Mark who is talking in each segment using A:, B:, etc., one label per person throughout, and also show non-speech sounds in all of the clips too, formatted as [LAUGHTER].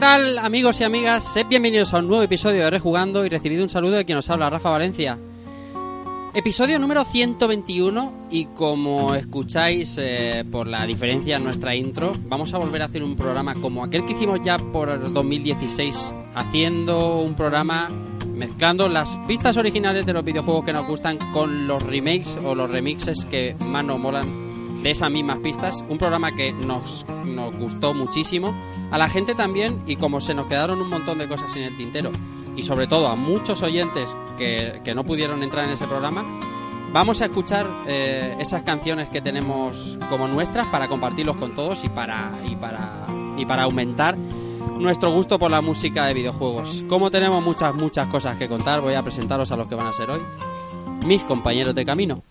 A: ¿qué tal amigos y amigas? Sed bienvenidos a un nuevo episodio de Rejugando y recibido un saludo de quien nos habla, Rafa Valencia. Episodio número 121 y como escucháis eh, por la diferencia en nuestra intro, vamos a volver a hacer un programa como aquel que hicimos ya por 2016, haciendo un programa mezclando las pistas originales de los videojuegos que nos gustan con los remakes o los remixes que más nos molan de esas mismas pistas. Un programa que nos, nos gustó muchísimo. A la gente también, y como se nos quedaron un montón de cosas en el tintero, y sobre todo a muchos oyentes que, que no pudieron entrar en ese programa, vamos a escuchar eh, esas canciones que tenemos como nuestras para compartirlos con todos y para, y para, y para aumentar nuestro gusto por la música de videojuegos. Como tenemos muchas, muchas cosas que contar, voy a presentaros a los que van a ser hoy mis compañeros de camino.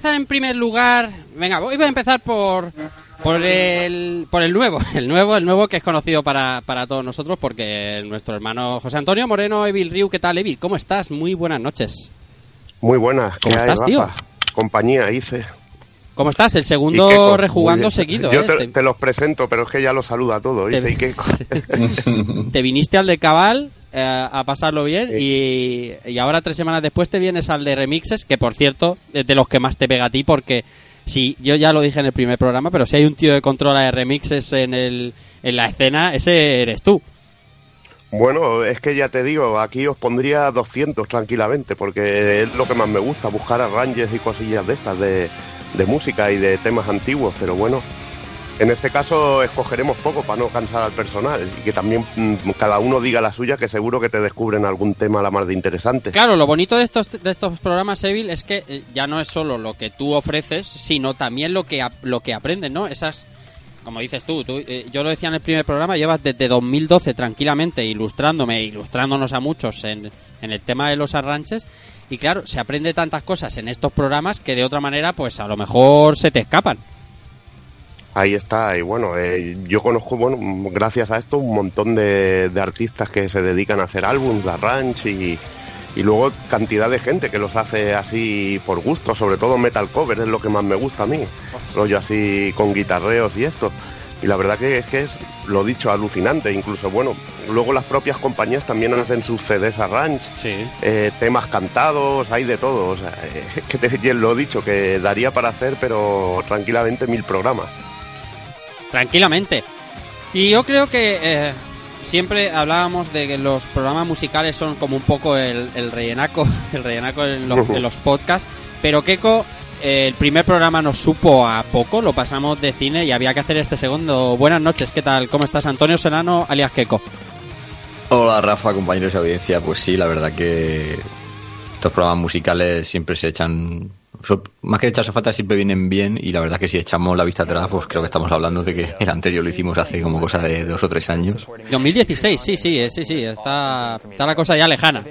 A: Empezar en primer lugar. Venga, voy a empezar por por el por el nuevo, [LAUGHS] el nuevo, el nuevo que es conocido para, para todos nosotros porque nuestro hermano José Antonio Moreno Evil Riu, ¿qué tal Evil? ¿Cómo estás? Muy buenas noches.
B: Muy buenas.
A: ¿Cómo
B: ¿Qué hay,
A: estás, tío?
B: Compañía, hice.
A: ¿Cómo estás? El segundo rejugando seguido.
B: Yo
A: ¿eh?
B: te,
A: Te-
B: te los presento, pero es que ya los saluda todo.
A: Te-
B: Dice, y Keiko. [LAUGHS]
A: te viniste al de Cabal eh, a pasarlo bien y, y ahora tres semanas después te vienes al de remixes, que por cierto es de los que más te pega a ti porque sí, yo ya lo dije en el primer programa, pero si hay un tío de controla de remixes en, el, en la escena, ese eres tú.
B: Bueno, es que ya te digo, aquí os pondría 200 tranquilamente, porque es lo que más me gusta, buscar arranges y cosillas de estas, de, de música y de temas antiguos, pero bueno, en este caso escogeremos poco para no cansar al personal y que también mm, cada uno diga la suya, que seguro que te descubren algún tema la más de interesante.
A: Claro, lo bonito de estos, de estos programas, Evil, es que eh, ya no es solo lo que tú ofreces, sino también lo que, lo que aprendes, ¿no? Esas, como dices tú, eh, yo lo decía en el primer programa, llevas desde 2012 tranquilamente ilustrándome, ilustrándonos a muchos en, en el tema de los arranches. Y claro, se aprende tantas cosas en estos programas que de otra manera, pues a lo mejor se te escapan.
B: Ahí está, y bueno, eh, yo conozco, bueno, gracias a esto, un montón de, de artistas que se dedican a hacer álbums de arrange y, y luego cantidad de gente que los hace así por gusto, sobre todo metal cover, es lo que más me gusta a mí, rollo así con guitarreos y esto. Y la verdad que es que es, lo dicho, alucinante, incluso, bueno, luego las propias compañías también hacen sus CDs arrange,
A: Sí.
B: eh, temas cantados, hay de todo, o sea, eh, [LAUGHS] que te, lo dicho, que daría para hacer, pero tranquilamente mil programas.
A: Tranquilamente. Y yo creo que eh, siempre hablábamos de que los programas musicales son como un poco el, el rellenaco, [LAUGHS] el rellenaco en los, en los [LAUGHS] podcasts. Pero Keiko, el primer programa nos supo a poco, lo pasamos de cine y había que hacer este segundo. Buenas noches, ¿qué tal? ¿Cómo estás? Antonio Serrano, alias Keiko.
C: Hola Rafa, compañeros de audiencia. Pues sí, la verdad que estos programas musicales siempre se echan. Más que echarse falta, siempre vienen bien. Y la verdad que si echamos la vista atrás, pues creo que estamos hablando de que el anterior lo hicimos hace como cosa de dos o tres años.
A: 2016, sí, sí, eh, sí, sí, está, está la cosa ya lejana.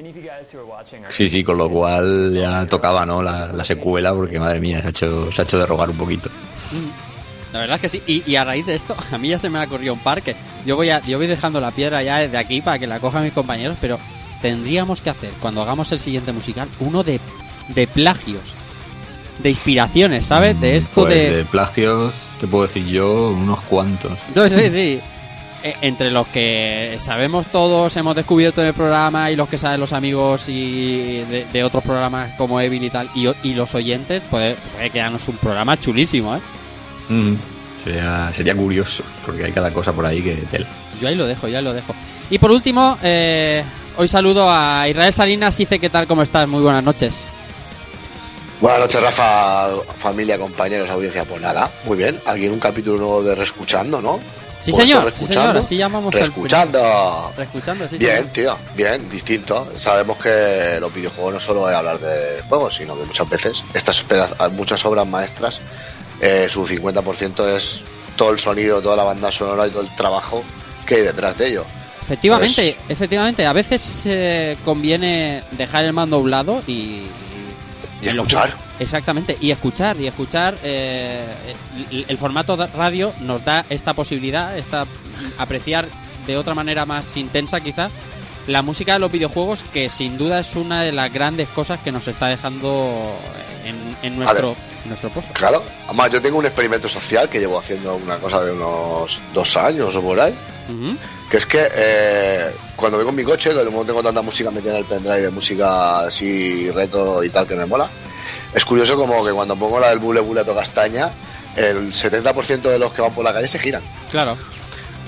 C: Sí, sí, con lo cual ya tocaba ¿no? la, la secuela, porque madre mía, se ha hecho, se ha hecho de rogar un poquito.
A: La verdad es que sí. Y, y a raíz de esto, [LAUGHS] a mí ya se me ha corrido un parque. Yo voy, a, yo voy dejando la piedra ya desde aquí para que la cojan mis compañeros, pero tendríamos que hacer, cuando hagamos el siguiente musical, uno de, de plagios. De inspiraciones, ¿sabes? De esto
C: Pues
A: de...
C: de plagios, te puedo decir yo, unos cuantos.
A: No, sí, sí. eh, entre los que sabemos todos, hemos descubierto en el programa y los que saben los amigos y de, de otros programas como Evil y tal, y, los oyentes, puede, puede quedarnos un programa chulísimo, ¿eh?
C: Mm, sería, sería curioso, porque hay cada cosa por ahí que tel.
A: Yo ahí lo dejo, ya lo dejo. Y por último, eh, hoy saludo a Israel Salinas, dice qué tal, cómo estás, muy buenas noches.
D: Buenas noches, Rafa, familia, compañeros, audiencia. Pues nada, muy bien. Aquí en un capítulo nuevo de Reescuchando, ¿no?
A: Sí,
D: Pues
A: señor, sí, señor, así llamamos
D: Reescuchando.
A: Reescuchando, sí,
D: Bien,
A: señor.
D: tío, bien, distinto. Sabemos que los videojuegos no solo es hablar de juegos, sino que muchas veces estas muchas obras maestras, eh, su 50% es todo el sonido, toda la banda sonora y todo el trabajo que hay detrás de ello.
A: Efectivamente,
D: Pues-
A: efectivamente, a veces eh, conviene dejar el mando a un lado y...
D: Y
A: en
D: escuchar.
A: Exactamente, y escuchar, y escuchar. eh, el, el formato de radio nos da esta posibilidad, esta apreciar de otra manera más intensa quizá la música de los videojuegos que sin duda es una de las grandes cosas que nos está dejando en, en nuestro, en nuestro pozo.
D: Claro, además yo tengo un experimento social que llevo haciendo una cosa de unos dos años o por ahí.
A: Ujú.
D: Que es que eh, cuando vengo en mi coche, que momento tengo tanta música metida en el pendrive de música así retro y tal que me mola, es curioso como que cuando pongo la del bule bule to castaña, el 70% de los que van por la calle se giran.
A: Claro,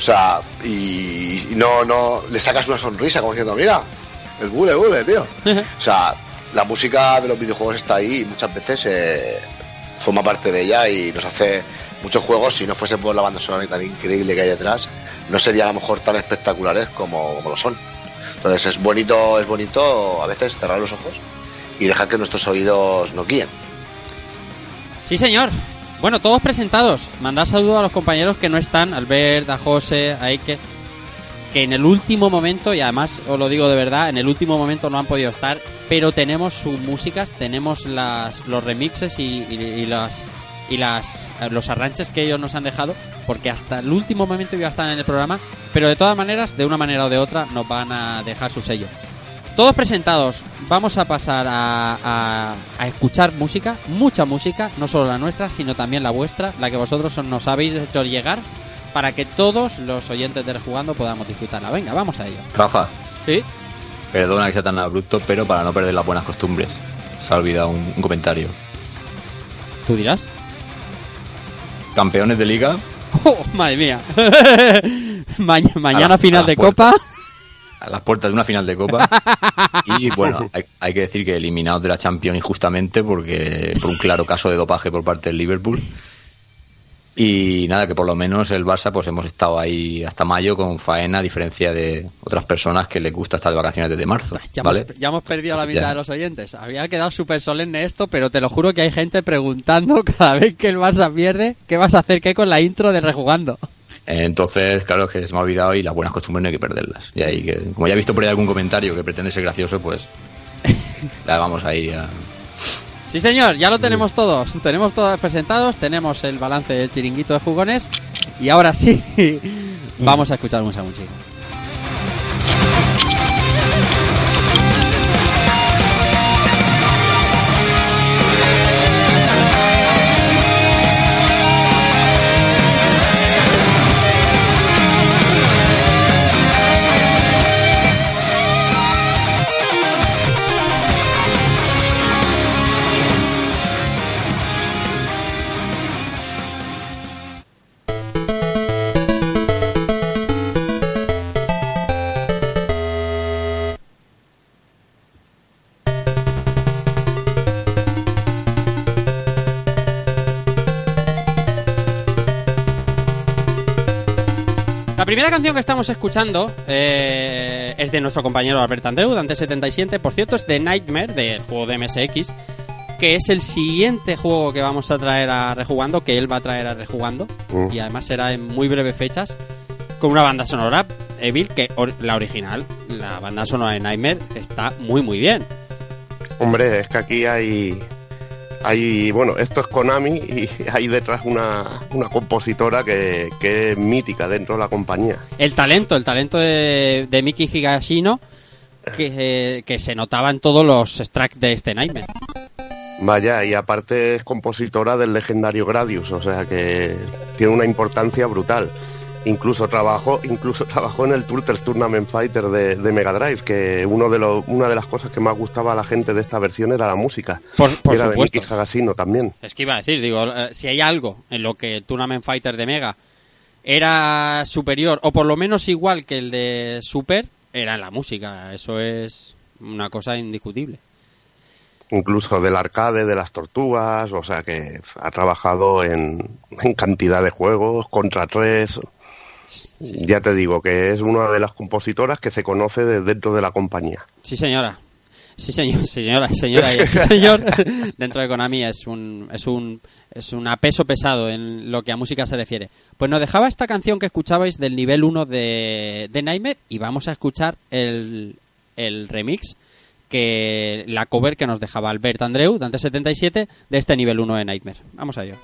D: O sea, y, y no, no, le sacas una sonrisa como diciendo, mira, el bule bule, tío. O sea, la música de los videojuegos está ahí y muchas veces eh, forma parte de ella y nos hace muchos juegos, si no fuese por la banda sonora tan increíble que hay detrás, no serían a lo mejor tan espectaculares como, como lo son. Entonces es bonito, es bonito a veces cerrar los ojos y dejar que nuestros oídos nos guíen.
A: Sí, señor. Bueno, todos presentados. Mandad saludos a los compañeros que no están, Albert, a José, a Ike, que en el último momento, y además os lo digo de verdad, en el último momento no han podido estar, pero tenemos sus músicas, tenemos las, los remixes y, y- las y las los arranches que ellos nos han dejado, porque hasta el último momento iba a estar en el programa, pero de todas maneras, de una manera o de otra, nos van a dejar su sello. Todos presentados, vamos a pasar a, a- a escuchar música, mucha música, no solo la nuestra, sino también la vuestra, la que vosotros nos habéis hecho llegar, para que todos los oyentes de Rejugando podamos disfrutarla. Venga, vamos a ello.
C: Rafa,
A: ¿Sí?
C: perdona que sea tan abrupto, pero para no perder las buenas costumbres, se ha olvidado un, un comentario.
A: ¿Tú dirás?
C: Campeones de liga, [LAUGHS]
A: ¡Oh, madre mía! [LAUGHS] Ma- mañana
C: A la-
A: final
C: la
A: de
C: puerta.
A: Copa. [LAUGHS]
C: a las puertas de una final de Copa. [LAUGHS] Y bueno, hay, hay que decir que eliminados de la Champions injustamente porque por un claro caso de dopaje por parte del Liverpool. Y nada, que por lo menos el Barça pues hemos estado ahí hasta mayo con faena, a diferencia de otras personas que les gusta estar de vacaciones desde marzo.
A: Ya,
C: ¿vale?
A: hemos, ya hemos perdido la mitad de los oyentes. Había quedado súper solemne esto, pero te lo juro que hay gente preguntando [LAUGHS] cada vez que el Barça pierde, ¿qué vas a hacer qué con la intro de Rejugando?
C: Entonces, claro, es que se me ha olvidado y las buenas costumbres no hay que perderlas. Y ahí que, como ya he visto por ahí algún comentario que pretende ser gracioso, pues [LAUGHS] la vamos ahí a...
A: Sí, señor, ya lo tenemos todos. Tenemos todos presentados, tenemos el balance del chiringuito de jugones. Y ahora sí, [LAUGHS] vamos a escuchar mucha música. La primera canción que estamos escuchando eh, es de nuestro compañero Albert Andreu, Dante 77. Por cierto, es de Nightmare, del juego de MSX, que es el siguiente juego que vamos a traer a Rejugando, que él va a traer a Rejugando.
B: Mm.
A: Y además será en muy breves fechas, con una banda sonora, Evil, que or- la original, la banda sonora de Nightmare, está muy, muy bien.
B: Hombre, es que aquí hay. Hay, bueno, esto es Konami y [LAUGHS] hay detrás una, una compositora que, que es mítica dentro de la compañía.
A: El talento, el talento de, de Miki Higashino, que, eh, que se notaba en todos los tracks de este Nightmare.
B: Vaya, y aparte es compositora del legendario Gradius, o sea que tiene una importancia brutal. Incluso trabajó, incluso [LAUGHS] trabajó en el Turtles Tournament Fighter de, de Mega Drive, que uno de los, una de las cosas que más gustaba a la gente de esta versión era la música.
A: Por, por
B: era
A: supuesto.
B: de Miki Hagasino también.
A: Es que iba a decir, digo, eh, si hay algo en lo que el Tournament Fighter de Mega era superior, o por lo menos igual que el de Super, era en la música. Eso es una cosa indiscutible.
B: Incluso del arcade, de las tortugas, o sea que ha trabajado en, en cantidad de juegos, contra tres. Ya te digo que es una de las compositoras que se conoce de dentro de la compañía.
A: Sí, señora. Sí, señor, sí, señora, señora sí, señor. [LAUGHS] Dentro de Konami es un, es un es un peso pesado en lo que a música se refiere. Pues nos dejaba esta canción que escuchabais del nivel 1 de, de Nightmare y vamos a escuchar el, el remix que la cover que nos dejaba Albert Andreu, Dante 77, de este nivel 1 de Nightmare. Vamos a ello.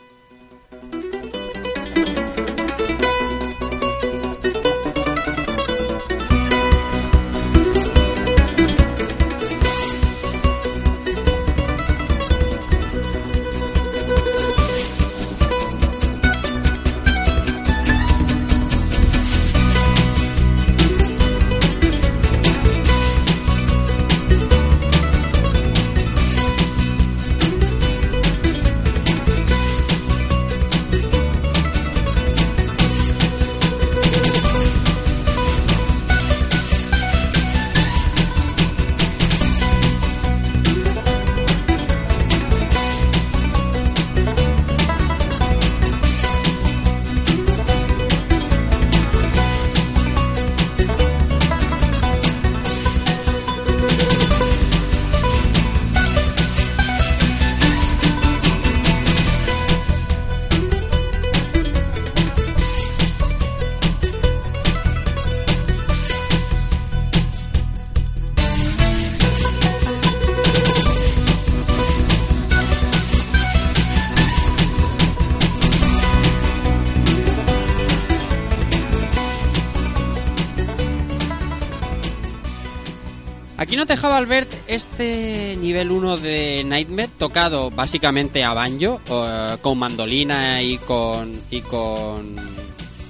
A: Aquí nos dejaba Albert este nivel 1 de Nightmare tocado básicamente a banjo, eh, con mandolina y con y con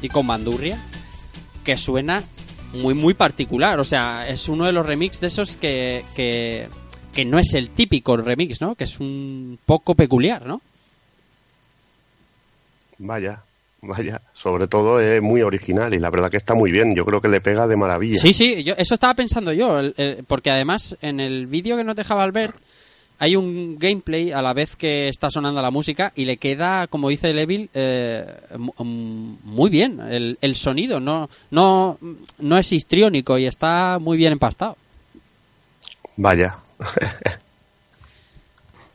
A: y con bandurria, que suena muy muy particular, o sea, es uno de los remix de esos que, que que no es el típico remix, ¿no? Que es un poco peculiar, ¿no?
B: Vaya, vaya. Sobre todo es muy original y la verdad que está muy bien. Yo creo que le pega de maravilla.
A: Sí, sí, yo, eso estaba pensando yo, el- el- porque además en el vídeo que nos dejaba Albert hay un gameplay a la vez que está sonando la música y le queda, como dice Levil, eh, mm, muy bien el, el sonido, no, no, no es histriónico y está muy bien empastado.
B: Vaya.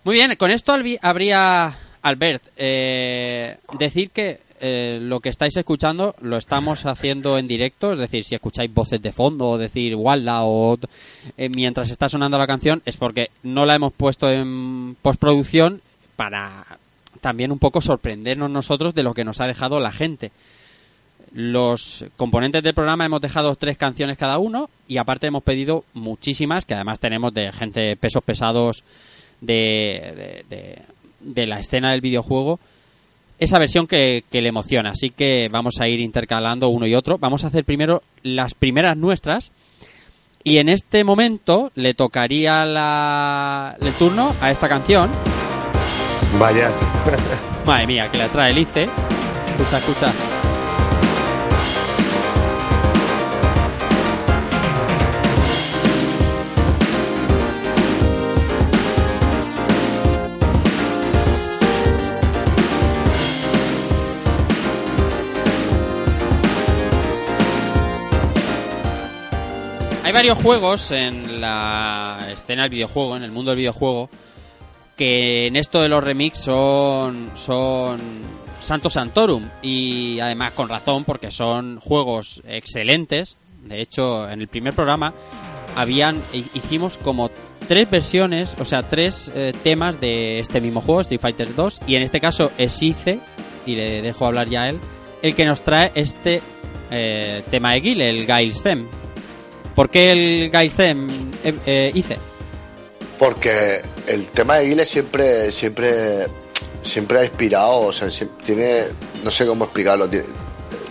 A: Muy bien, con esto habría, Albert, eh, decir que eh, lo que estáis escuchando lo estamos haciendo en directo, es decir, si escucháis voces de fondo o decir Walla o eh, mientras está sonando la canción es porque no la hemos puesto en postproducción para también un poco sorprendernos nosotros de lo que nos ha dejado la gente. Los componentes del programa hemos dejado tres canciones cada uno y aparte hemos pedido muchísimas que además tenemos de gente pesos pesados de, de, de- de la escena del videojuego esa versión que, que le emociona. Así que vamos a ir intercalando uno y otro. Vamos a hacer primero las primeras nuestras. Y en este momento le tocaría la, el turno a esta canción.
B: Vaya.
A: Madre mía, que la trae Lice. Escucha, escucha. Hay varios juegos en la escena del videojuego, en el mundo del videojuego, que en esto de los remix son, son Santo Santorum y además con razón porque son juegos excelentes. De hecho, en el primer programa habían hicimos como tres versiones, o sea, tres eh, temas de este mismo juego, Street Fighter 2, y en este caso es Ice, y le dejo hablar ya a él, el que nos trae este eh, tema de Guile, el Gail's Theme. ¿Por qué el Gail's Theme, eh, eh, Ice?
D: Porque el tema de Guile siempre, siempre, siempre ha inspirado, o sea, tiene, no sé cómo explicarlo, tiene,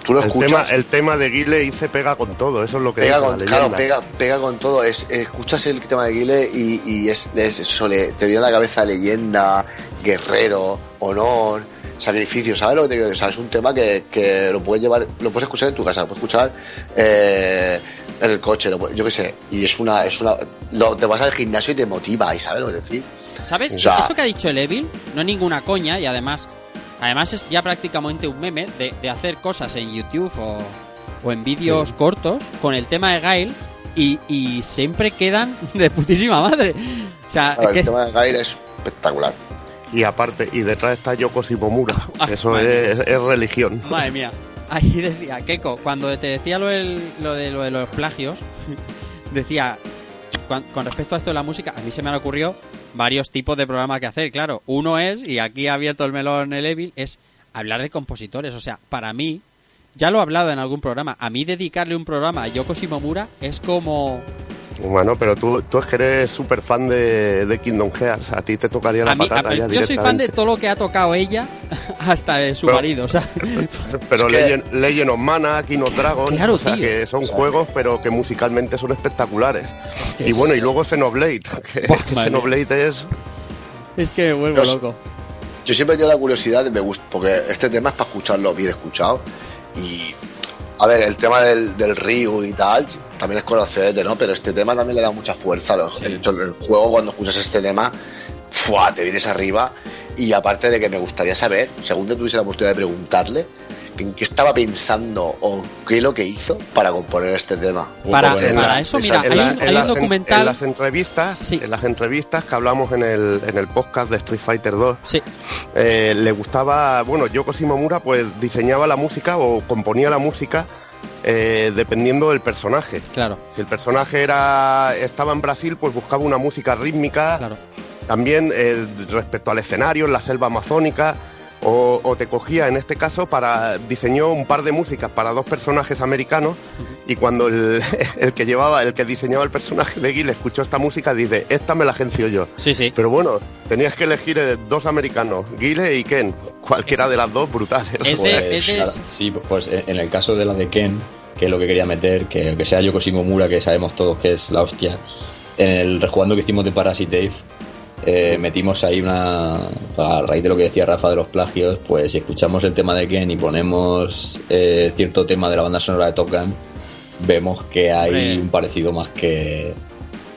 D: tú lo
B: El tema,
D: escuchas.
B: el tema de Guile se pega con todo, eso es lo que
D: Pega
B: dice
D: con,
B: la
D: claro, pega, pega con todo. Es, escuchas el tema de Guile y, y es, es eso, le- te viene a la cabeza leyenda, guerrero, honor, sacrificio, ¿sabes lo que te quiero decir? O sea, es un tema que, que lo puedes llevar, lo puedes escuchar en tu casa, lo puedes escuchar eh, en el coche, yo qué sé, y es una, es una, lo- te vas al gimnasio y te motiva, y sabes lo que decir.
A: ¿Sabes?
D: O sea-
A: Eso que ha dicho el Evil no es ninguna coña y además además es ya prácticamente un meme de, de hacer cosas en YouTube o, o en vídeos cortos con el tema de Gail y, y siempre quedan [LAUGHS] de putísima madre. O sea, que-
D: el tema de Gail es espectacular.
B: Y aparte, y detrás está Yoko Shimomura. [LAUGHS]
A: Ah,
B: Eso es, es religión.
A: Madre mía. Ahí decía, Keiko, cuando te decía lo, del- lo de, lo de los plagios, [LAUGHS] decía, con, respecto a esto de la música, a mí se me han ocurrido varios tipos de programas que hacer, claro. Uno es, y aquí ha abierto el melón el Evil, es hablar de compositores. O sea, para mí, ya lo he hablado en algún programa, a mí dedicarle un programa a Yoko Shimomura es como...
B: Bueno, pero tú, tú es que eres súper fan de, de Kingdom Hearts. A ti te tocaría la
A: A mí,
B: patata
A: a-
B: ya
A: yo soy fan de todo lo que ha tocado ella, [LAUGHS] hasta de su
B: Pero-
A: marido, o sea... [LAUGHS]
B: Pero
D: Es que-
B: Legend, Legend of Mana, King of Dragons,
A: Claro,
B: o sea,
A: tío.
B: que son juegos, pero que musicalmente son espectaculares.
A: que
B: Y bueno, y luego Xenoblade, [LAUGHS] que,
A: Buah,
B: que Xenoblade es...
A: Es que me vuelvo
D: Los-
A: loco.
D: Yo siempre tengo la curiosidad de me gusta, porque este tema es para escucharlo bien escuchado. Y, a ver, el tema del, del Ryu y tal, también es conocerte, ¿no? Pero este tema también le da mucha fuerza. Los- el, el juego, cuando escuchas este tema, ¡fua! te vienes arriba. Y aparte de que me gustaría saber, según te tuviese la oportunidad de preguntarle, en qué estaba pensando o qué es lo que hizo para componer este tema.
A: Para,
C: bueno,
A: para
B: la-
A: eso, mira,
B: en,
A: hay
B: la-
A: un,
B: en
A: hay un
B: las, en-
A: documental...
B: en las entrevistas,
A: Sí.
B: en las entrevistas que hablamos en el, en el podcast de Street Fighter 2,
A: Sí,
B: eh, le gustaba, bueno, Yoko Shimomura pues diseñaba la música o componía la música eh, dependiendo del personaje.
A: claro,
B: Si el personaje era estaba en Brasil, pues buscaba una música rítmica,
A: claro.
B: también eh, respecto al escenario, en la selva amazónica, o, o te cogía en este caso para diseñó un par de músicas para dos personajes americanos y cuando el, [LAUGHS] el que llevaba, el que diseñaba el personaje de Gil escuchó esta música dice esta me la agencio yo.
A: Sí, sí.
B: Pero bueno, tenías que elegir eh, dos americanos, Guile y Ken, cualquiera de las dos brutales.
A: Es de-
C: Pues,
A: es de-
C: claro, sí, pues en en el caso de la de Ken, que es lo que quería meter, que, que sea Yoko Shimomura, que sabemos todos que es la hostia, en el rejugando que hicimos de Parasite Dave, eh, metimos ahí una. A raíz de lo que decía Rafa de los plagios, pues si escuchamos el tema de Ken y ponemos eh, cierto tema de la banda sonora de Top Gun, vemos que hay un parecido más que.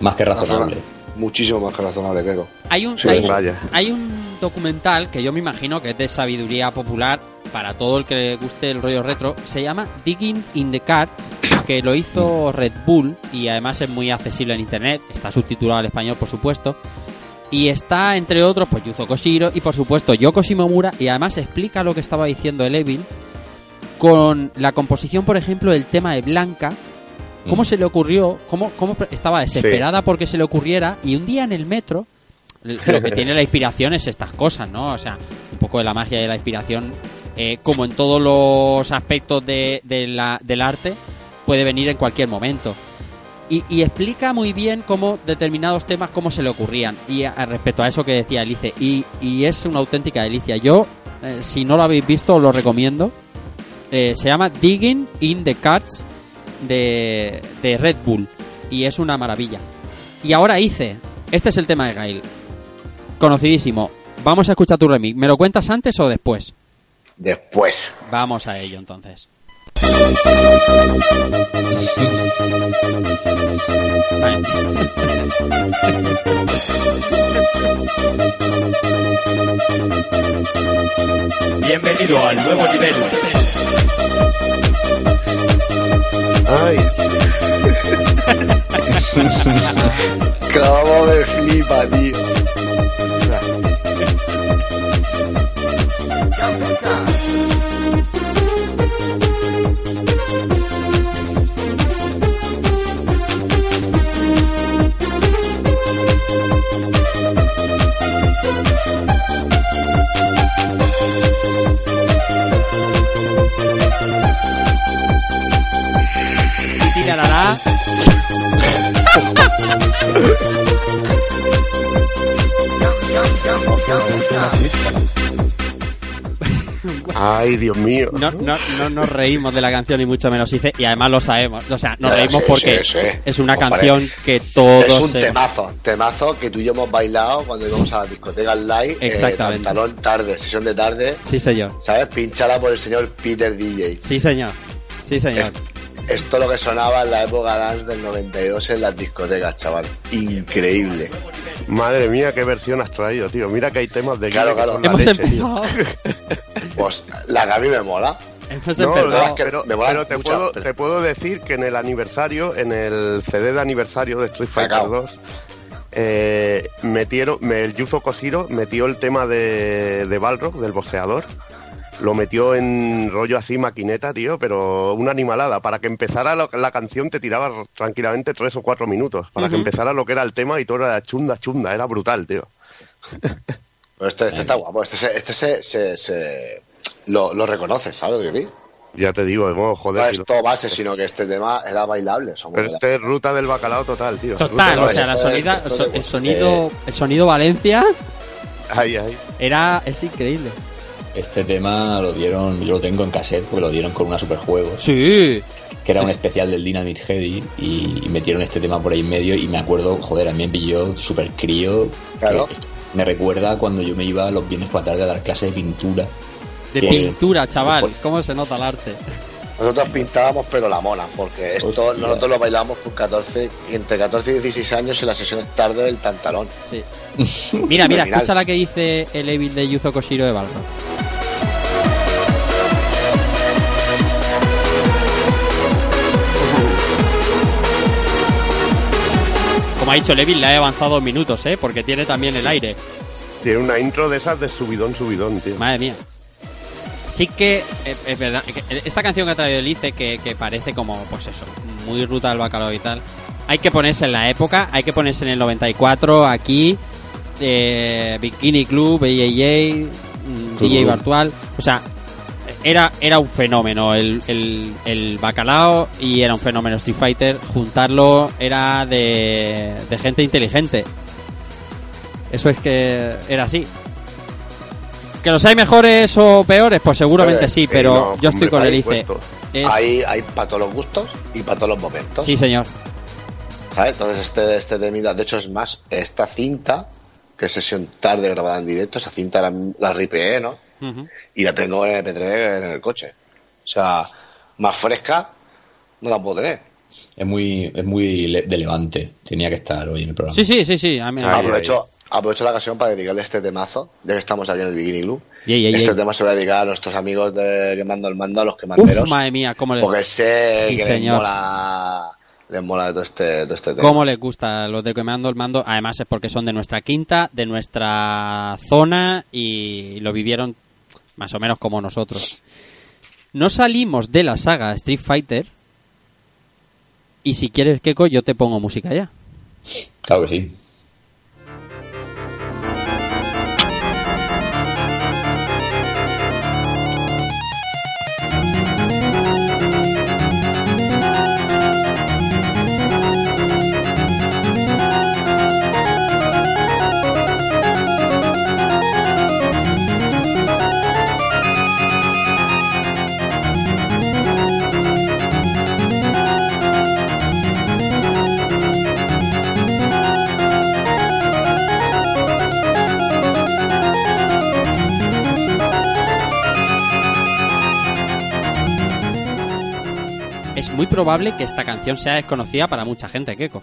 C: más que razonable.
D: Muchísimo más que razonable, Keiko.
A: Hay un,
B: Sí,
A: hay, hay un documental que yo me imagino que es de sabiduría popular para todo el que le guste el rollo retro. Se llama Digging in the Cards, que lo hizo Red Bull y además es muy accesible en internet. Está subtitulado al español, por supuesto. Y está, entre otros, pues Yuzo Koshiro y, por supuesto, Yoko Shimomura. Y además explica lo que estaba diciendo el Evil con la composición, por ejemplo, del tema de Blanca. ¿Cómo
C: Mm.
A: se le ocurrió? ¿Cómo, cómo estaba desesperada porque se le ocurriera? Y un día en el metro, lo que [LAUGHS] tiene la inspiración es estas cosas, ¿no? O sea, un poco de la magia de la inspiración, eh, como en todos los aspectos de, de la- del arte, puede venir en cualquier momento. Y, y explica muy bien cómo determinados temas, cómo se le ocurrían. Y a, respecto a eso que decía Alice, y, y es una auténtica delicia. Yo, eh, si no lo habéis visto, os lo recomiendo. Eh, se llama Digging in the Cards de, de Red Bull. Y es una maravilla. Y ahora hice. Este es el tema de Gail. Conocidísimo. Vamos a escuchar tu remix. ¿Me lo cuentas antes o después?
D: Después.
A: Vamos a ello entonces.
E: Bienvenido al nuevo nivel.
B: Ay, [LAUGHS]
D: Cómo me flipa, tío.
B: Ay, Dios mío.
A: No, no, no nos reímos de la canción, ni mucho menos. Y además lo sabemos. O sea, nos reímos porque es una canción que todos.
D: Es un temazo, temazo que tú y yo hemos bailado cuando íbamos a la discoteca online.
A: Eh, Exactamente.
D: Eh, tarde, sesión de tarde.
A: Sí, señor.
D: ¿Sabes? Pinchada por el señor Peter DJ.
A: Sí, señor. Sí, señor.
D: Esto lo que sonaba en la época dance del 92 en las discotecas, chaval. Increíble.
B: Madre mía, qué versión has traído, tío. Mira que hay temas de
D: Claro,
B: Guille que
D: claro.
B: son la
A: Hemos
B: leche, tío.
A: empezado...
D: Pues la que a mí me mola.
A: Hemos
B: No, no,
D: que
B: pero,
D: me mola
B: pero te,
D: mucho,
B: puedo,
D: pero-
B: te puedo decir que en el aniversario, en el CD de aniversario de Street Fighter
D: Cacao.
B: 2, eh, metieron, me- el Yuzo Koshiro metió el tema de, de Balrog, del boxeador. Lo metió en rollo así, maquineta, tío, pero una animalada. Para que empezara lo- la canción te tiraba tranquilamente tres o cuatro minutos. Para que empezara lo que era el tema y todo era chunda, chunda. Era brutal, tío. [LAUGHS]
D: Pero este, este está guapo. Este, se, este se, se, se- lo, lo reconoce, ¿sabes lo que digo?
B: Ya te digo, bueno,
D: No
B: joder.
D: es todo base, sino que este tema era bailable.
B: Pero este es ruta del bacalao total, tío.
A: Total, o sea, la sonida, el sonido, el sonido Valencia
B: Ahí, ahí.
A: era es increíble.
C: Este tema lo dieron, yo lo tengo en cassette porque lo dieron con una superjuegos,
A: Sí.
C: que era
A: Sí,
C: un
A: sí.
C: especial del Dynamite Heady y, y metieron este tema por ahí en medio y me acuerdo, joder, a mí me pilló súper crío. que
D: Claro.
C: me recuerda cuando yo me iba los viernes por la tarde a dar clases de pintura.
A: De
C: Que-
A: pintura, chaval.
C: Pues-
A: ¿Cómo se nota el arte? [LAUGHS]
D: Nosotros pintábamos, pero la mona, porque esto
C: Hostia.
D: nosotros lo bailamos con 14, entre 14 y 16 años en las sesiones tarde del pantalón.
A: Sí. [LAUGHS] Mira, mira, escucha la que dice el Evil de Yuzo Koshiro de Balrog. Como ha dicho el Evil, le ha avanzado dos minutos, ¿eh? Porque tiene también el aire.
B: Tiene una intro de esas de subidón, subidón, tío.
A: Madre mía. Sí que eh, es verdad. que esta canción que ha traído Elice, que, que parece como, pues eso, muy ruta del bacalao y tal. Hay que ponerse en la época, hay que ponerse en el 94, aquí, eh, Bikini Club, AAA, mm, DJ Virtual. O sea, era, era un fenómeno el, el, el bacalao y era un fenómeno Street Fighter. Juntarlo era de, de gente inteligente. Eso es que era así. ¿Que los hay mejores o peores? Pues seguramente
D: Eh,
A: sí,
B: Sí,
A: pero
B: no,
A: yo estoy
B: hombre,
A: con el ICE. Es-
D: Hay, hay para todos los gustos y para todos los momentos.
A: Sí, señor.
D: ¿Sabes? Entonces este, este temita, de hecho es más, esta cinta, que es sesión tarde grabada en directo, esa cinta la, la ripeé, ¿no? Y la tengo en MP3 en el coche. O sea, más fresca no la puedo tener.
C: Es muy, es muy de levante, tenía que estar hoy en el programa.
A: Sí, sí, sí, sí. A mí,
B: Ay,
D: aprovecho, aprovecho la ocasión para dedicarle este temazo, ya que estamos aquí en el Bikini Club.
A: Yey,
D: este tema se lo voy a dedicar a nuestros amigos de que mando el mando, a los quemanderos.
A: Uf, madre mía, cómo, le,
D: porque sé
A: Sí,
D: que les
A: señor.
D: mola, les mola todo este, todo este tema.
A: cómo les gusta los de que me ando el mando. Además es porque son de nuestra quinta, de nuestra zona y lo vivieron más o menos como nosotros. No salimos de la saga Street Fighter. Y si quieres, Keko, yo te pongo música ya.
C: Claro que sí.
A: Muy probable que esta canción sea desconocida para mucha gente, Keko.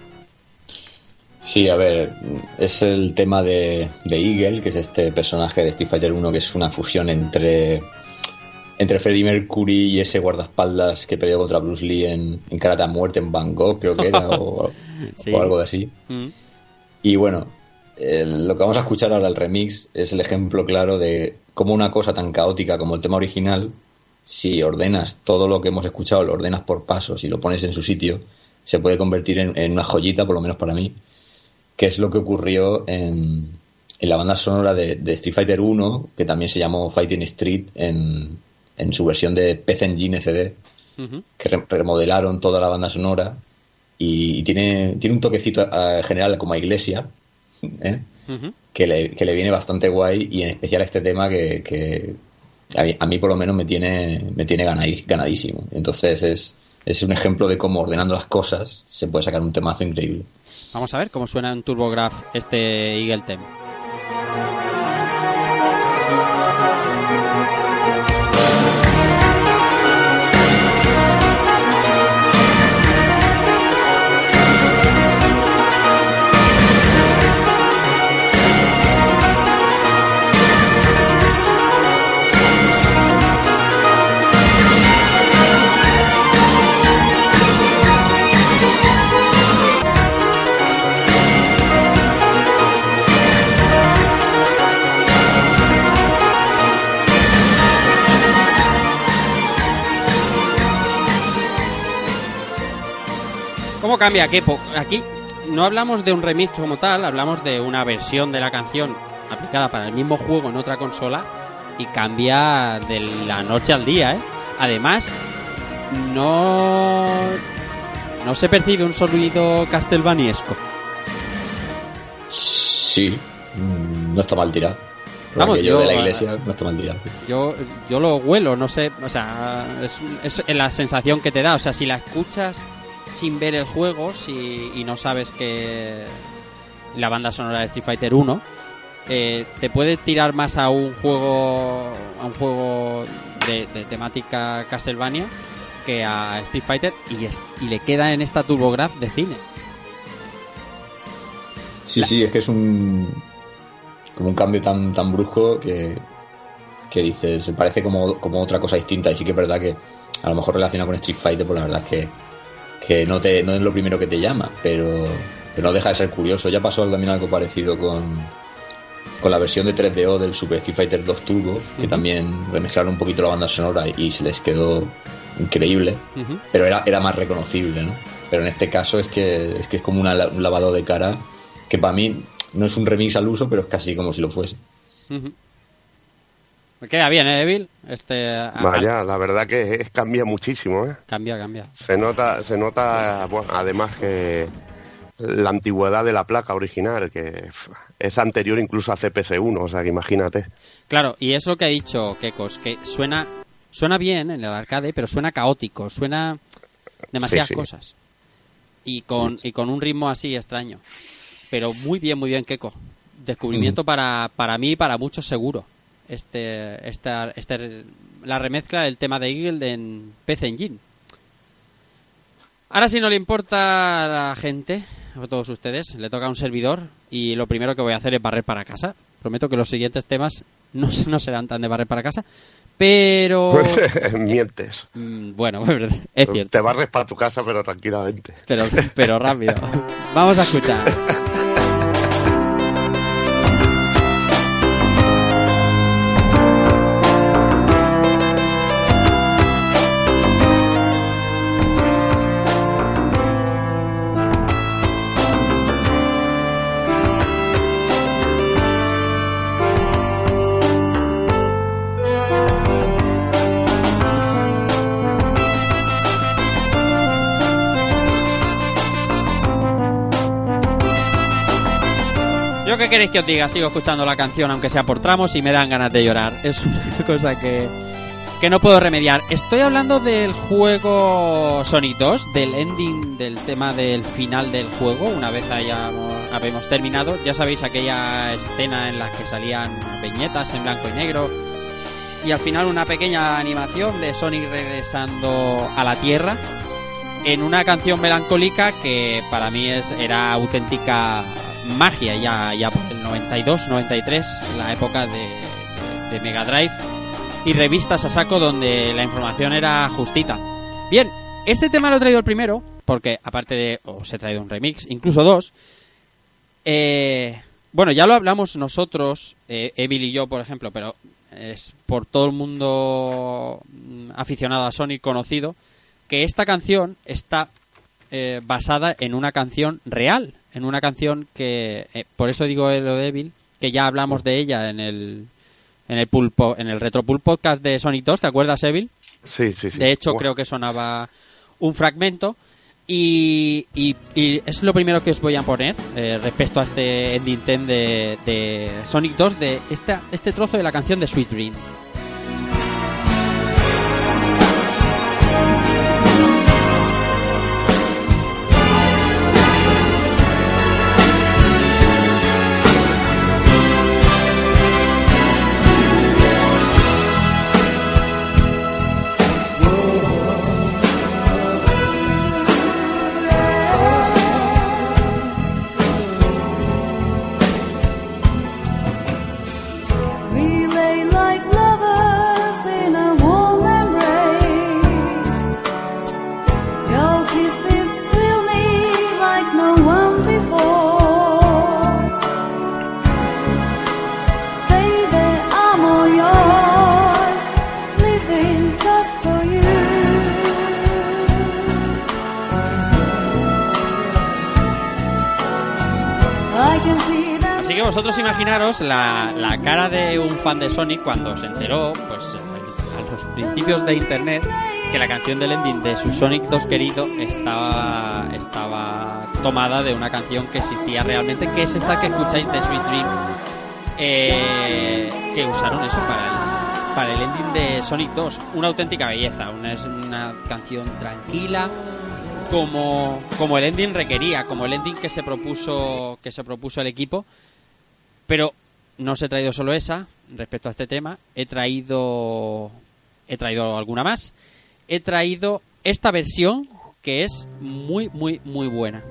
C: Sí, a ver, es el tema de, de Eagle, que es este personaje de Street Fighter 1 que es una fusión entre entre Freddie Mercury y ese guardaespaldas que peleó contra Bruce Lee en, en Karate a Muerte en Bangkok, creo que era, o, [LAUGHS]
A: Sí.
C: o algo de así.
A: Mm.
C: Y bueno, lo que vamos a escuchar ahora, el remix, es el ejemplo claro de cómo una cosa tan caótica como el tema original, si ordenas todo lo que hemos escuchado, lo ordenas por pasos y lo pones en su sitio, se puede convertir en, en una joyita, por lo menos para mí, que es lo que ocurrió en, en la banda sonora de, de Street Fighter 1, que también se llamó Fighting Street en, en su versión de PC Engine CD, que re- remodelaron toda la banda sonora y, y tiene, tiene un toquecito eh, general como a Iglesia, ¿eh? Que, le, que le viene bastante guay y en especial este tema que, que a mí, por lo menos me tiene, me tiene ganadí- ganadísimo. Entonces es, es un ejemplo de cómo ordenando las cosas se puede sacar un temazo increíble.
A: Vamos a ver cómo suena en TurboGrafx este Eagle Tem. Cambia? ¿Qué po- Aquí no hablamos de un remix como tal, hablamos de una versión de la canción aplicada para el mismo juego en otra consola y cambia de la noche al día, ¿eh? Además, no no se percibe un sonido castelvaniesco.
C: Sí, mm, no está mal tirado.
A: Vamos,
C: aquello de
A: yo,
C: la iglesia no está mal tirado.
A: Yo, yo lo huelo, no sé, o sea, es, es la sensación que te da, o sea, si la escuchas sin ver el juego si, y no sabes que la banda sonora de Street Fighter 1 eh, te puede tirar más a un juego a un juego de, temática Castlevania que a Street Fighter y, le queda en esta TurboGrafx de cine.
C: Sí, sí, es que es un. como un cambio tan, tan brusco que. que dices, parece como, como otra cosa distinta. Y sí que es verdad que a lo mejor relacionado con Street Fighter, pues la verdad es que, que no, te, no es lo primero que te llama, pero, pero no deja de ser curioso. Ya pasó también algo parecido con. con la versión de 3DO del Super Street Fighter 2 Turbo, que también remezclaron un poquito la banda sonora y se les quedó increíble pero era, era más reconocible, ¿no? Pero en este caso es que es, que es como una un lavado de cara que para mí no es un remix al uso, pero es casi como si lo fuese.
A: Me queda bien, ¿eh, Evil? Este,
B: Vaya, la verdad que es- cambia muchísimo, ¿eh?
A: Cambia, cambia.
B: Se nota, se nota, bueno, además que la antigüedad de la placa original, que es anterior incluso a CPS1, o sea que imagínate.
A: Claro, y es lo que ha dicho Kekos, que suena suena bien en el arcade, pero suena caótico, suena demasiadas
B: Sí, sí.
A: cosas. Y con, y con un ritmo así extraño. Pero muy bien, muy bien, Keko. Descubrimiento para, para mí y para muchos seguro. Este, esta, este, la remezcla del tema de Eagle en PC Engine. Ahora si no le importa a la gente, a todos ustedes, le toca a un servidor y lo primero que voy a hacer es barrer para casa. Prometo que los siguientes temas no, [LAUGHS] no serán tan de barrer para casa, pero... [LAUGHS]
B: Mientes.
A: Mm, bueno, [LAUGHS] es cierto,
B: Te barres para tu casa, pero tranquilamente.
A: pero, pero rápido. Vamos a escuchar. Queréis que os diga, sigo escuchando la canción aunque sea por tramos y me dan ganas de llorar. [LAUGHS] Es una cosa que, que no puedo remediar. Estoy hablando del juego Sonic 2, del ending, del tema del final del juego, una vez hayamos, habemos terminado. Ya sabéis aquella escena en la que salían viñetas en blanco y negro y al final una pequeña animación de Sonic regresando a la Tierra en una canción melancólica que para mí es era auténtica magia ya, ya por el 92, 93, la época de, de- Mega Drive y revistas a saco donde la información era justita. Bien, este tema lo he traído el primero porque aparte de os he traído un remix, incluso dos. eh, bueno, ya lo hablamos nosotros, eh, Evil y yo, por ejemplo, pero es por todo el mundo mm, aficionado a Sonic conocido que esta canción está eh, basada en una canción real, en una canción que, eh, por eso digo lo débil, que ya hablamos de ella en el en el pulpo, en el retro Pulp podcast de Sonic 2, ¿te acuerdas, Evil?
B: Sí, sí, sí.
A: De hecho, creo que sonaba un fragmento. Y, y- y es lo primero que os voy a poner eh, respecto a este ending theme de, de Sonic 2, de esta, este trozo de la canción de Sweet Dream. Vosotros imaginaros la, la cara de un fan de Sonic cuando se enteró, pues a los principios de internet, que la canción del ending de su Sonic 2 querido estaba, estaba tomada de una canción que existía realmente, que es esta que escucháis de Sweet Dreams, eh, que usaron eso para el, para el ending de Sonic 2. Una auténtica belleza, una, es una canción tranquila, como, como el ending requería, como el ending que se propuso que se propuso el equipo. Pero no os he traído solo esa respecto a este tema, he traído he traído alguna más. He traído esta versión que es muy muy muy buena.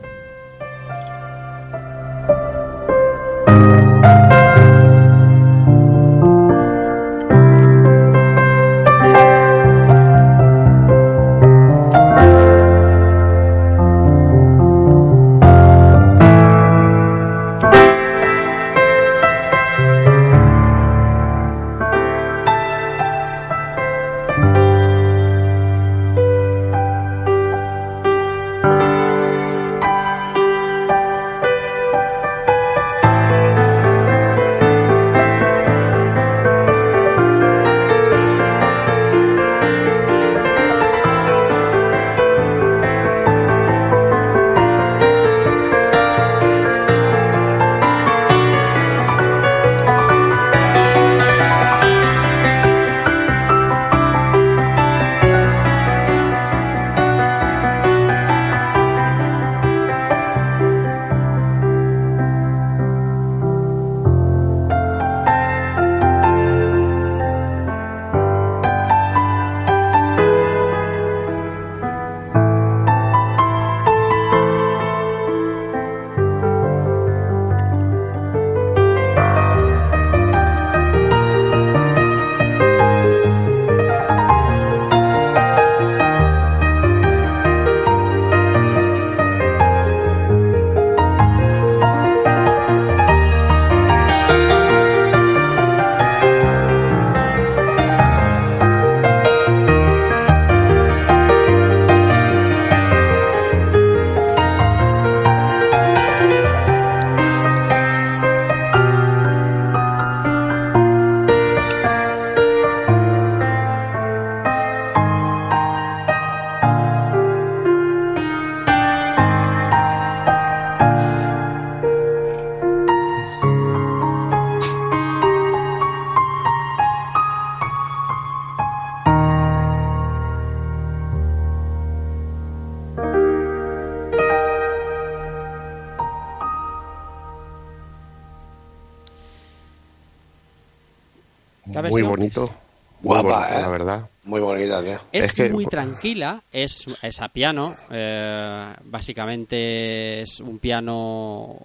A: Tranquila, es, es a piano, eh, básicamente es un piano,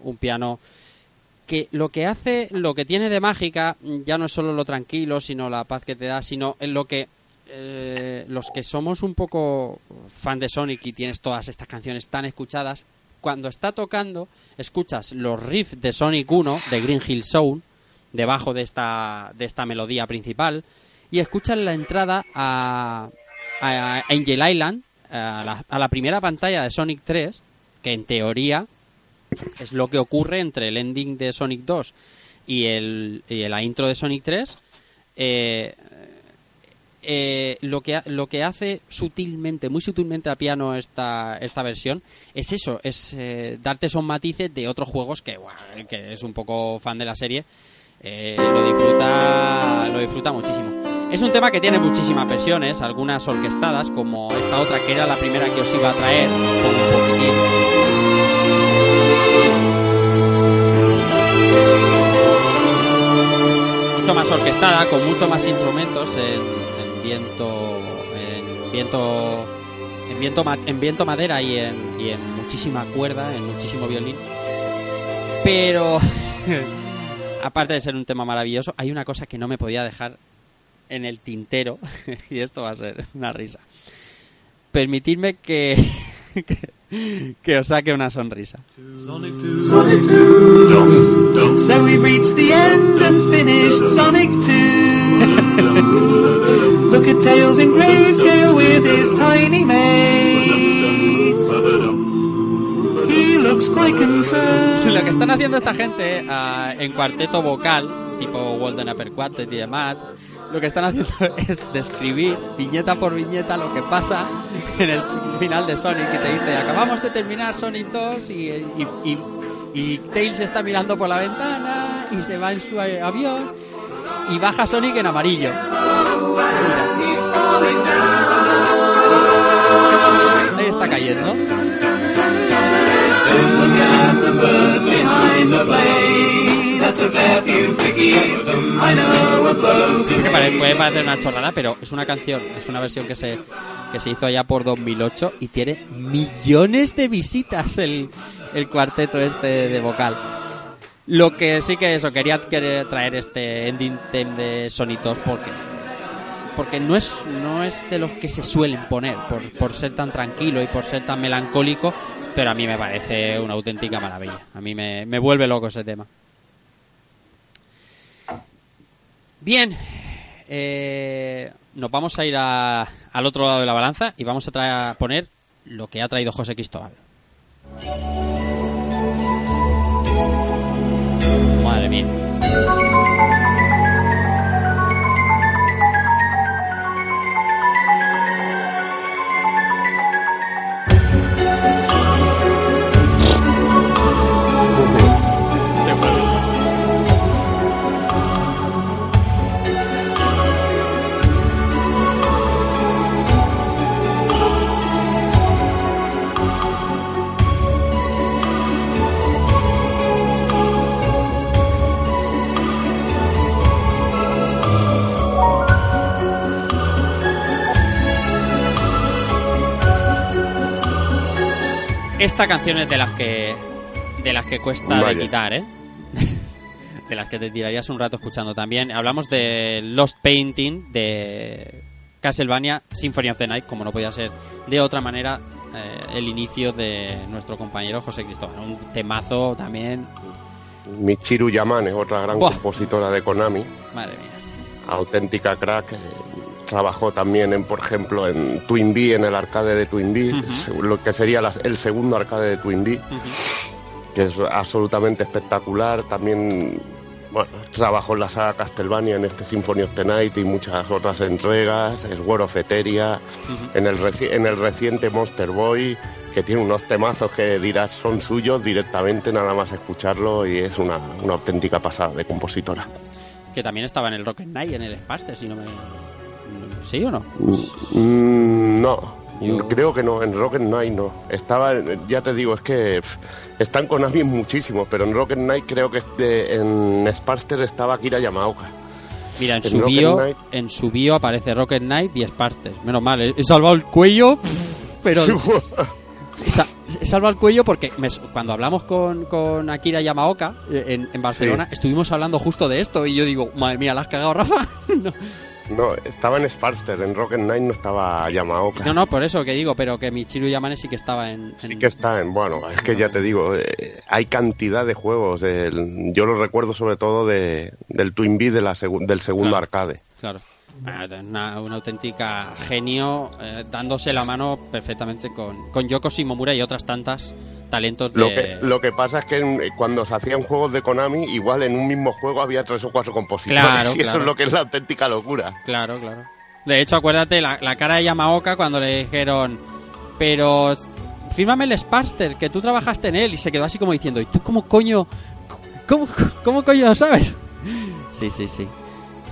A: un piano que lo que hace, lo que tiene de mágica, ya no es solo lo tranquilo, sino la paz que te da, sino en lo que eh, los que somos un poco fan de Sonic y tienes todas estas canciones tan escuchadas, cuando está tocando, escuchas los riffs de Sonic 1, de Green Hill Zone, debajo de esta, de esta melodía principal, y escuchas la entrada a, a Angel Island, a la, a la primera pantalla de Sonic 3, que en teoría es lo que ocurre entre el ending de Sonic 2 y, el, y la intro de Sonic 3. eh, eh, lo que lo que hace sutilmente, muy sutilmente a piano esta, esta versión es eso, es eh, darte esos matices de otros juegos que, el que es un poco fan de la serie eh, lo disfruta lo disfruta muchísimo. Es un tema que tiene muchísimas versiones, algunas orquestadas, como esta otra que era la primera que os iba a traer, mucho más orquestada, con mucho más instrumentos en, en viento, en viento, en viento, en viento madera y en muchísima cuerda, en muchísimo violín. Pero [LAUGHS] aparte de ser un tema maravilloso, hay una cosa que no me podía dejar en el tintero [LAUGHS] y esto va a ser una risa. Permitidme que [LAUGHS] que, que os saque una sonrisa.
F: Sonic 2. So we reached the end and finished Sonic 2. Look at Tails in grayscale with his tiny mates. He looks quite concerned.
A: Lo que están haciendo esta gente ah, en cuarteto vocal, tipo Walden Upper Quartet y demás, lo que están haciendo [LAUGHS] es describir viñeta por viñeta lo que pasa en el final de Sonic, que te dice, acabamos de terminar Sonic 2 y, y, y, y Tails está mirando por la ventana y se va en su avión y baja Sonic en amarillo. Está cayendo. Puede parecer una chorrada, pero es una canción, es una versión que se, que se hizo allá por 2008 y tiene millones de visitas el, el cuarteto este de vocal. Lo que sí que eso, quería, quería traer este ending theme de Sonitos porque porque no es no es de los que se suelen poner por, por ser tan tranquilo y por ser tan melancólico, pero a mí me parece una auténtica maravilla. A mí me, me vuelve loco ese tema. Bien, eh, nos vamos a ir al otro lado de la balanza y vamos a poner lo que ha traído José Cristóbal. Madre mía. Esta canción es de las que de las que cuesta de quitar, ¿eh? [LAUGHS] de las que te tirarías un rato escuchando también. Hablamos de Lost Painting de Castlevania Symphony of the Night, como no podía ser de otra manera eh, el inicio de nuestro compañero José Cristóbal. Un temazo también,
B: Michiru Yamane, otra gran
A: Buah.
B: compositora de Konami,
A: madre mía.
B: auténtica crack. Trabajó también, en, por ejemplo, en Twin Bee, en el arcade de Twin Bee,
A: Ujú.
B: se- lo que sería las- el segundo arcade de Twin Bee,
A: Ujú.
B: que es absolutamente espectacular. También bueno, trabajó en la saga Castlevania, en este Symphony of the Night y muchas otras entregas, el War of Eteria, en, el reci- en el reciente Monster Boy, que tiene unos temazos que dirás son suyos directamente, nada más escucharlo, y es una, una auténtica pasada de compositora.
A: Que también estaba en el Rocket Knight, en el Spaster, si no me... ¿Sí o no?
B: Mm, no,
A: Yo-
B: creo que no, en Rocket Knight no. Estaba, ya te digo, es que están con Konami muchísimos, pero en Rocket Knight creo que este, en Sparster estaba Kira Yamaoka.
A: Mira, en
B: En
A: su, bio,
B: Knight.
A: en su bio aparece Rocket Knight y Sparters. Menos mal, he salvado el cuello, pero he salvado el cuello porque me- cuando hablamos con, con Akira Yamaoka eh, en, en Barcelona, estuvimos hablando justo de esto y yo digo, madre mía, ¿la has cagado, Rafa? [LAUGHS] no.
B: No, estaba en Sparster, en Rocket Knight no estaba Yamaoka.
A: no, no, por eso que digo, pero que Michiru Yamane sí que estaba en...
B: Sí que está en, bueno, es que ya te digo, eh, hay cantidad de juegos. el- yo lo recuerdo sobre todo de, del Twin Bee de la segu- del segundo
A: Claro.
B: arcade.
A: Claro. Una, una auténtica genio eh, dándose la mano perfectamente con, con Yoko Shimomura y otras tantas talentos de...
B: Lo que, lo que pasa es que en- cuando se hacían juegos de Konami, igual en un mismo juego había tres o cuatro compositores.
A: Claro, [LAUGHS]
B: y eso es lo que es la auténtica locura.
A: Claro, claro. De hecho, acuérdate la, la cara de Yamaoka cuando le dijeron, pero fírmame el Sparster, que tú trabajaste en él, y se quedó así como diciendo, ¿y tú cómo coño, cómo, cómo coño lo sabes? [LAUGHS] Sí, sí, sí.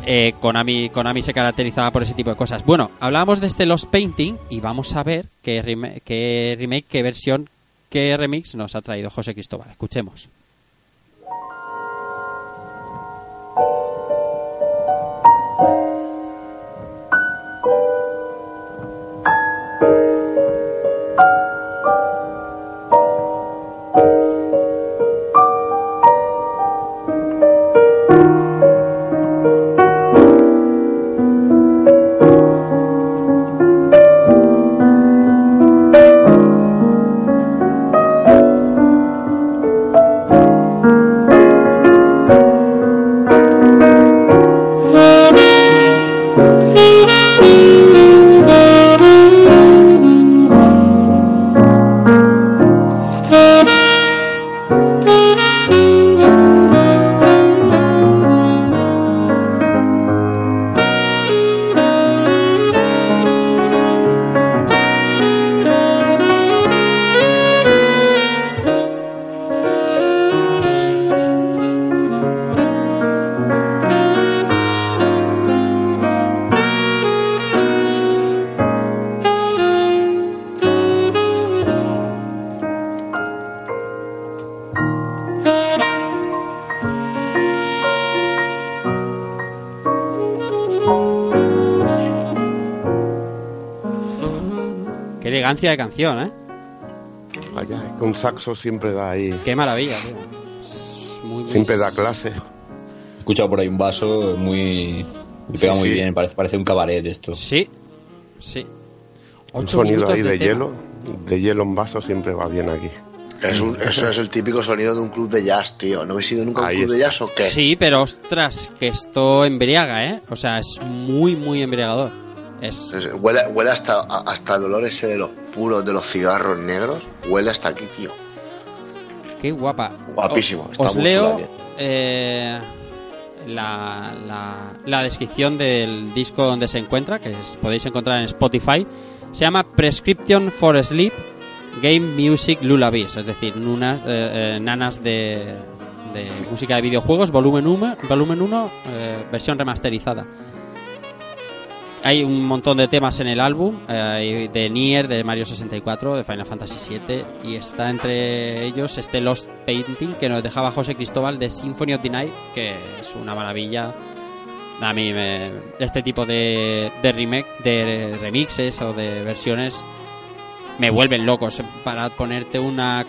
A: Eh, Konami, Konami se caracterizaba por ese tipo de cosas. Bueno, hablábamos de este Lost Painting y vamos a ver qué, rem- qué remake, qué versión, qué remix nos ha traído José Cristóbal. Escuchemos. De canción, ¿eh?
B: Vaya, es que un saxo siempre da ahí.
A: Qué maravilla, muy, muy-
B: Siempre da clase.
C: He escuchado por ahí un vaso muy. Me pega
B: Sí,
C: muy
B: sí.
C: bien, parece, parece un cabaret esto.
A: Sí, sí.
B: Un sonido ahí de, hielo, de hielo en vaso siempre va bien aquí.
D: Es un- eso es el típico sonido de un club de jazz, tío. ¿No habéis ido nunca a un
B: Ahí
D: club de jazz o qué?
A: Sí, pero ostras, que esto embriaga, ¿eh? O sea, es muy, muy embriagador. Es...
D: Es- Huele, huele hasta, hasta el olor ese de los puros, de los cigarros negros. Huele hasta aquí, tío.
A: Qué guapa.
D: Guapísimo,
A: O-
D: está
A: Os
D: muy
A: leo
D: chula, tío.
A: eh, la, la, la descripción del disco donde se encuentra, que es- podéis encontrar en Spotify. Se llama Prescription for Sleep Game Music Lullabies, es decir, nunas, eh, eh, nanas de, de [LAUGHS] música de videojuegos, volumen 1, volumen 1 eh, versión remasterizada. Hay un montón de temas en el álbum, eh, de Nier, de Mario 64, de Final Fantasy VII, y está entre ellos este Lost Painting que nos dejaba José Cristóbal de Symphony of the Night, que es una maravilla. A mí me- este tipo de, de remake, de remixes o de versiones me vuelven locos para ponerte una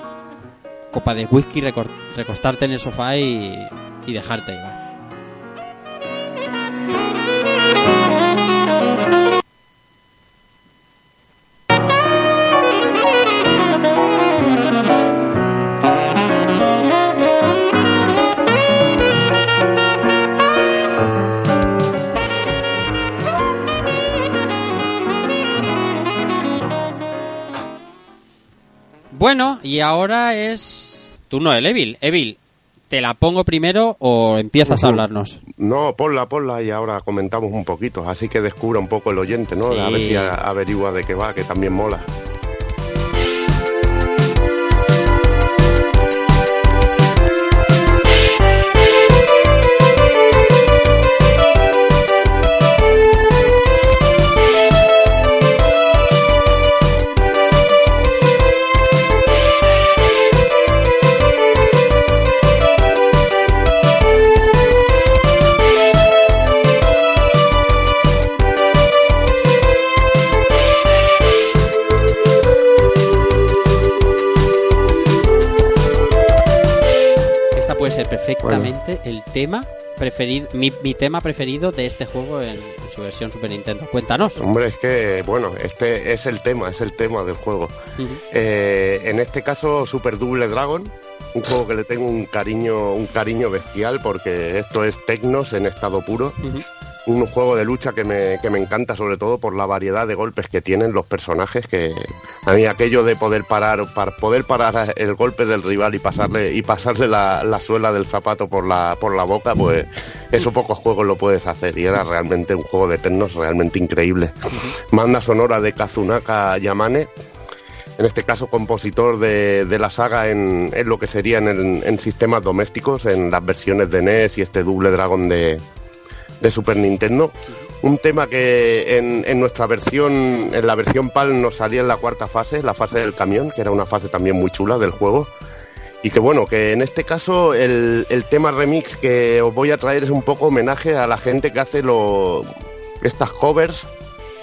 A: copa de whisky, recostarte en el sofá y, y dejarte llevar. Bueno, y ahora es turno del Evil. Evil, ¿te la pongo primero o empiezas a hablarnos?
B: No, ponla, ponla y ahora comentamos un poquito. Así que descubra un poco el oyente, ¿no?
A: Sí.
B: A ver si averigua de qué va, que también mola.
A: Perfectamente el tema preferido, mi, mi tema preferido de este juego en, en su versión Super Nintendo. Cuéntanos.
B: Hombre, es que, bueno, este es el tema, es el tema del juego. Eh, en este caso, Super Double Dragon, un juego que le tengo un cariño, un cariño bestial porque esto es Tecnos en estado puro. Un juego de lucha que me, que me encanta sobre todo por la variedad de golpes que tienen los personajes, que a mí aquello de poder parar, para poder parar el golpe del rival y pasarle, y pasarle la, la suela del zapato por la, por la boca, pues eso pocos juegos lo puedes hacer. Y era realmente un juego de Tecnos realmente increíble. Banda sonora de Kazunaka Yamane, en este caso compositor de, de la saga en, en lo que serían en, en sistemas domésticos, en las versiones de NES y este Double Dragon de, de Super Nintendo. Un tema que en, en nuestra versión, en la versión PAL nos salía en la cuarta fase, la fase del camión, que era una fase también muy chula del juego. Y que bueno, que en este caso el, el tema remix que os voy a traer es un poco homenaje a la gente que hace lo, estas covers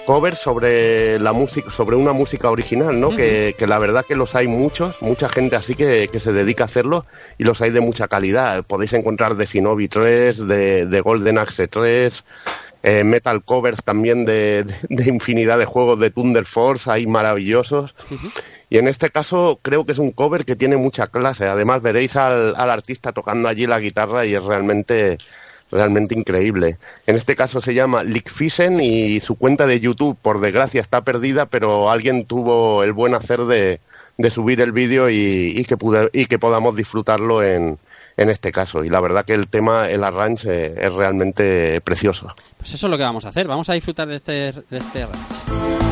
B: covers sobre la música sobre una música original no que, que la verdad que los hay muchos mucha gente así que, que se dedica a hacerlo y los hay de mucha calidad. Podéis encontrar de Shinobi 3 de, de Golden Axe 3 eh, metal covers también de, de- de infinidad de juegos de Thunder Force hay maravillosos. Y en este caso creo que es un cover que tiene mucha clase. Además veréis al, al artista tocando allí la guitarra y es realmente realmente increíble. En este caso se llama Lick Fisen y su cuenta de YouTube, por desgracia, está perdida, pero alguien tuvo el buen hacer de, subir el vídeo y, que y que podamos disfrutarlo en, en este caso. Y la verdad que el tema, el arrange, es realmente precioso.
A: Pues eso es lo que vamos a hacer. Vamos a disfrutar de este, de este está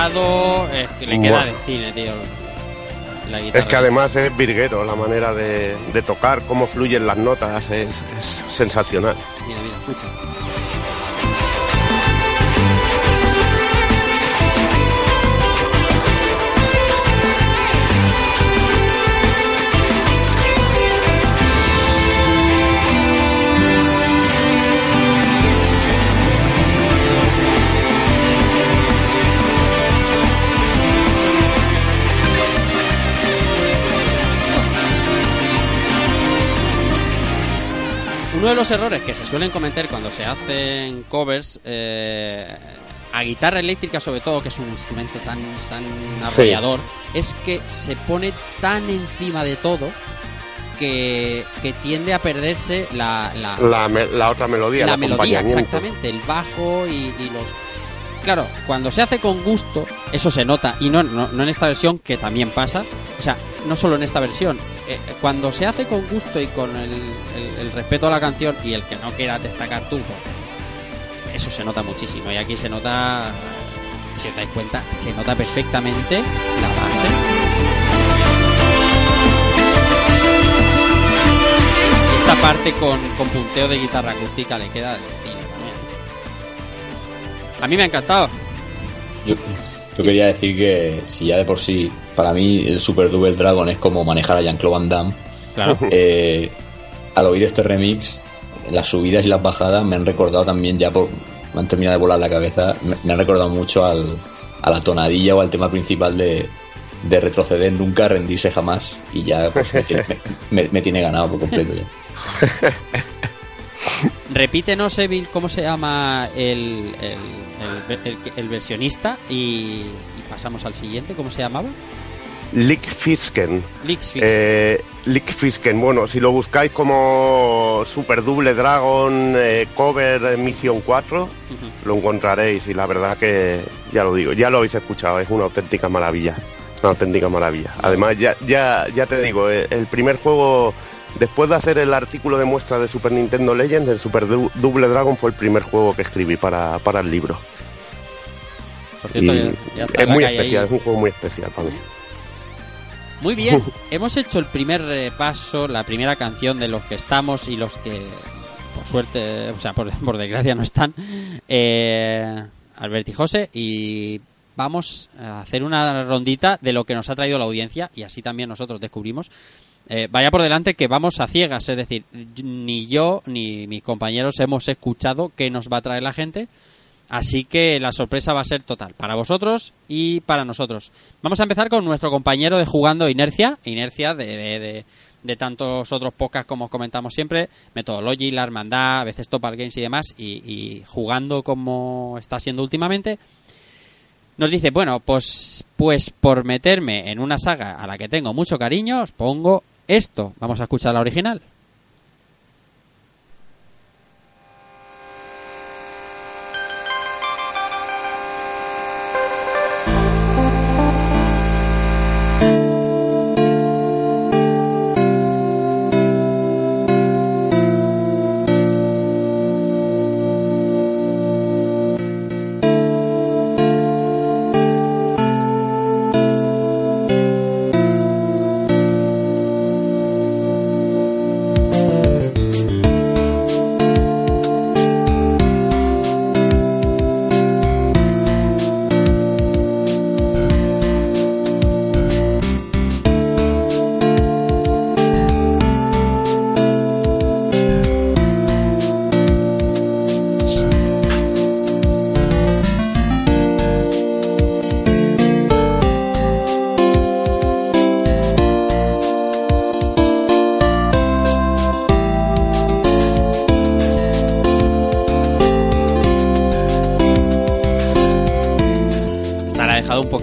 A: cargado, es que le queda de cine, tío. La.
B: Es que además es virguero la manera de, de tocar, cómo fluyen las notas, es, es sensacional.
A: Mira, mira, escucha. Uno de los errores que se suelen cometer cuando se hacen covers eh, a guitarra eléctrica, sobre todo, que es un instrumento tan, tan
B: Sí.
A: arrollador, es que se pone tan encima de todo que, que tiende a perderse la, la,
B: La, me- la otra melodía,
A: la
B: el
A: melodía, exactamente, el bajo y, y los... Claro, cuando se hace con gusto, eso se nota, y no, no, no en esta versión, que también pasa, o sea, no solo en esta versión, eh, cuando se hace con gusto y con el, respeto a la canción y el que no quiera destacar tú, pues, eso se nota muchísimo, y aquí se nota, si os dais cuenta, se nota perfectamente la base. Esta parte con, con punteo de guitarra acústica le queda. A mí me ha encantado.
C: Yo, yo quería decir que si ya de por sí, para mí el Super Double Dragon es como manejar a Jean-Claude Van Damme,
A: Claro. [LAUGHS]
C: eh, al oír este remix, las subidas y las bajadas me han recordado también ya por... Me han terminado de volar la cabeza, me, me han recordado mucho al, a la tonadilla o al tema principal de, de retroceder nunca, rendirse jamás y ya pues, me, tiene- [LAUGHS] me- me- me tiene ganado por completo ya. [LAUGHS]
A: Repítenos, Evil, cómo se llama el, el, el- versionista y, y pasamos al siguiente. ¿Cómo se llamaba?
B: Lick Fisken.
A: Lix Fix.
B: Eh, Lick Fisken, bueno, si lo buscáis como Super Double Dragon eh, Cover eh, Mission 4,
A: Ujú.
B: lo encontraréis y la verdad que, ya lo digo, ya lo habéis escuchado, es una auténtica maravilla. Una auténtica maravilla. Además, ya, ya, ya te digo, el primer juego, después de hacer el artículo de muestra de Super Nintendo Legends, el Super Du- Double Dragon fue el primer juego que escribí para, para el libro.
A: Por cierto,
B: Y
A: ya- ya está
B: es muy
A: ahí.
B: especial, es un juego muy especial para mí.
A: Muy bien, [LAUGHS] hemos hecho el primer repaso, la primera canción de los que estamos y los que, por suerte, o sea, por, [LAUGHS] por desgracia no están, eh, Albert y José, y vamos a hacer una rondita de lo que nos ha traído la audiencia y así también nosotros descubrimos. Eh, vaya por delante que vamos a ciegas, es decir, ni yo ni mis compañeros hemos escuchado qué nos va a traer la gente, Así que la sorpresa va a ser total para vosotros y para nosotros. Vamos a empezar con nuestro compañero de jugando Inercia, Inercia de, de, de- tantos otros podcasts como comentamos siempre, Methodology, La Hermandad, a veces Topal Games y demás, y, y jugando como está siendo últimamente. Nos dice, bueno, pues, pues por meterme en una saga a la que tengo mucho cariño, os pongo esto. Vamos a escuchar la original.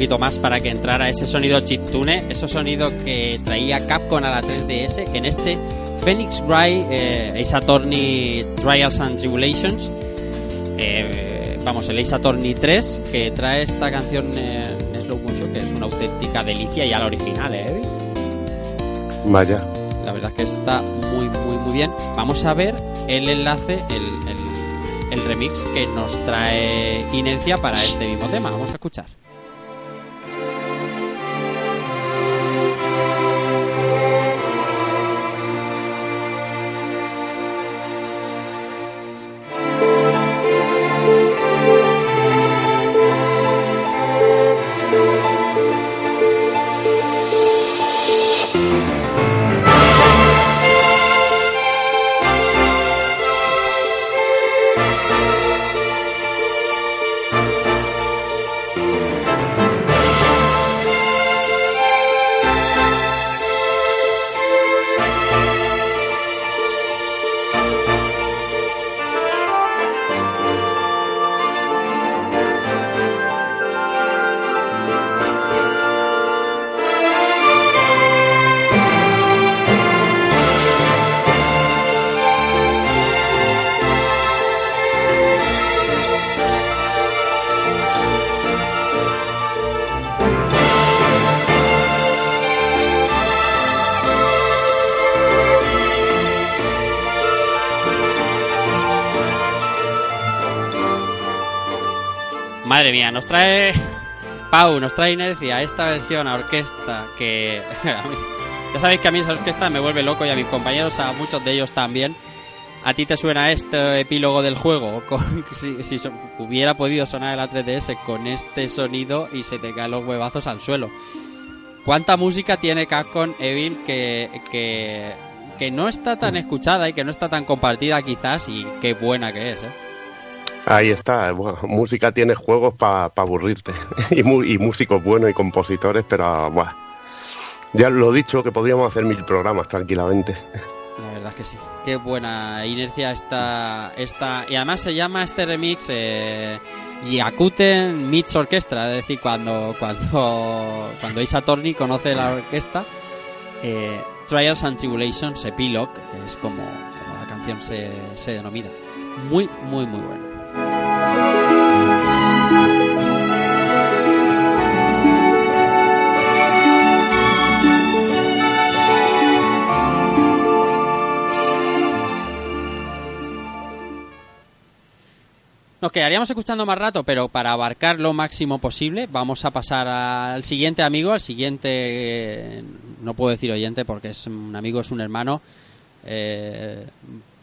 A: Poquito más para que entrara ese sonido chiptune, ese sonido que traía Capcom a la 3DS en este Phoenix Wright eh, Ace Attorney Trials and Tribulations. Eh, vamos, el Ace Attorney 3 que trae esta canción en slow motion que es una auténtica delicia ya la original, ¿eh?
B: Vaya.
A: La verdad es que está muy, muy, muy bien. Vamos a ver el enlace, el, el- el remix que nos trae Inercia para este mismo tema. Vamos a escuchar. Pau, nos trae inercia esta versión a orquesta que. [LAUGHS] a mí- ya sabéis que a mí esa orquesta me vuelve loco y a mis compañeros, a muchos de ellos también. ¿A ti te suena este epílogo del juego? [LAUGHS] Con, si si so- hubiera podido sonar en la 3DS con este sonido y se te caen los huevazos al suelo. ¿Cuánta música tiene Capcom Evil que, que, que no está tan escuchada y que no está tan compartida quizás y qué buena que es, eh?
B: Ahí está, bueno, música tiene juegos para aburrirte [LAUGHS] y, mu- y músicos buenos y compositores, pero buah. ya lo he dicho que podríamos hacer mil programas tranquilamente.
A: La verdad es que sí. Qué buena inercia esta, esta y además se llama este remix eh, Yakuten Meets Orchestra, es decir, cuando cuando cuando Isa Torni conoce la orquesta, eh, Trials and Tribulations Epilogue, es como, como la canción se, se denomina. Muy, muy, muy buena. Nos quedaríamos escuchando más rato, pero para abarcar lo máximo posible, vamos a pasar al siguiente amigo, al siguiente, eh, no puedo decir oyente porque es un amigo, es un hermano, eh,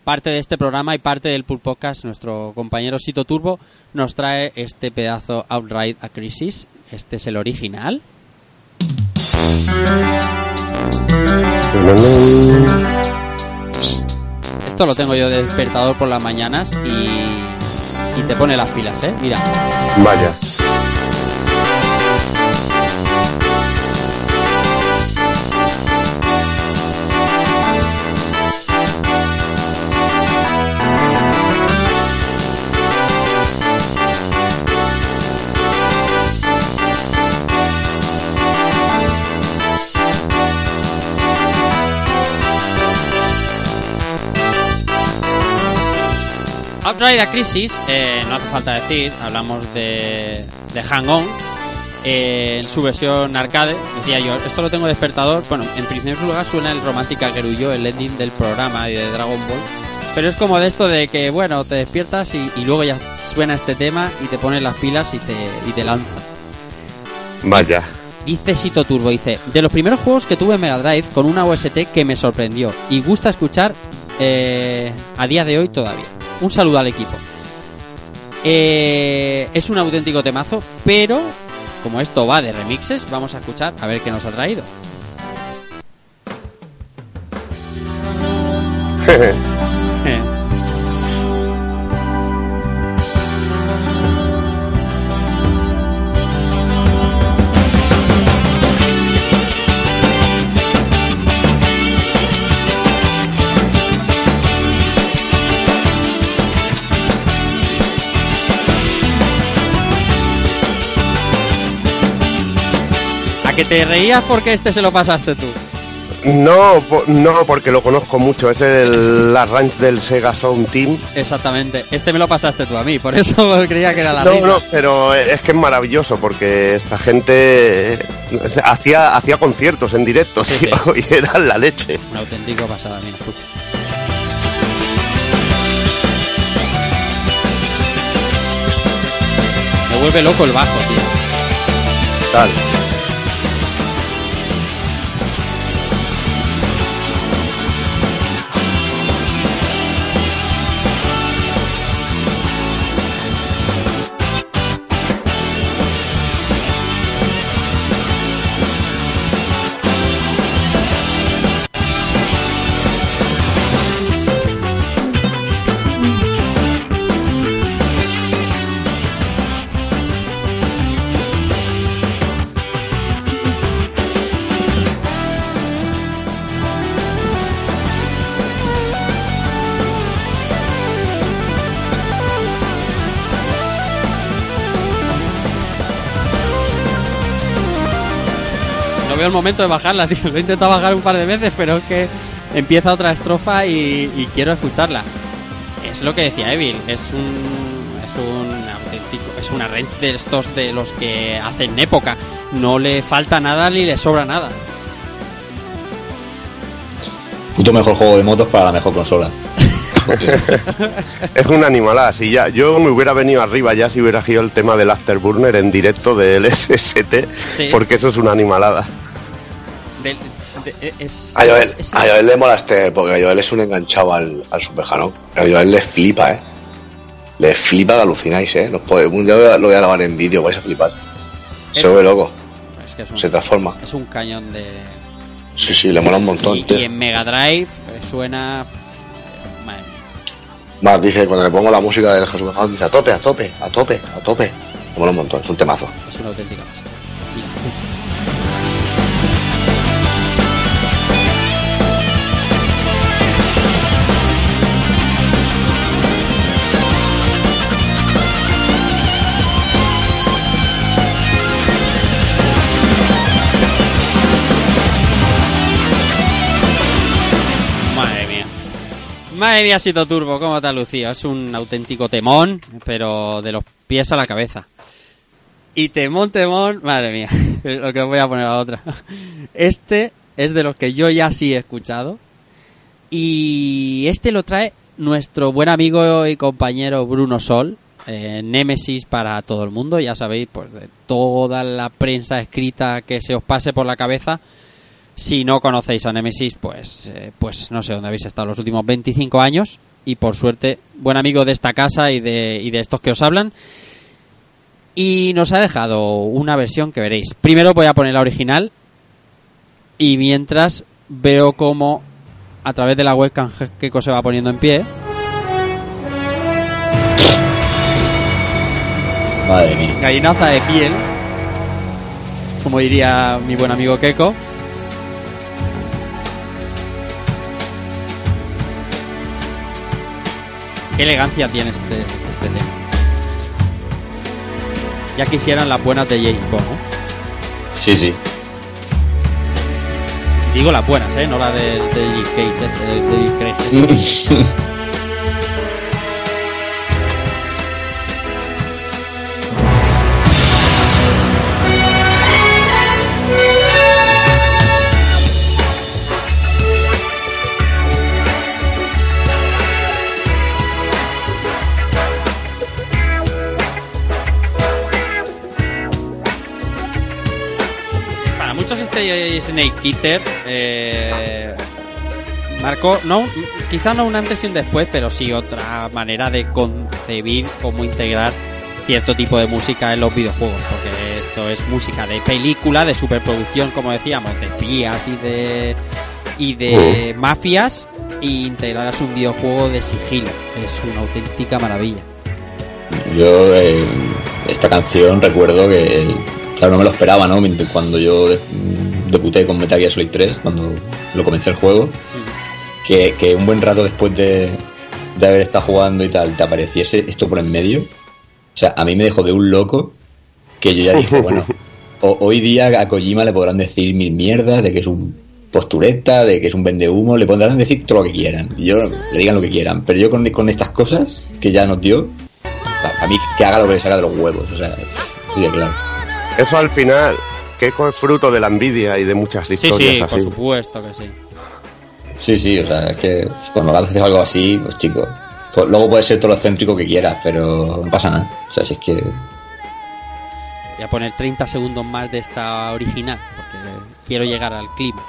A: parte de este programa y parte del Pool Podcast, nuestro compañero Sito Turbo, nos trae este pedazo Outright a Crisis. Este es el original. Esto lo tengo yo de despertador por las mañanas y, y te pone las pilas, ¿eh? Mira.
B: Vaya.
A: Outrider Crisis, eh, no hace falta decir, hablamos de, de Hang On, eh, en su versión arcade, decía yo, esto lo tengo despertador, bueno, en primer lugar suena el Romántica Gerullo, el ending del programa y de Dragon Ball, pero es como de esto de que, bueno, te despiertas y, y luego ya suena este tema y te pones las pilas y te, y te lanza.
B: Vaya.
A: Dice Sito Turbo, dice, de los primeros juegos que tuve en Mega Drive con una OST que me sorprendió y gusta escuchar eh, a día de hoy todavía. Un saludo al equipo. Eh, es un auténtico temazo, pero como esto va de remixes, vamos a escuchar a ver qué nos ha traído. [LAUGHS] [LAUGHS] que te reías porque este se lo pasaste tú?
B: No, no, porque lo conozco mucho. Es el Arrange del Sega Sound Team.
A: Exactamente, este me lo pasaste tú a mí, por eso [LAUGHS] creía que era la
B: No,
A: risa.
B: no, pero es que es maravilloso porque esta gente eh, hacía, hacía conciertos en directo,
A: Sí,
B: tío, [LAUGHS] y era la leche.
A: Un auténtico pasada, mira, escucha. vuelve loco el bajo, tío.
B: Tal.
A: Veo el momento de bajarla, tío. Lo he intentado bajar un par de veces, pero es que empieza otra estrofa y, y quiero escucharla. Es lo que decía Evil, es un es un auténtico, es una range de estos de los que hacen época. No le falta nada ni le sobra nada.
C: Puto mejor juego de motos para la mejor consola. [LAUGHS]
B: Es una animalada. Si ya, yo me hubiera venido arriba ya si hubiera sido el tema del Afterburner en directo del SST,
A: Sí.
B: porque eso es una animalada.
A: De- es,
D: A Joel,
A: es- es-
D: a Joel le mola este, porque Joel es un enganchado al, al Superjano. A Joel le flipa, eh. Le flipa que alucináis, eh. Los puede- un día lo voy a grabar en vídeo, vais a flipar. Se vuelve loco,
A: que un,
D: se transforma.
A: es un cañón de.
D: Sí, sí, le mola un montón,
A: Y,
D: tío.
A: y en Mega Drive eh, suena. madre mía.
D: Más dice, cuando le pongo la música del Jesús Superjano, dice a tope, a tope, a tope, a tope. Le mola un montón, es un temazo.
A: Es una auténtica pasada. Mira, escucha. Madre mía, Sito Turbo, ¿cómo te ha lucido? Es un auténtico temón, pero de los pies a la cabeza. Y temón, temón, madre mía, [LAUGHS] lo que os voy a poner a otra. Este es de los que yo ya sí he escuchado. Y este lo trae nuestro buen amigo y compañero Bruno Sol, eh, Némesis para todo el mundo, ya sabéis, pues de toda la prensa escrita que se os pase por la cabeza. Si no conocéis a Nemesis, pues, eh, pues no sé dónde habéis estado los últimos 25 años. Y por suerte, buen amigo de esta casa y de, y de estos que os hablan. Y nos ha dejado una versión que veréis. Primero voy a poner la original. Y mientras veo cómo a través de la webcam Keiko se va poniendo en pie.
C: Madre mía.
A: Gallinaza de piel. Como diría mi buen amigo Keiko. Qué elegancia tiene este, este tema. Ya quisieran las buenas de James Bond, ¿no?
C: Sí, sí.
A: Digo las buenas, ¿eh? No la de, de este, de, de [LAUGHS] este Snake Eater eh, marcó, no, quizá no un antes y un después, pero sí otra manera de concebir cómo integrar cierto tipo de música en los videojuegos, porque esto es música de película, de superproducción, como decíamos, de espías y de y de mafias y integrar a un videojuego de sigilo. Es una auténtica maravilla.
C: Yo, eh, esta canción recuerdo que, claro, no me lo esperaba, ¿no? Cuando yo de- debuté con Metal Gear Solid 3, cuando lo comencé el juego, que, que un buen rato después de, de haber estado jugando y tal, te apareciese esto por en medio. O sea, a mí me dejó de un loco que yo ya dije, bueno, [LAUGHS] hoy día a Kojima le podrán decir mil mierdas de que es un postureta, de que es un vendehumo, le podrán decir todo lo que quieran. Yo le digan lo que quieran. Pero yo con, con estas cosas que ya nos dio, a, a mí que haga lo que le saca de los huevos. O sea, sí, claro.
B: Eso al final, que es fruto de la envidia y de muchas
A: Sí,
B: historias
A: sí, por
B: así.
A: supuesto que sí.
C: Sí, sí, o sea, es que cuando haces algo así, pues chico, pues luego puedes ser todo lo excéntrico que quieras, pero no pasa nada. O sea, si es que
A: Voy a poner 30 segundos más de esta original, porque quiero llegar al clímax.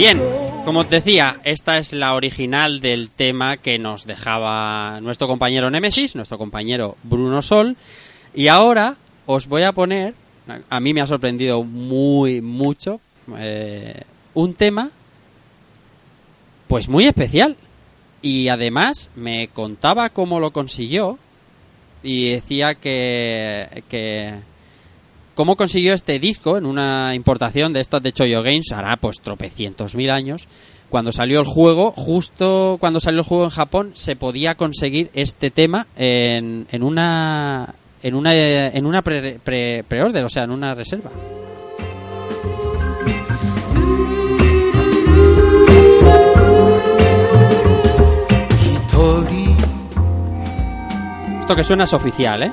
A: Bien, como os decía, esta es la original del tema que nos dejaba nuestro compañero Nemesis, nuestro compañero Bruno Sol. Y ahora os voy a poner, a mí me ha sorprendido muy mucho, eh, un tema pues muy especial. Y además me contaba cómo lo consiguió y decía que, que cómo consiguió este disco en una importación de estos de Choyo Games, hará pues tropecientos mil años. Cuando salió el juego, justo cuando salió el juego en Japón, se podía conseguir este tema en, en una en una en una pre, pre- pre-order, o sea, en una reserva. Esto que suena es oficial, ¿eh?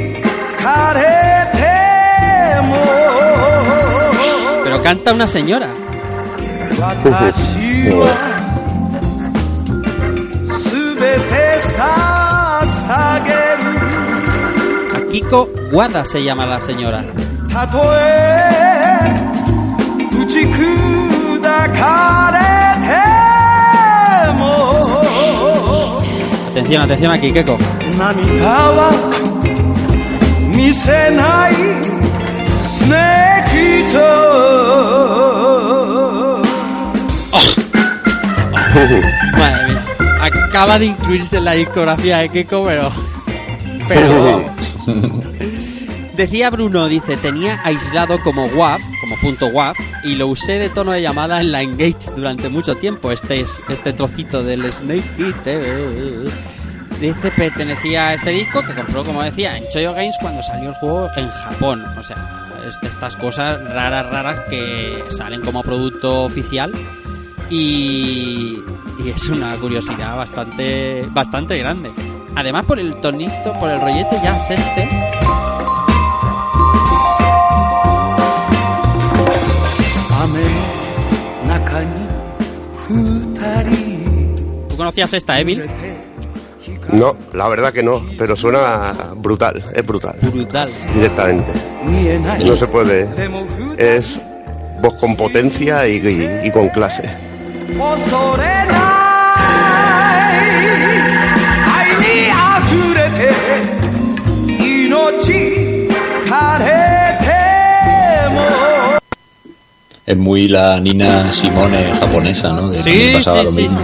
A: Pero canta una señora. Akiko Wada se llama la señora. Atención, atención aquí, Keko. Madre mía, acaba de incluirse en la discografía de Keiko, pero. Pero. [LAUGHS] Decía Bruno, dice, tenía aislado como WAF, como punto WAF, y lo usé de tono de llamada en la Engage durante mucho tiempo. Este es este trocito del Snake Hit. Eh" dice pertenecía a este disco que compró, como decía, en Choyo Games cuando salió el juego en Japón. O sea, es de estas cosas raras, raras que salen como producto oficial. Y, y es una curiosidad bastante, bastante grande. Además, por el tonito, por el rollete ya es este. ¿Tú conocías esta, Evil?
B: No, la verdad que no, pero suena brutal, es brutal.
A: Brutal.
B: Directamente. No se puede. Es voz con potencia y, y con clase.
C: Es muy la Nina Simone japonesa, ¿no? También
A: Sí, sí,
C: lo
A: sí,
C: mismo.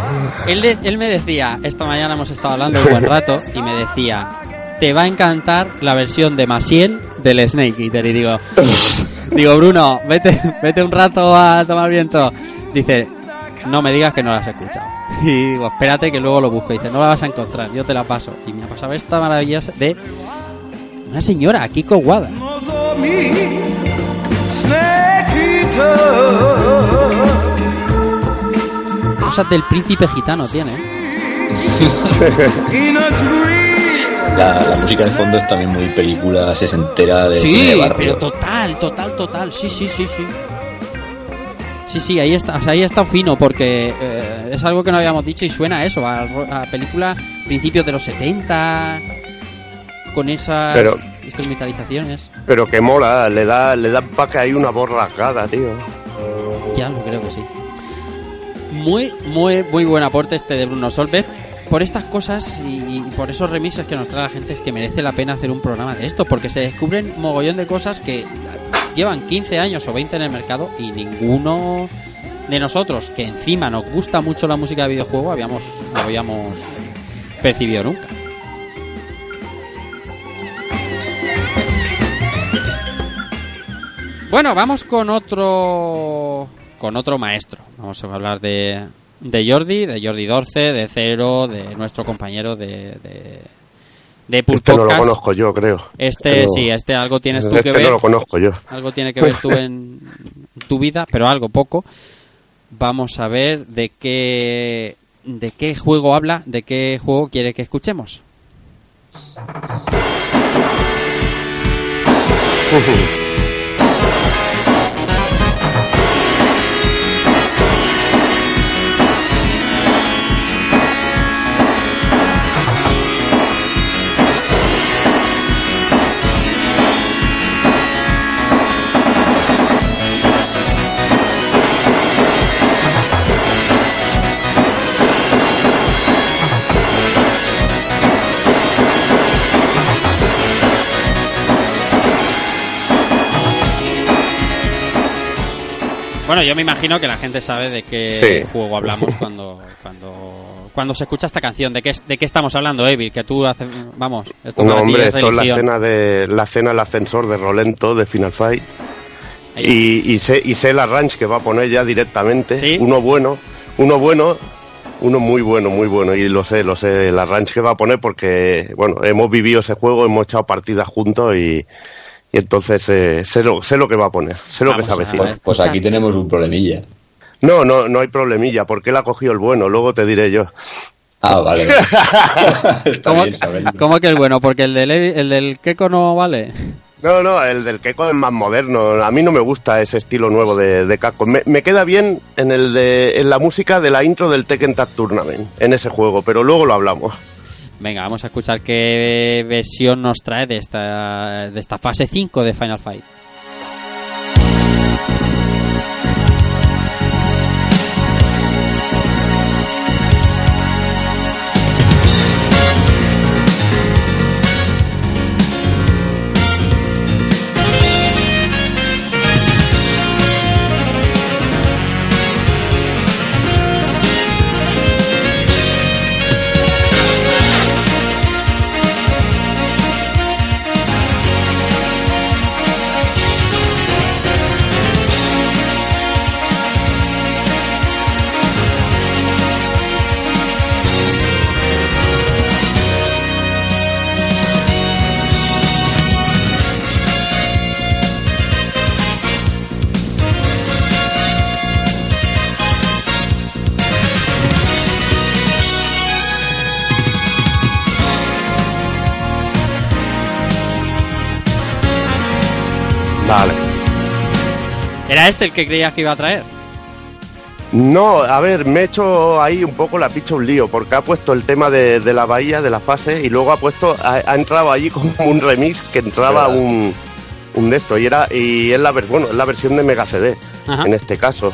A: sí. Él, de- él me decía, esta mañana hemos estado hablando un buen [LAUGHS] rato, y me decía, te va a encantar la versión de Masiel del Snake Eater. Y digo, [LAUGHS] digo, Bruno, vete, vete un rato a tomar viento. Dice, no me digas que no la has escuchado. Y digo, espérate que luego lo busco. Dice, no la vas a encontrar, yo te la paso. Y me ha pasado esta maravilla de una señora, Kiko Wada. Cosas del príncipe gitano tiene. ¿eh? [LAUGHS]
C: La, la, música de fondo es también muy película sesentera de,
A: sí,
C: de
A: pero total, total, total. Sí, sí, sí, sí. Sí, sí, ahí está, o sea, ahí está fino porque eh, es algo que no habíamos dicho y suena a eso, a, a película principios de los 70, con esas
B: Pero-
A: instrumentalizaciones.
B: Pero que mola, le da, le da para que hay una voz rasgada, tío.
A: Ya lo creo que sí. Muy, muy, muy buen aporte este de Bruno Solberg. Por estas cosas y, y por esos remixes que nos trae la gente es que merece la pena hacer un programa de esto, porque se descubren mogollón de cosas que llevan 15 años o 20 en el mercado y ninguno de nosotros que encima nos gusta mucho la música de videojuego habíamos, lo habíamos percibido nunca. Bueno, vamos con otro con otro maestro. Vamos a hablar de, de Jordi, de Jordi Dorce, de Cero, de nuestro compañero de de, de
B: Este no lo conozco yo, creo.
A: Este,
B: no-
A: sí, este algo tienes tú
B: este
A: que ver.
B: no lo conozco yo.
A: Algo tiene que ver tú en tu vida, pero algo poco. Vamos a ver de qué de qué juego habla, de qué juego quiere que escuchemos. Bueno, yo me imagino que la gente sabe de qué
B: Sí.
A: juego hablamos cuando cuando cuando se escucha esta canción. ¿De qué, de qué estamos hablando, Evil? Que tú haces... Vamos, esto
B: No, hombre,
A: es
B: esto es la escena de la escena del ascensor de Rolento de Final Fight. Y, y sé y sé la ranch que va a poner ya directamente.
A: ¿Sí?
B: Uno bueno, uno bueno, uno muy bueno, muy bueno. Y lo sé, lo sé, la ranch que va a poner porque, bueno, hemos vivido ese juego, hemos echado partidas juntos y, y entonces eh, sé, lo, sé lo que va a poner, sé lo
A: Vamos
B: que se
A: a
B: avecina.
A: ver.
C: Pues aquí tenemos un problemilla.
B: No, no, no hay problemilla, porque él ha cogido el bueno, luego te diré yo.
C: Ah, vale. [LAUGHS]
A: ¿Cómo,
C: bien
A: cómo que el bueno? Porque el del, el del Keko no vale.
B: No, no, el del Keiko es más moderno. A mí no me gusta ese estilo nuevo de, de Capcom. Me, me queda bien en el de, en la música de la intro del Tekken Tag Tournament, en ese juego, pero luego lo hablamos.
A: Venga, vamos a escuchar qué versión nos trae de esta, de esta fase 5 de Final Fight. ¿Era este el que creías que iba a traer?
B: No, a ver, me he hecho ahí un poco la picha un lío, porque ha puesto el tema de, de la bahía, de la fase, y luego ha puesto, ha, ha entrado allí como un remix que entraba
C: Verdad.
B: un, un de esto, y era, y es la, ver- bueno, es la versión de Mega CD,
A: Ajá.
B: en este caso,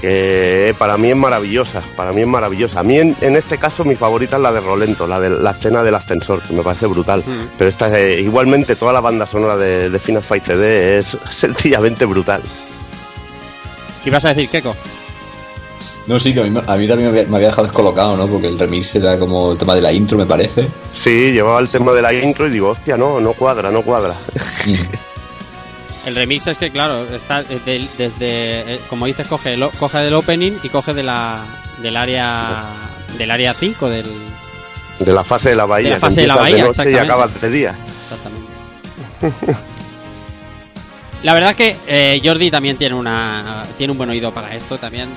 B: que para mí es maravillosa, para mí es maravillosa. A mí en, en este caso mi favorita es la de Rolento, la de la escena del ascensor, que me parece brutal. Pero esta eh, igualmente toda la banda sonora de, de Final Fight CD es [LAUGHS] sencillamente brutal.
A: ¿Qué ibas a decir, Keko?
C: No, sí, que a mí, a mí también me había, me había dejado descolocado, ¿no? Porque el remix era como el tema de la intro, me parece.
B: Sí, llevaba el tema de la intro y digo, hostia, no, no cuadra, no cuadra.
C: Mm. [LAUGHS]
A: El remix es que, claro, está desde, eh, como dices, coge, el, coge del opening y coge de la, del área del área 5 del...
B: De la fase de la bahía,
A: De la fase de la bahía,
B: noche y acabas de día.
A: Exactamente. [LAUGHS] La verdad es que eh, Jordi también tiene una tiene un buen oído para esto. También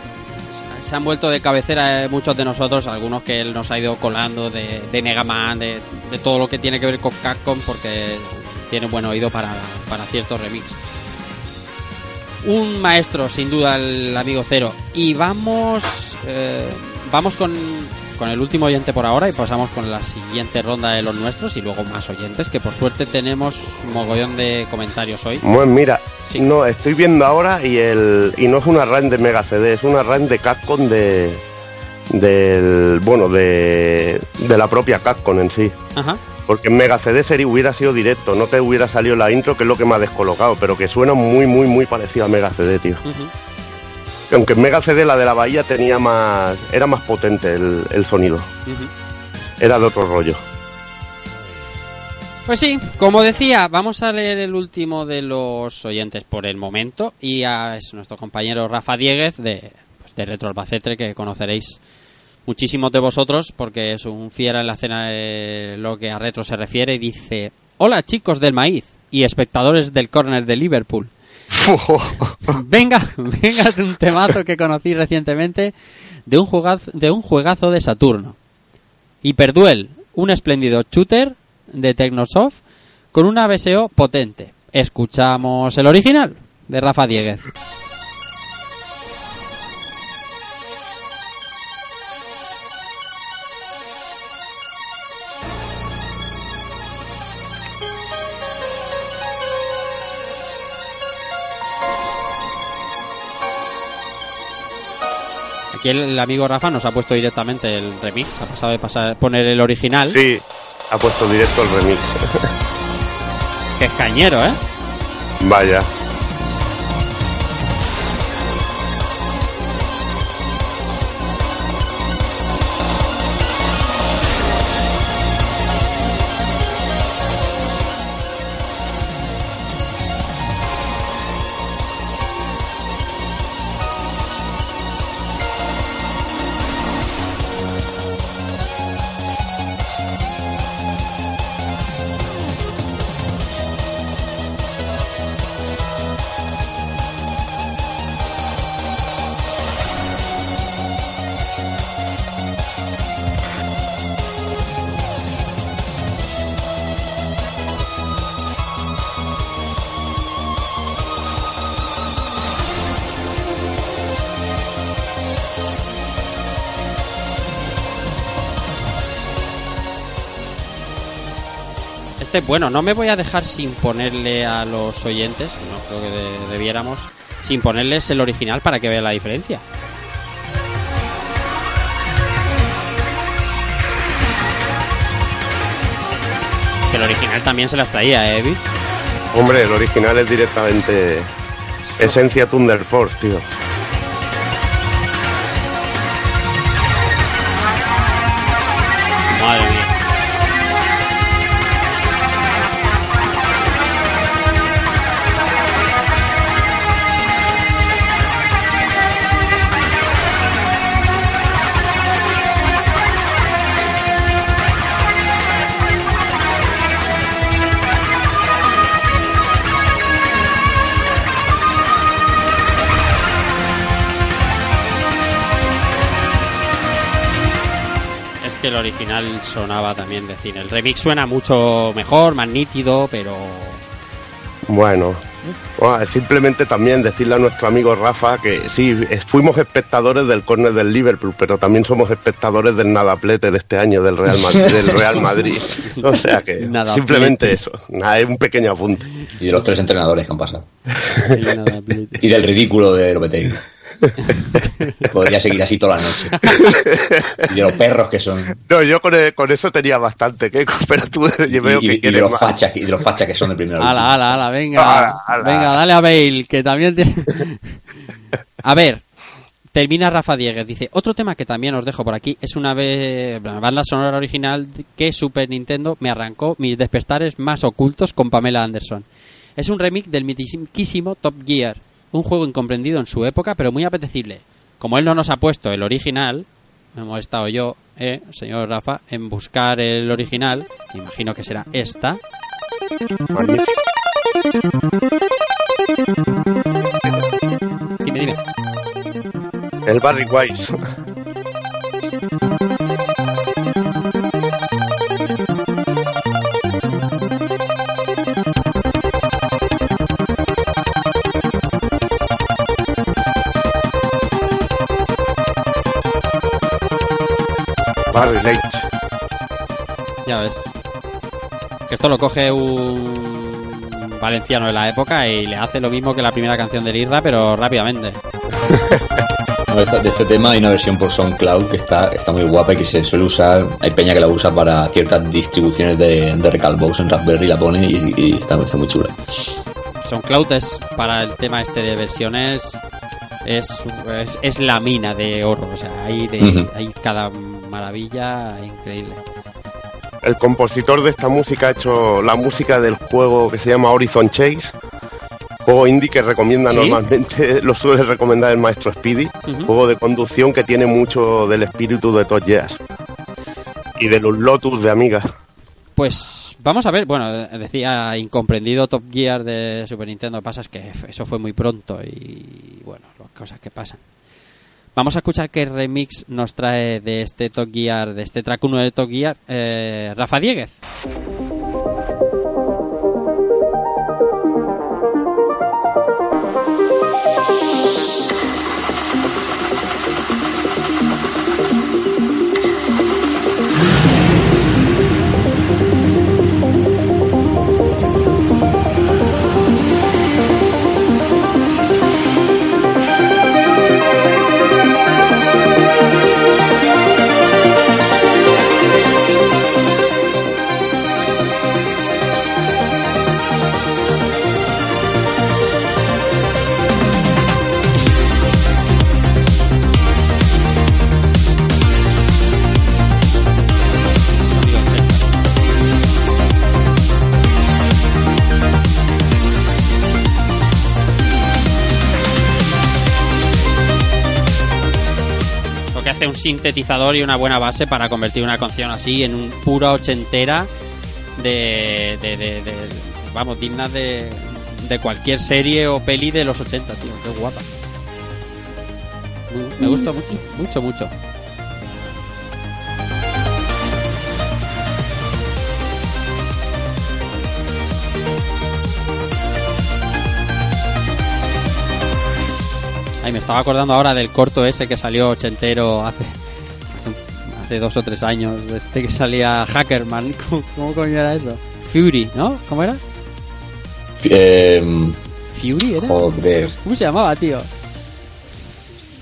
A: se- han vuelto de cabecera eh, muchos de nosotros, algunos que él nos ha ido colando de, de Mega Man, de, de todo lo que tiene que ver con Capcom, porque tiene buen oído para, para ciertos remix. Un maestro, sin duda, el amigo Cero. Y vamos eh, vamos con, con el último oyente por ahora y pasamos con la siguiente ronda de los nuestros y luego más oyentes, que por suerte tenemos un mogollón de comentarios hoy.
B: Bueno, mira,
A: Sí.
B: no, estoy viendo ahora y el y no es una run de Mega CD, es una run de Capcom de del bueno de, de la propia Capcom en sí.
A: Ajá.
B: Porque en Mega CD sería, hubiera sido directo, no te hubiera salido la intro, que es lo que me ha descolocado, pero que suena muy, muy, muy parecido a Mega CD, tío. Aunque en Mega CD, la de la Bahía, tenía más. Era más potente el, el sonido. Era de otro rollo.
A: Pues sí, como decía, vamos a leer el último de los oyentes por el momento y a- es nuestro compañero Rafa Dieguez de, pues, de Retro Albacete que conoceréis muchísimos de vosotros porque es un fiera en la escena de lo que a retro se refiere y dice Hola chicos del maíz y espectadores del córner de Liverpool. [LAUGHS] venga, venga de un temazo que conocí recientemente de un de un juegazo de Saturno. Hyperduel, un espléndido shooter de Technosoft con una BSO potente. Escuchamos el original de Rafa Dieguez. Aquí el, el amigo Rafa nos ha puesto directamente el remix, ha pasado de pasar, poner el original,
B: Sí, ha puesto directo el remix.
A: que es cañero, ¿eh?
B: Vaya.
A: Bueno, no me voy a dejar sin ponerle a los oyentes, no creo que de- debiéramos, sin ponerles el original para que vean la diferencia. Que el original también se las traía, ¿eh, Vic?
B: Hombre, el original es directamente Esencia Thunder Force, tío.
A: Original sonaba también de cine. El remix suena mucho mejor, más nítido, pero
B: Bueno, bueno, simplemente también decirle a nuestro amigo Rafa que sí, fuimos espectadores del córner del Liverpool, pero también somos espectadores del nadaplete de este año del Real Madrid. [LAUGHS] del Real Madrid. O sea que simplemente eso, nada, es un pequeño apunte.
C: Y de los tres entrenadores que han pasado. [LAUGHS] Y del ridículo de Lopetegui. [LAUGHS] Podría seguir así toda la noche. Y [LAUGHS] de los perros que son.
B: No, yo con, el- con eso tenía bastante, Keiko, [LAUGHS] pero tú yo veo
C: y, y-
B: que
C: y de
B: quieres
C: los
B: más.
C: fachas, y de los fachas que son el primero.
A: Ala, ala, ala, venga.
B: Ala, ala.
A: Venga, dale a Bale, que también tiene... A ver, termina Rafa Dieguez. Dice, otro tema que también os dejo por aquí es una vez una banda sonora original que Super Nintendo me arrancó mis despestares más ocultos con Pamela Anderson. Es un remix del mitiquísimo Top Gear, un juego incomprendido en su época, pero muy apetecible. Como él no nos ha puesto el original, me he molestado yo, eh, señor Rafa, en buscar el original. Imagino que será esta.
B: Magnífico.
A: Dime, dime.
B: El Barry Wise. [LAUGHS] Barry Leitch.
A: Ya ves. Que esto lo coge un valenciano de la época y le hace lo mismo que la primera canción del Irra, pero rápidamente. [LAUGHS]
C: De, de este tema hay una versión por SoundCloud que está, está muy guapa y que se suele usar. Hay peña que la usa para ciertas distribuciones de, de Recalbox en Raspberry, la pone y, y está, está muy chula.
A: SoundCloud es para el tema este de versiones es, es, es la mina de oro. O sea, hay, de, hay cada maravilla increíble.
B: El compositor de esta música ha hecho la música del juego que se llama Horizon Chase. Juego indie que recomienda
A: ¿Sí?
B: normalmente, [LAUGHS] lo suele recomendar el maestro Speedy. Juego de conducción que tiene mucho del espíritu de Todd Geass. Y de los Lotus de Amiga.
A: Pues vamos a ver, bueno, decía incomprendido Top Gear de Super Nintendo, pasa es que eso fue muy pronto y bueno, las cosas que pasan. Vamos a escuchar qué remix nos trae de este Top Gear, de este track 1 de Top Gear, eh, Rafa Dieguez. Sintetizador y una buena base para convertir una canción así en un pura ochentera de, de, de- de- vamos, digna de, de cualquier serie o peli de los 80, tío. Qué guapa. Me gusta mucho, mucho, mucho. Ay, me estaba acordando ahora del corto ese que salió ochentero hace, hace dos o tres años. Este que salía Hackerman. [LAUGHS] ¿Cómo, cómo coño era eso? Fury, ¿no? ¿Cómo era?
C: Eh,
A: ¿Fury era?
C: joder.
A: ¿Cómo se llamaba, tío?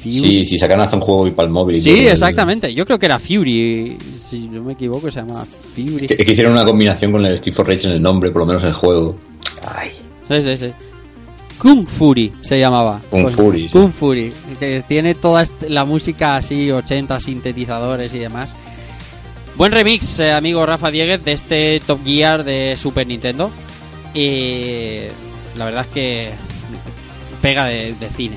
A: Fury.
C: Sí, si sacan hace un juego y para el móvil.
A: Sí, exactamente. Yo creo que era Fury. Si no me equivoco, se llamaba Fury.
C: Que, que hicieron una combinación con el Steve for Rage en el nombre, por lo menos en el juego. Ay.
A: Sí, sí, sí. Kung Fury se llamaba.
C: Kung
A: Pues,
C: Fury, sí.
A: Kung Fury. Que tiene toda la música así, 80 sintetizadores y demás. Buen remix, eh, amigo Rafa Dieguez, de este Top Gear de Super Nintendo. Y la verdad es que pega de, de cine.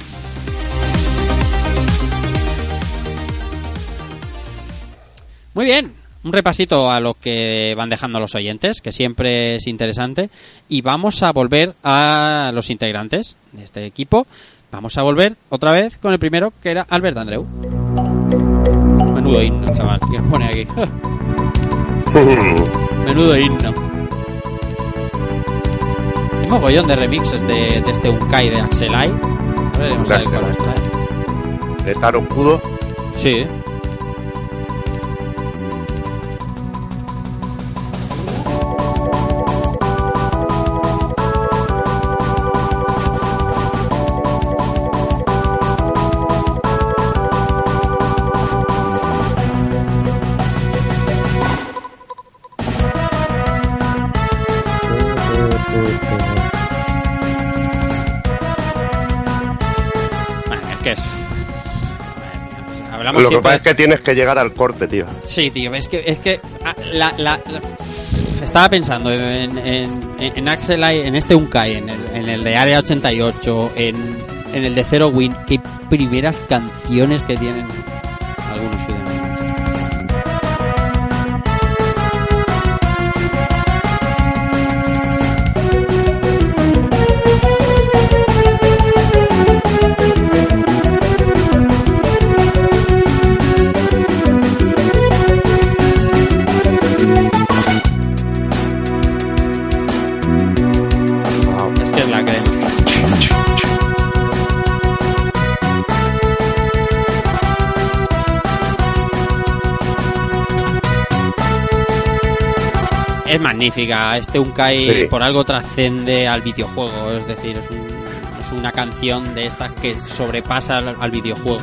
A: Muy bien, un repasito a lo que van dejando los oyentes, que siempre es interesante. Y vamos a volver a los integrantes de este equipo. Vamos a volver otra vez con el primero, que era Albert Andreu. Menudo himno, chaval, que pone aquí. [LAUGHS] Menudo himno. Hay mogollón de remixes de, de este Unkai de Axelai. A ver, vamos a ver
B: De
A: cuál nos trae.
B: De Taro Kudo.
A: Sí.
B: Lo que pasa es que tienes que llegar al corte, tío.
A: Sí, tío, es que, es que ah, la, la- la- estaba pensando en, en, en Axel en este Unkai, en el, en el de Area 88, en, en el de Zero Win, qué primeras canciones que tienen magnífica. Este Unkai
B: Sí.
A: por algo trascende al videojuego. Es decir, es, un- es una canción de estas que sobrepasa al, al videojuego.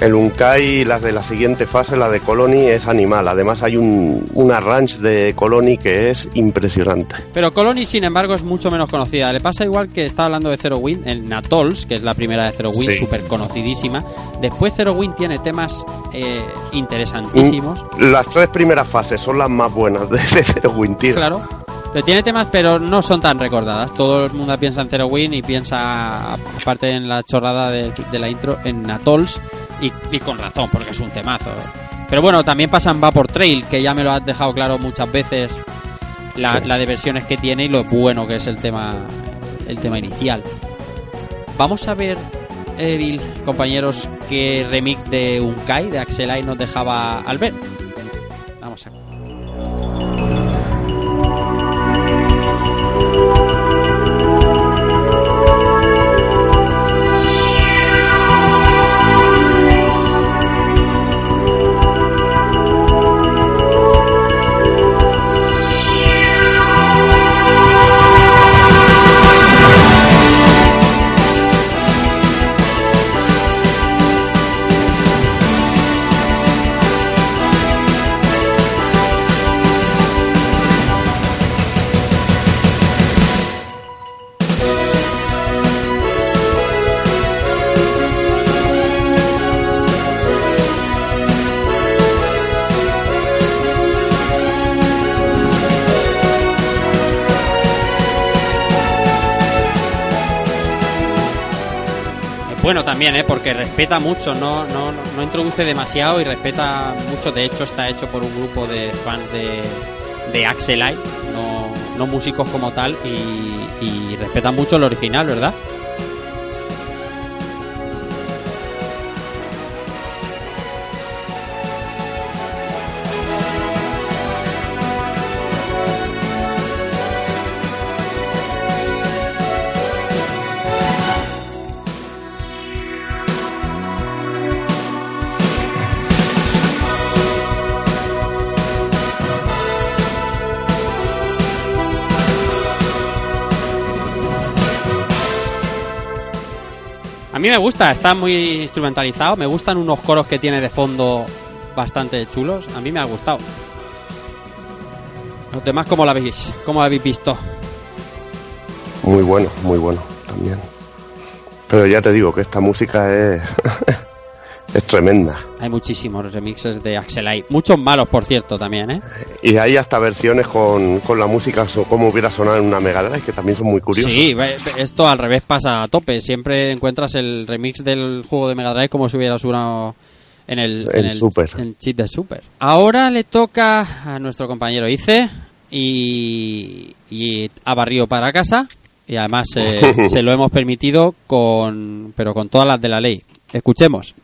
B: El Unkai, las de la siguiente fase, la de Colony, es animal. Además hay un, una ranch de Colony que es impresionante.
A: Pero Colony, sin embargo, es mucho menos conocida. Le pasa igual que estaba hablando de Zero Wind en Atolls, que es la primera de Zero Wind,
B: Sí.
A: súper conocidísima. Después Zero Wind tiene temas eh, interesantísimos.
B: Las tres primeras fases son las más buenas de, de Zero Wind, tío.
A: Claro. Pero tiene temas, pero no son tan recordadas. Todo el mundo piensa en Zero Win y piensa, aparte en la chorrada de, de la intro, en Atolls. Y, y con razón, porque es un temazo. Pero bueno, también pasa en Vapor Trail, que ya me lo has dejado claro muchas veces. La,
B: Sí.
A: la de versiones que tiene y lo bueno que es el tema, el tema inicial. Vamos a ver, Evil, compañeros, qué remix de Unkai, de Axelai, nos dejaba Albert. Bueno también, ¿eh? porque respeta mucho, no, no, no- introduce demasiado y respeta mucho. De hecho, está hecho por un grupo de fans de, de Axelite, no, no músicos como tal, y respeta mucho el original, ¿verdad? Mí me gusta, está muy instrumentalizado, me gustan unos coros que tiene de fondo bastante chulos, a mí me ha gustado. Los demás, ¿cómo lo habéis, cómo lo habéis visto?
B: Muy bueno, muy bueno también. Pero ya te digo que esta música es, [LAUGHS] es tremenda.
A: Hay muchísimos remixes de Axelite, muchos malos, por cierto, también, ¿eh?
B: Y hay hasta versiones con, con la música como hubiera sonado en una Mega Drive, que también son muy curiosas.
A: Sí, esto al revés pasa a tope. Siempre encuentras el remix del juego de Mega Drive como si hubiera sonado en el,
B: En
A: el
B: Super.
A: en chip de Super. Ahora le toca a nuestro compañero Ice y, y ha barrido para casa y además eh, [LAUGHS] se lo hemos permitido con pero con todas las de la ley. Escuchemos.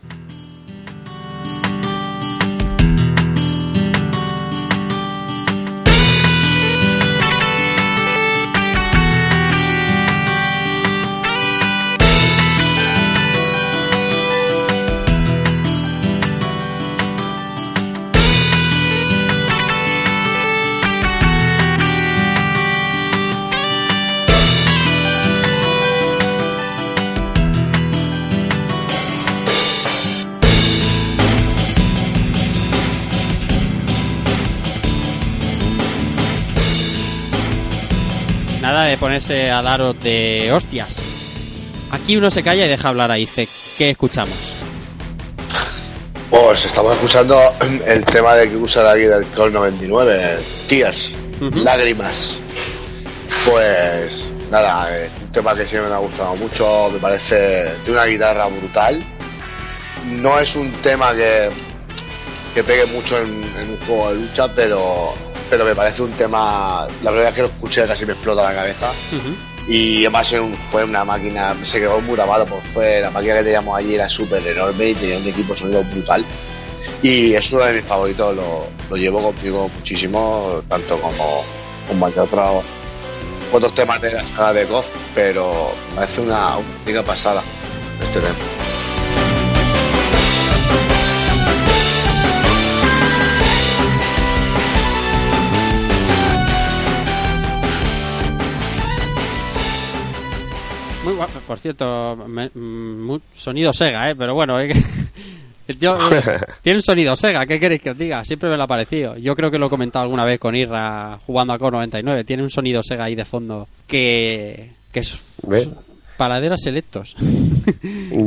A: De ponerse a daros de hostias. Aquí uno se calla y deja hablar a Ice. ¿Qué escuchamos?
D: Pues estamos escuchando el tema de que usa aquí del Call 99, Tears. Lágrimas. Pues nada, es un tema que siempre me ha gustado mucho, me parece, tiene una guitarra brutal. No es un tema que, que pegue mucho en, en un juego de lucha, pero, pero me parece un tema, la primera vez que lo escuché casi me explota la cabeza. Y además un- fue una máquina, se quedó muy grabado, pues fue la máquina que teníamos allí era súper enorme y tenía un equipo de sonido brutal. Y es uno de mis favoritos, lo, lo llevo conmigo muchísimo, tanto como, que otros, otros temas de la saga de KOF, pero me parece una auténtica pasada este tema.
A: Muy guapo, por cierto, me- mm, muy- sonido Sega, ¿eh? Pero bueno, El tío, eh, [LAUGHS] [LAUGHS] tiene un sonido Sega, ¿qué queréis que os diga? Siempre me lo ha parecido. Yo creo que lo he comentado alguna vez con Irra jugando a Core 99. Tiene un sonido Sega ahí de fondo que, que es
B: ¿Ves?
A: Paladeros selectos. [LAUGHS]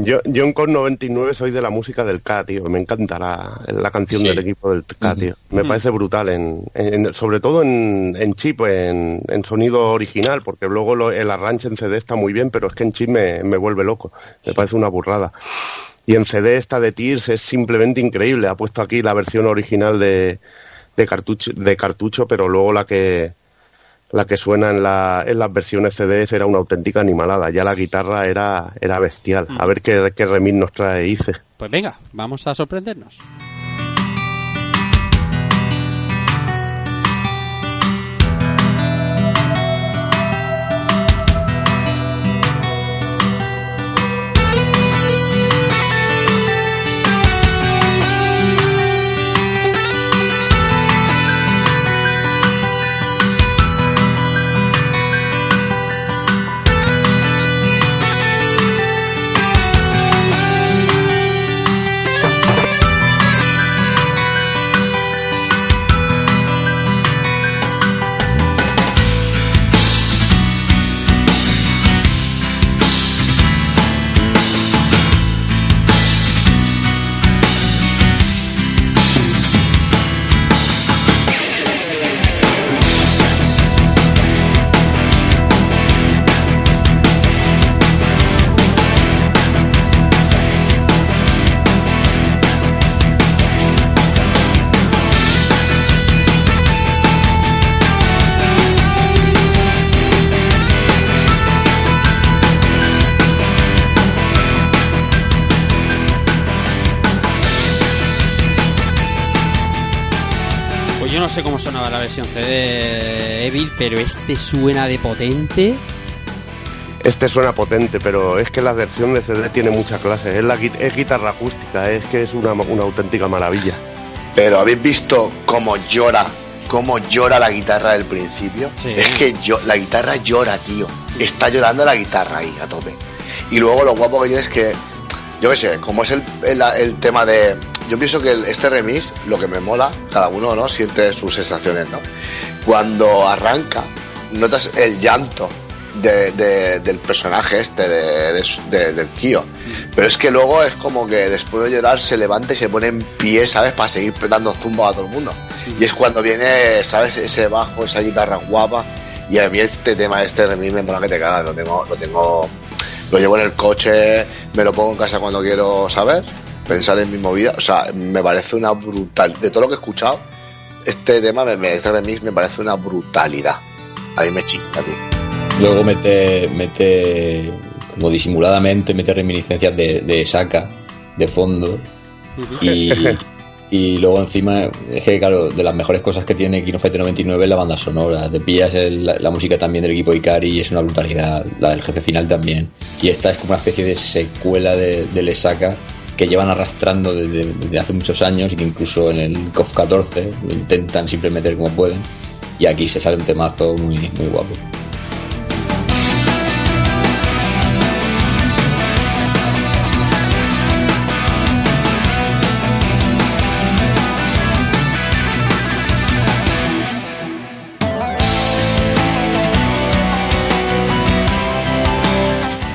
B: Yo, yo en Con 99 soy de la música del K, tío. Me encanta la, la canción
C: Sí.
B: del equipo del K, tío. Me parece brutal, en, en- sobre todo en, en chip, en, en sonido original, porque luego lo- el arranque en CD está muy bien, pero es que en chip me, me vuelve loco. Me parece una burrada. Y en CD esta de Tears es simplemente increíble. Ha puesto aquí la versión original de, de, cartucho, de cartucho, pero luego la que la que suena en, la, en las versiones CDs era una auténtica animalada. Ya la guitarra era, era bestial. A ver qué, qué remix nos trae Ice.
A: Pues venga, vamos a sorprendernos. Versión CD de Evil, pero este suena de potente.
B: Este suena potente, pero es que la versión de CD tiene mucha clase. Es, la, gui- es guitarra acústica, es que es una, una auténtica maravilla.
D: Pero habéis visto cómo llora, cómo llora la guitarra del principio.
A: Sí.
D: Es que yo, la guitarra llora, tío. Está llorando la guitarra ahí a tope. Y luego lo guapo que tiene es que, yo qué sé, como es el, el, el tema de. Yo pienso que este remix, lo que me mola, cada uno no siente sus sensaciones, ¿no? Cuando arranca, notas el llanto de- de- del personaje este, de, del Kio. Pero es que luego es como que después de llorar se levanta y se pone en pie, ¿sabes? Para seguir dando zumba a todo el mundo. Y es cuando viene, ¿sabes? Ese bajo, esa guitarra guapa. Y a mí este tema, este remix me mola que te cagas. Lo tengo, lo tengo, lo llevo en el coche, me lo pongo en casa cuando quiero saber, pensar en mi movida. O sea, me parece una brutal. De todo lo que he escuchado, este tema, me, este remix me parece una brutalidad. A mí me chifla, tío.
C: Luego mete, mete como disimuladamente, mete reminiscencias de, de Saka de fondo. Y, [LAUGHS] y luego encima, es que claro, de las mejores cosas que tiene Kino Fighter 99 es la banda sonora. Te pillas el- la, música también del equipo Ikari y es una brutalidad. La del jefe final también. Y esta es como una especie de secuela de, del Saka que llevan arrastrando desde, hace muchos años y que incluso en el KOF 14 lo intentan siempre meter como pueden. Y aquí se sale un temazo muy, muy guapo.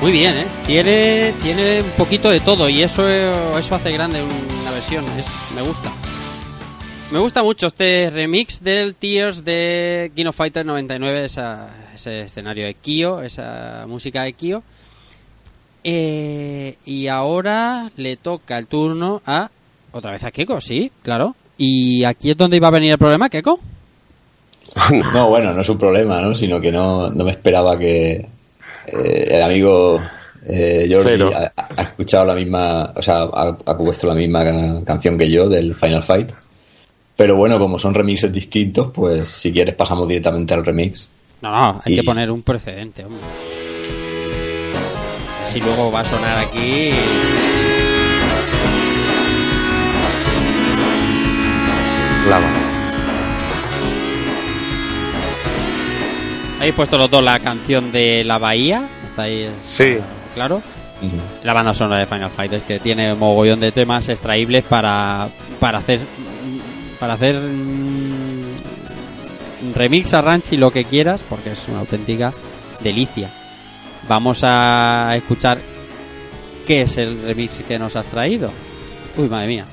A: Muy bien, ¿eh? Tiene, tiene un poquito de todo y eso, eso hace grande una versión. Me gusta. Me gusta mucho este remix del Tears de Kino Fighter 99, esa, ese escenario de Kyo, esa música de Kyo. Eh, y ahora le toca el turno a. Otra vez a Keko, sí, claro. ¿Y aquí es donde iba a venir el problema, Keko? [LAUGHS]
C: No, bueno, no es un problema, ¿no? Sino que no, no me esperaba que eh, el amigo eh, Jordi ha, ha escuchado la misma, o sea, ha, ha puesto la misma ca- canción que yo del Final Fight. Pero bueno, como son remixes distintos, pues si quieres pasamos directamente al remix.
A: No, no, hay
C: Y-
A: que poner un precedente, hombre. Si luego va a sonar aquí.
B: Lava.
A: Habéis puesto los dos la canción de la bahía. Está ahí.
B: Sí.
A: Claro. la banda sonora de Final Fight, es que tiene un mogollón de temas extraíbles para, para hacer para hacer mm, remix, arrange y lo que quieras, porque es una auténtica delicia. Vamos a escuchar qué es el remix que nos has traído. Uy, madre mía.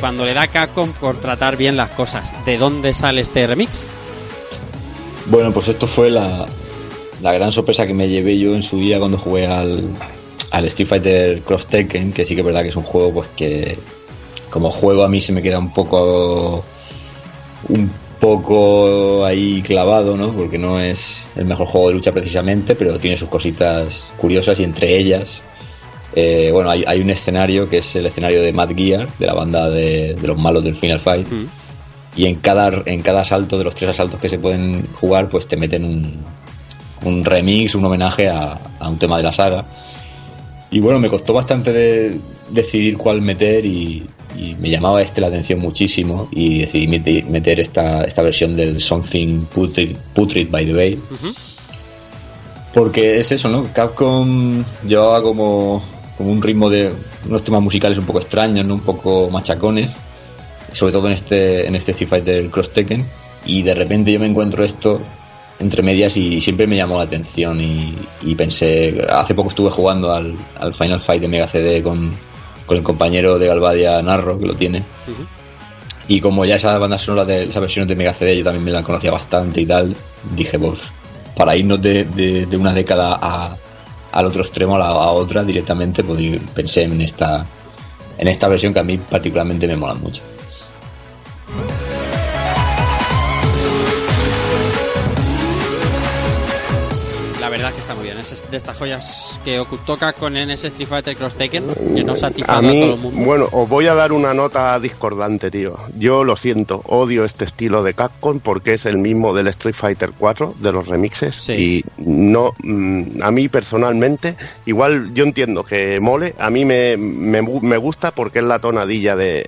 A: Cuando le da Capcom por tratar bien las cosas. ¿De dónde sale este remix?
C: Bueno, pues esto fue la, la gran sorpresa que me llevé yo en su día cuando jugué al, al Street Fighter Cross Tekken, que sí que es verdad que es un juego pues que como juego a mí se me queda un poco un poco ahí clavado, ¿no? Porque no es el mejor juego de lucha precisamente, pero tiene sus cositas curiosas y entre ellas eh, bueno, hay, hay un escenario que es el escenario de Mad Gear, de la banda de, de los malos del Final Fight.
A: Mm.
C: Y en cada, en cada asalto de los tres asaltos que se pueden jugar, pues te meten un, un remix, un homenaje a, a un tema de la saga. Y bueno, me costó bastante de decidir cuál meter y, y me llamaba este la atención muchísimo y decidí mete- meter esta, esta versión del Something Putrid, Putrid by the Way.
A: Ujú.
C: Porque es eso, ¿no? Capcom llevaba como, como un ritmo de unos temas musicales un poco extraños, ¿no? Un poco machacones, sobre todo en este, en este Street Fighter Cross Tekken. Y de repente yo me encuentro esto entre medias y siempre me llamó la atención y, y pensé, hace poco estuve jugando al, al Final Fight de Mega CD con, con el compañero de Galvadia Narro, que lo tiene. Y como ya esa banda sonora de esa versión de Mega CD yo también me la conocía bastante y tal, dije, pues, para irnos de, de- de una década a- al otro extremo, a la otra directamente, pues pensé en esta, en esta versión que a mí particularmente me mola mucho.
A: De estas joyas que toca con en ese Street Fighter Cross Tekken, que no satisface
B: A
A: a,
B: mí,
A: todo el mundo.
B: bueno, os voy a dar una nota discordante, tío. Yo lo siento, odio este estilo de Capcom porque es el mismo del Street Fighter 4, de los remixes.
A: Sí.
B: Y no, mm, a mí personalmente, igual yo entiendo que mole, a mí me, me, me gusta porque es la tonadilla de,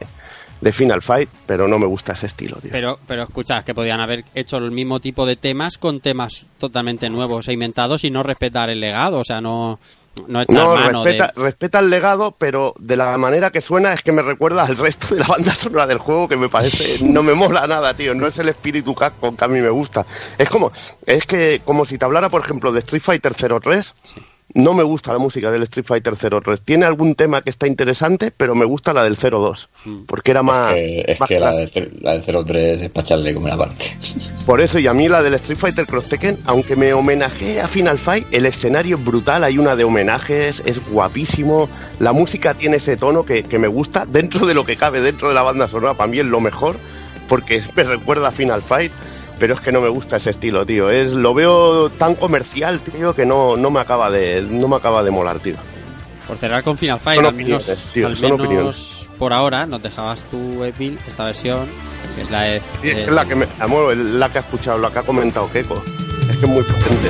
B: de Final Fight, pero no me gusta ese estilo, tío.
A: Pero, pero escucha, que podían haber hecho el mismo tipo de temas con temas totalmente nuevos e inventados y no respetar el legado. O sea, no, no
B: No,
A: mano
B: respeta,
A: de...
B: respeta el legado, pero de la manera que suena es que me recuerda al resto de la banda sonora del juego que me parece, no me mola nada, tío. No es el espíritu Capcom que a mí me gusta. Es como, es que como si te hablara, por ejemplo, de Street Fighter 03. No me gusta la música del Street Fighter 03. Tiene algún tema que está interesante, pero me gusta la del 02. Porque era más.
C: Que- es
B: más
C: que la, del 03 es para echarle como una parte.
B: Por eso, y a mí la del Street Fighter Cross Tekken, aunque me homenajeé a Final Fight, el escenario es brutal, hay una de homenajes, es guapísimo, la música tiene ese tono que, que me gusta, dentro de lo que cabe, dentro de la banda sonora, para mí es lo mejor, porque [LAUGHS] me recuerda a Final Fight, pero es que no me gusta ese estilo, tío, es lo veo tan comercial, tío, que no, no me acaba de no me acaba de molar, tío.
A: Por cerrar con Final Fight,
B: Son
A: al menos,
B: opiniones, tío,
A: al
B: son
A: menos
B: opiniones.
A: por ahora nos dejabas tú, Evil, esta versión, que es la de...
B: Y es
A: de-
B: es la que me, amor, la que ha escuchado, la que ha comentado Keiko, es que es muy potente.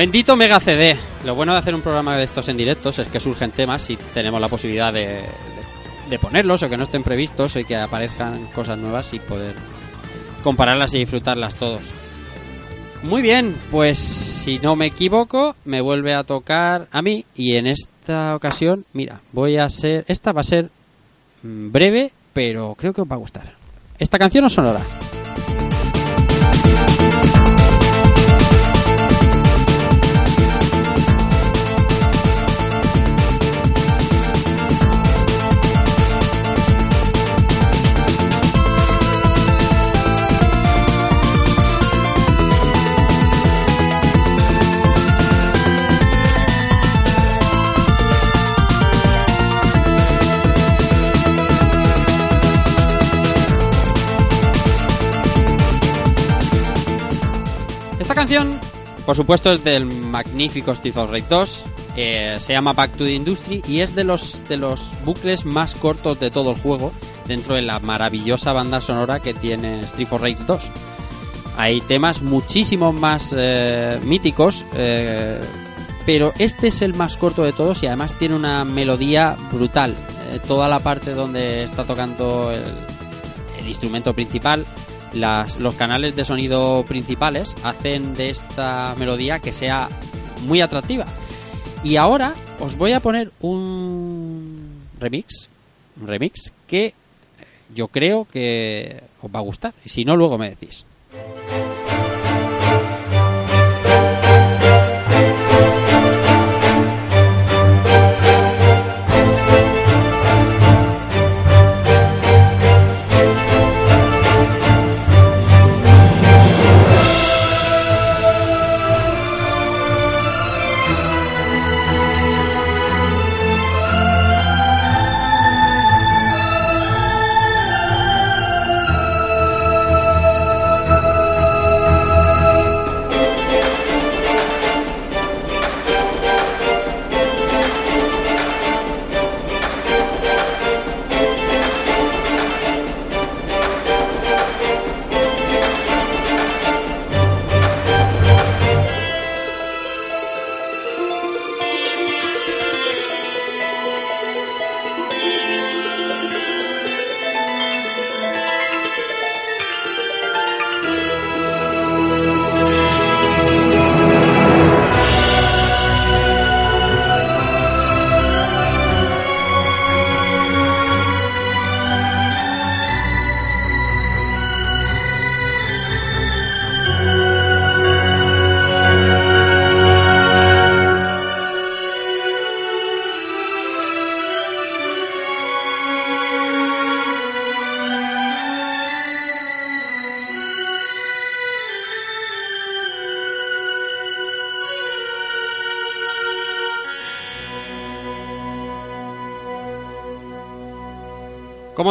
A: Bendito Mega CD. Lo bueno de hacer un programa de estos en directos es que surgen temas y tenemos la posibilidad de, ponerlos o que no estén previstos y que aparezcan cosas nuevas y poder compararlas y disfrutarlas todos. Muy bien, pues si no me equivoco, me vuelve a tocar a mí y en esta ocasión, mira, voy a ser, esta va a ser mm, breve, pero creo que os va a gustar. Esta canción os sonará. Canción, por supuesto, es del magnífico of Rage 2. eh, se llama Back to the Industry y es de los, de los bucles más cortos de todo el juego dentro de la maravillosa banda sonora que tiene Street of Rage 2. Hay temas muchísimo más eh, míticos, eh, pero este es el más corto de todos y además tiene una melodía brutal. Eh, toda la parte donde está tocando el instrumento principal, las, los canales de sonido principales hacen de esta melodía que sea muy atractiva. Y ahora os voy a poner un remix, un remix que yo creo que os va a gustar. Y si no, luego me decís.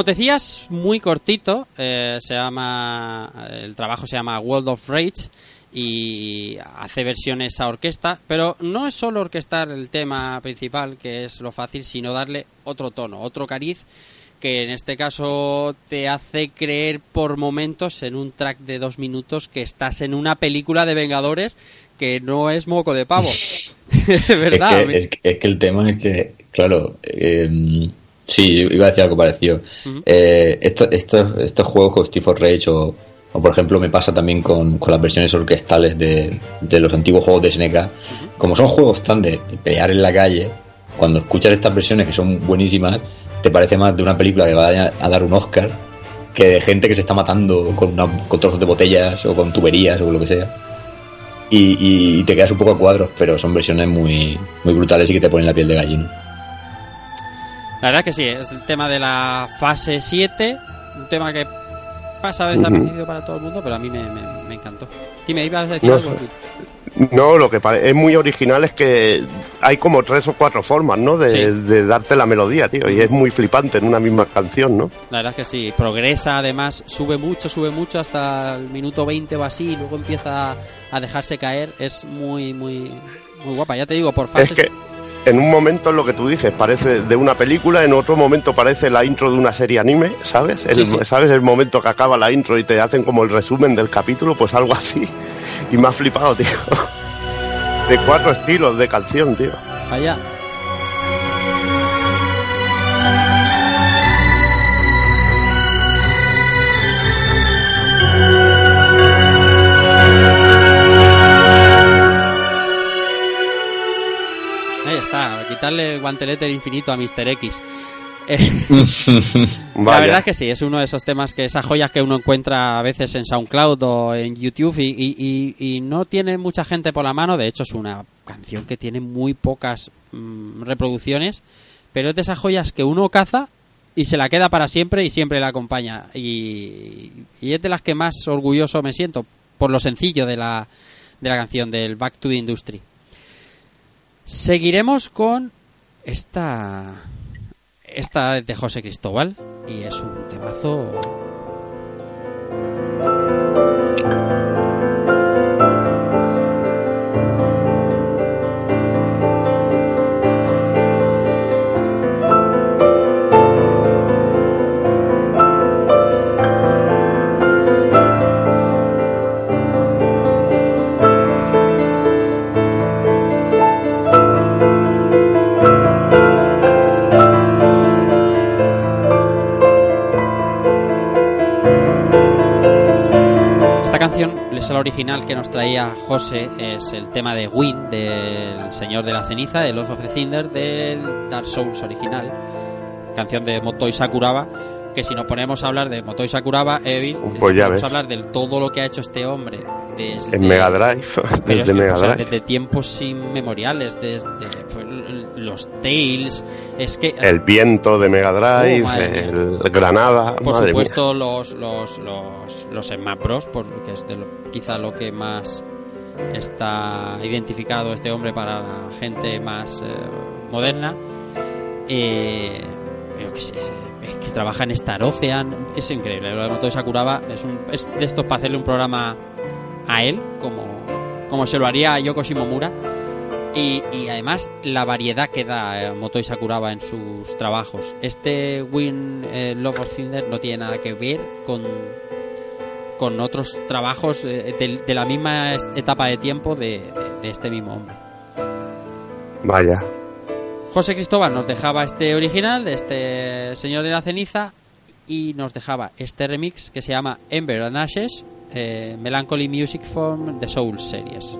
A: Decías, muy cortito. eh, se llama. El trabajo se llama World of Rage y hace versiones a orquesta, pero no es solo orquestar el tema principal, que es lo fácil, sino darle otro tono, otro cariz, que en este caso te hace creer por momentos en un track de dos minutos que estás en una película de Vengadores que no es moco de pavo. [LAUGHS] ¿Verdad?
C: Es que, es que- es que el tema es que, claro, eh, sí, iba a decir algo parecido. Eh, esto- estos, estos juegos con Steve of Rage o, o, por ejemplo, me pasa también con, con las versiones orquestales de, de los antiguos juegos de SNK. Como son juegos tan de, de pelear en la calle, cuando escuchas estas versiones que son buenísimas, te parece más de una película que vaya a dar un Oscar que de gente que se está matando con, una- con trozos de botellas o con tuberías o lo que sea. Y, y te quedas un poco a cuadros, pero son versiones muy, muy brutales y que te ponen la piel de gallina.
A: La verdad que sí, es el tema de la fase 7, un tema que pasa desapercibido para todo el mundo, pero a mí me, me- me encantó. Sí, me ibas a decir
B: No
A: algo.
B: No, lo que es muy original es que hay como tres o cuatro formas, ¿no? De,
A: Sí.
B: de darte la melodía, tío. Y es muy flipante en una misma canción, ¿no?
A: La verdad es que sí, progresa, además sube mucho, sube mucho hasta el minuto 20 o así, y luego empieza a dejarse caer. Es muy, muy, muy guapa. Ya te digo, por
B: Es
A: fases.
B: que en un momento lo que tú dices parece de una película, en otro momento parece la intro de una serie anime, ¿sabes? El-
A: Sí, sí.
B: ¿Sabes el momento que acaba la intro y te hacen como el resumen del capítulo? Pues algo así. Y me ha flipado, tío. [LAUGHS] De cuatro estilos de canción, tío.
A: Quitarle el guantelete del infinito a Mr. X. [LAUGHS] La verdad es que sí, es uno de esos temas que esas joyas que uno encuentra a veces en SoundCloud o en YouTube y, y- y- y no tiene mucha gente por la mano. De hecho, es una canción que tiene muy pocas mm, reproducciones, pero es de esas joyas que uno caza y se la queda para siempre y siempre la acompaña. Y, y es de las que más orgulloso me siento por lo sencillo de la, de la canción, del Back to the Industry. Seguiremos con esta esta es de José Cristóbal y es un temazo. Es la original que nos traía José, es el tema de Win del Señor de la Ceniza, el Lord of the Cinder del Dark Souls original, canción de Motoi Sakuraba, que si nos ponemos a hablar de Motoi Sakuraba, Evil,
B: Pues ya
A: vamos a hablar de todo lo que ha hecho este hombre desde
B: En Mega Drive, [LAUGHS] desde
A: que,
B: Mega
A: o sea, desde tiempos inmemoriales, desde pues, los Tales, es que
B: El viento de Mega Drive,
A: Oh, mía.
B: el Granada,
A: por
B: madre mía.
A: supuesto los los los los Smash Bros porque es de lo- quizá lo que más está identificado este hombre para la gente más eh, moderna eh, yo qué sé es que trabaja en Star Ocean es increíble lo de Moto Sakuraba es, un, es de estos para hacerle un programa a él como como se lo haría a Yoko Shimomura y, y además la variedad que da eh, Motoi Sakuraba en sus trabajos. Este Win eh, Love of Cinder no tiene nada que ver con, con otros trabajos eh, de, de la misma etapa de tiempo de, de- de este mismo hombre.
B: Vaya.
A: José Cristóbal nos dejaba este original de este Señor de la Ceniza y nos dejaba este remix que se llama Ember and Ashes, eh, Melancholy Music from the Soul Series.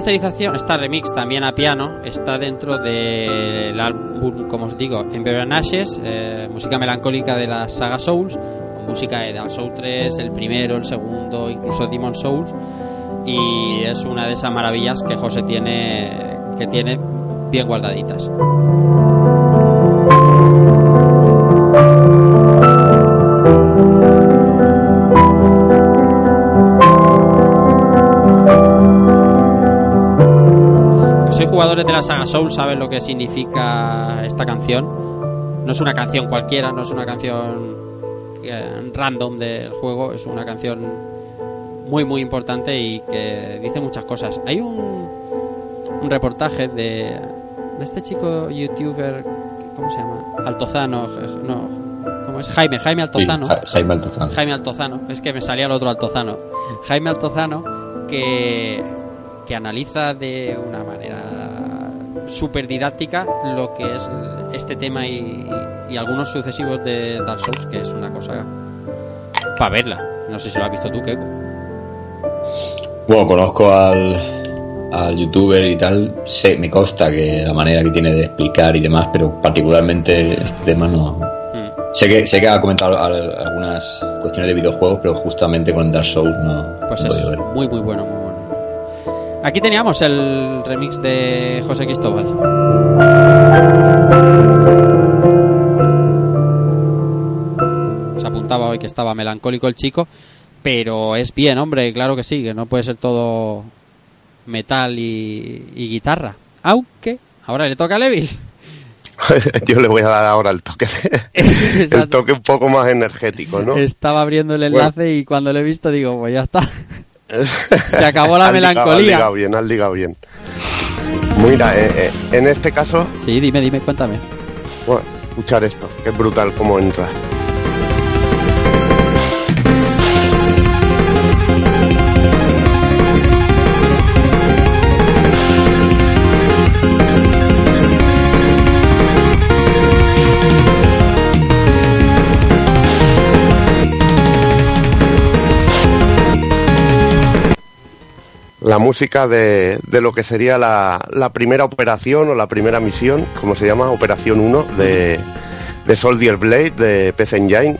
A: Esta remasterización, esta remix también a piano, está dentro del álbum, como os digo, Ember Ashes, eh, música melancólica de la saga Souls, o música de Dark Souls 3, el primero, el segundo, incluso Demon Souls, y es una de esas maravillas que José tiene, que tiene bien guardaditas. La saga Soul saben lo que significa esta canción. No es una canción cualquiera, no es una canción eh, random del juego, es una canción muy muy importante y que dice muchas cosas. Hay un, un reportaje de, de este chico youtuber, ¿cómo se llama? Altozano, no, ¿cómo es? Jaime, Jaime
C: Sí,
A: Altozano.
C: Ja- Jaime Altozano.
A: Jaime Altozano, es que me salía el otro Altozano. Jaime Altozano que, que analiza de una súper didáctica lo que es este tema y, y algunos sucesivos de Dark Souls, que es una cosa para verla. No sé si lo has visto tú, Keiko.
C: Bueno, conozco al, al youtuber y tal. Sé, me consta que la manera que tiene de explicar y demás, pero particularmente este tema no.
A: Mm.
C: Sé que, sé que ha comentado al- algunas cuestiones de videojuegos, pero justamente con Dark Souls no
A: Pues
C: no
A: es
C: ver.
A: muy, muy bueno. Aquí teníamos el remix de José Cristóbal. Se apuntaba hoy que estaba melancólico el chico, pero es bien, hombre, claro que sí, que no puede ser todo metal y, guitarra. Aunque ahora le toca a Levil. [LAUGHS]
B: Yo le voy a dar ahora el toque, [LAUGHS] el toque un poco más energético, ¿no?
A: Estaba abriendo el enlace y cuando lo he visto digo, pues ya está. [LAUGHS] Se acabó la
B: Has ligado,
A: melancolía.
B: Has ligado bien, has ligado bien. Mira, eh, eh, en este caso,
A: Sí, dime, dime, cuéntame.
B: bueno, escuchar esto, que es brutal cómo entra. La música de, de lo que sería la, la primera operación o la primera misión, como se llama, Operación 1 de, de Soldier Blade de PC Engine,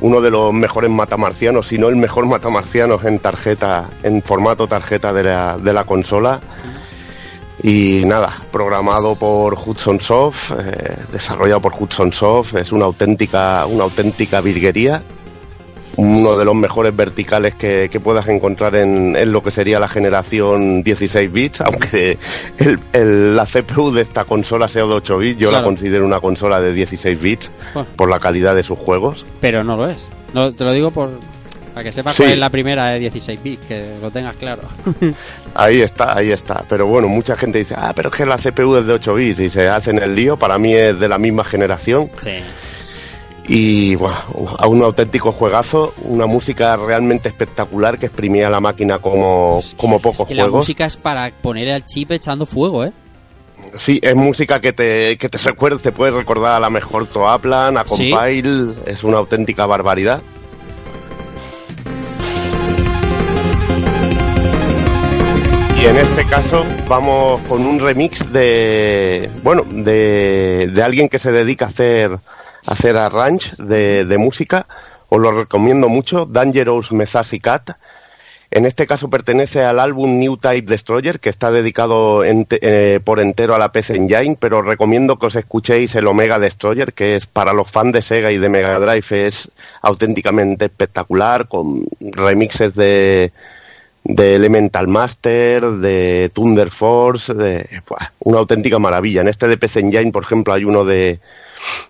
B: uno de los mejores matamarcianos, si no el mejor matamarcianos en tarjeta, en formato tarjeta de la, de la consola. Y nada, programado por Hudson Soft, eh, desarrollado por Hudson Soft, es una auténtica, una auténtica virguería. Uno de los mejores verticales que, que puedas encontrar en, en lo que sería la generación 16 bits, aunque el- el- la CPU de esta consola sea de 8 bits, yo
A: Claro.
B: la considero una consola de 16 bits
A: Bueno.
B: por la calidad de sus juegos.
A: Pero no lo es. No, te lo digo por para que sepas
B: Sí.
A: cuál es la primera de 16 bits, que lo tengas claro. [LAUGHS]
B: Ahí está, ahí está. Pero bueno, mucha gente dice, ah, pero es que la CPU es de 8 bits y se hacen el lío. Para mí es de la misma generación.
A: Sí.
B: Y bueno, a un auténtico juegazo, una música realmente espectacular que exprimía la máquina como, como pocos
A: es que la
B: juegos.
A: música es para poner el chip echando fuego, ¿eh?
B: Sí, es música que te, que te [LAUGHS] recuerda, te puede recordar a la mejor Toaplan, a
A: Sí.
B: Compile, es una auténtica barbaridad. Y en este caso vamos con un remix de, bueno, de, de alguien que se dedica a hacer, hacer arrange de, de música. Os lo recomiendo mucho, Dangerous Mezasi Cat. En este caso pertenece al álbum New Type Destroyer, que está dedicado eh, por entero a la PC Engine, pero recomiendo que os escuchéis el Omega Destroyer, que es para los fans de Sega y de Mega Drive, es auténticamente espectacular, con remixes de, de Elemental Master, de Thunder Force, de, una auténtica maravilla. En este de PC Engine, por ejemplo, hay uno de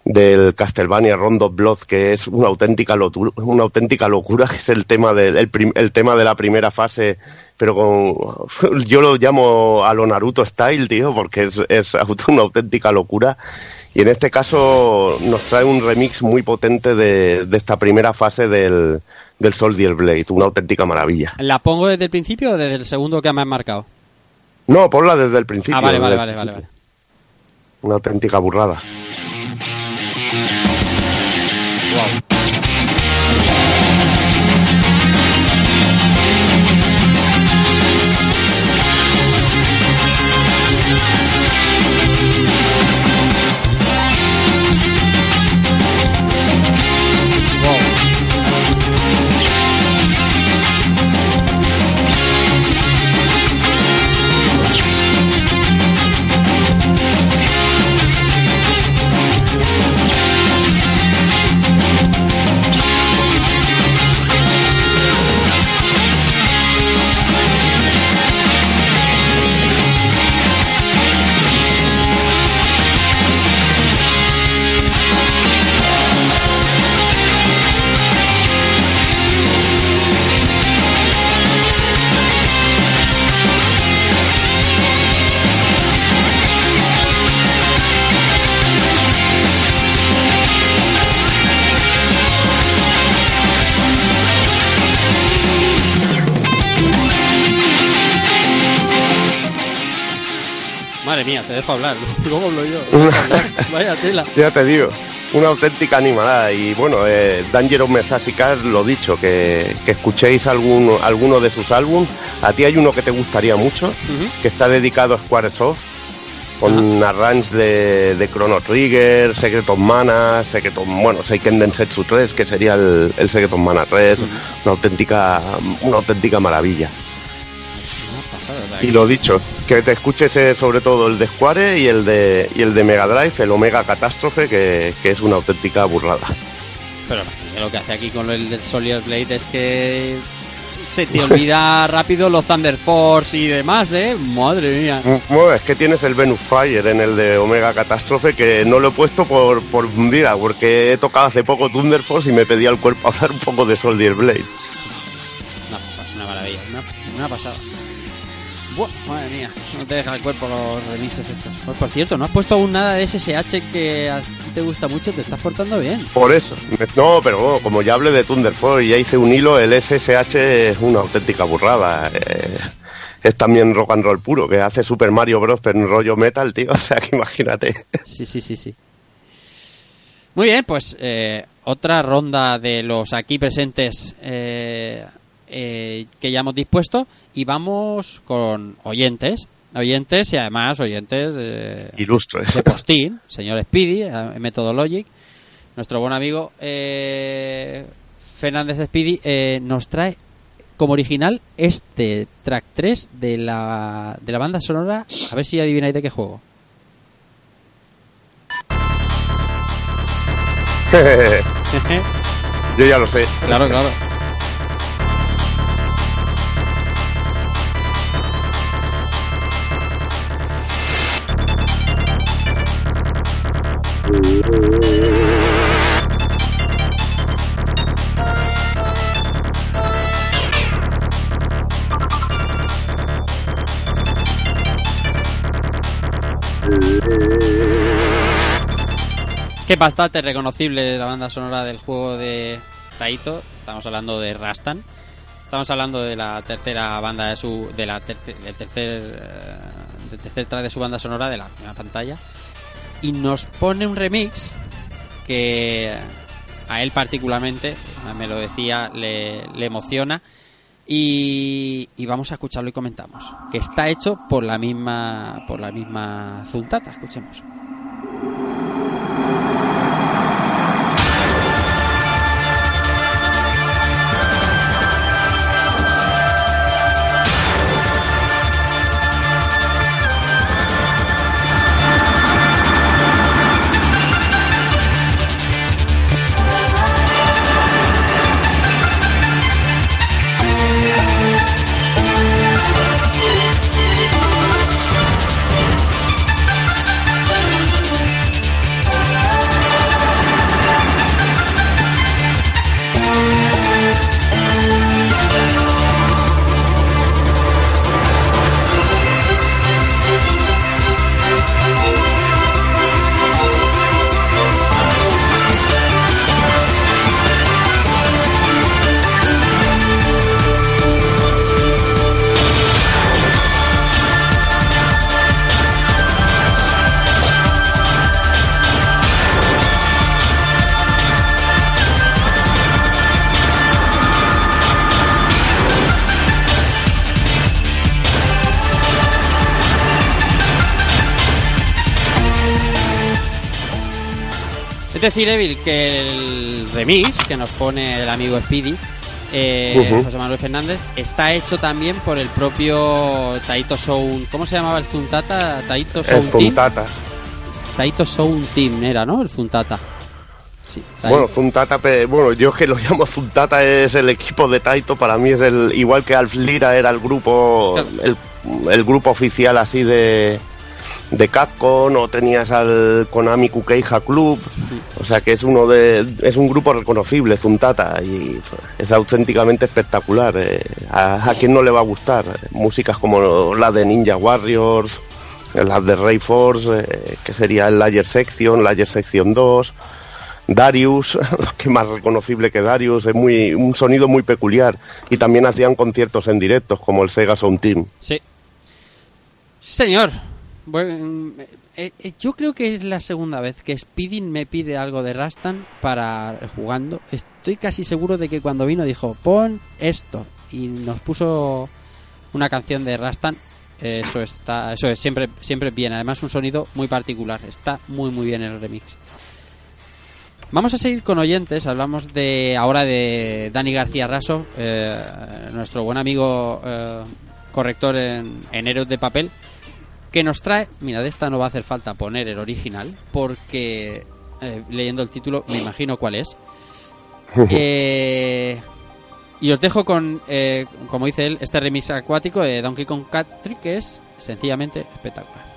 B: del Castlevania Rondo Blood que es una auténtica locura, una auténtica locura que es el tema del el, el tema de la primera fase pero con yo lo llamo a lo Naruto style tío porque es, es una auténtica locura y en este caso nos trae un remix muy potente de, de esta primera fase del, del Soldier Blade una auténtica maravilla
A: ¿La pongo desde el principio o desde el segundo que me has marcado?
B: no ponla desde el principio
A: Ah, vale, vale, vale, vale,
B: principio. una auténtica burrada
A: Madre te dejo hablar. [LAUGHS] ¿Cómo hablo yo? Vaya tela. [LAUGHS]
B: Ya te digo, una auténtica animalada. Y bueno, eh, Dangerous Mezasicar, lo dicho, que, que escuchéis alguno, alguno de sus álbumes. A ti hay uno que te gustaría mucho, que está dedicado a Squaresoft, con arrange de, de Chrono Trigger, Secret of Mana, Secret of, bueno, Seiken Densetsu 3, que sería el, el Secret of Mana 3, una auténtica, una auténtica maravilla. Y lo dicho, que te escuches eh, sobre todo el de Square y el de, y el de Mega Drive, el Omega Catástrofe, que, que es una auténtica burrada.
A: Pero lo que hace aquí con el del Soldier Blade es que se te [LAUGHS] olvida rápido los Thunder Force y demás, ¿eh? Madre mía.
B: Bueno, es que tienes el Venus Fire en el de Omega Catástrofe que no lo he puesto por, por mira, porque he tocado hace poco Thunder Force y me pedía el cuerpo [LAUGHS] hablar un poco de Soldier Blade.
A: No, una maravilla, una, una pasada. Buah, madre mía, no te deja el cuerpo los remixes estos. Pues, por cierto, no has puesto aún nada de SSH que a ti te gusta mucho, te estás portando bien.
B: Por eso. No, pero como ya hablé de Thunder Force y ya hice un hilo, el SSH es una auténtica burrada. eh, es también rock and roll puro, que hace Super Mario Bros. pero en rollo metal, tío. [LAUGHS] O sea, que imagínate.
A: Sí, sí, sí, sí. Muy bien, pues eh, otra ronda de los aquí presentes eh, eh, que ya hemos dispuesto y vamos con oyentes, oyentes y además oyentes eh,
B: Ilustres.
A: de postín, señor Speedy, eh, Methodologic, nuestro buen amigo eh, Fernández Speedy eh, nos trae como original este track 3 de la, de la banda sonora, a ver si adivináis de qué juego. [LAUGHS]
B: Yo ya lo sé.
A: Claro, claro. Que es bastante reconocible la banda sonora del juego de Taito. Estamos hablando de Rastan. Estamos hablando de la tercera banda de su. de la terce- del tercer. eh, del tercer track de su banda sonora de la primera pantalla. Y nos pone un remix que a él particularmente, me lo decía, le, emociona. Y, y vamos a escucharlo y comentamos. Que está hecho por la misma. por la misma Zuntata. Escuchemos. Decir, Evil, que el remix que nos pone el amigo Speedy, eh. José Manuel Fernández, está hecho también por el propio Taito Sound. ¿Cómo se llamaba el Zuntata? Taito
B: Es
A: Sound Team.
B: Zuntata.
A: Taito Sound Team era, ¿no? El Zuntata. Sí.
B: Bueno, Zuntata, bueno, yo que lo [LAUGHS] llamo Zuntata es el equipo de Taito, para mí es el igual que Alf Lira era el grupo
A: Claro.
B: el, el grupo oficial así de de Capcom o tenías al Konami Kukeija Club, o sea que es uno de es un grupo reconocible Zuntata y es auténticamente espectacular. eh, a, a no le va a gustar músicas como la de Ninja Warriors, las de Ray Force, eh, que sería el Layer Section, Layer Section 2, Darius, [LAUGHS] que más reconocible que Darius, es muy un sonido muy peculiar y también hacían conciertos en directos como el Sega Sound Team.
A: Sí, Señor. Bueno, eh, eh, yo creo que es la segunda vez que Speedy me pide algo de Rastan para jugando. Estoy casi seguro de que cuando vino dijo, pon esto. Y nos puso una canción de Rastan. Eso está, eso es siempre, siempre bien. Además un sonido muy particular. Está muy muy bien el remix. Vamos a seguir con oyentes. Hablamos de ahora de Dani García Raso, eh, nuestro buen amigo eh, corrector en, en de Papel, que nos trae. Mira, de esta no va a hacer falta poner el original, porque eh, leyendo el título me imagino cuál es. [LAUGHS] Eh, y os dejo con, eh, como dice él, este remix acuático de Donkey Kong Country que es sencillamente espectacular.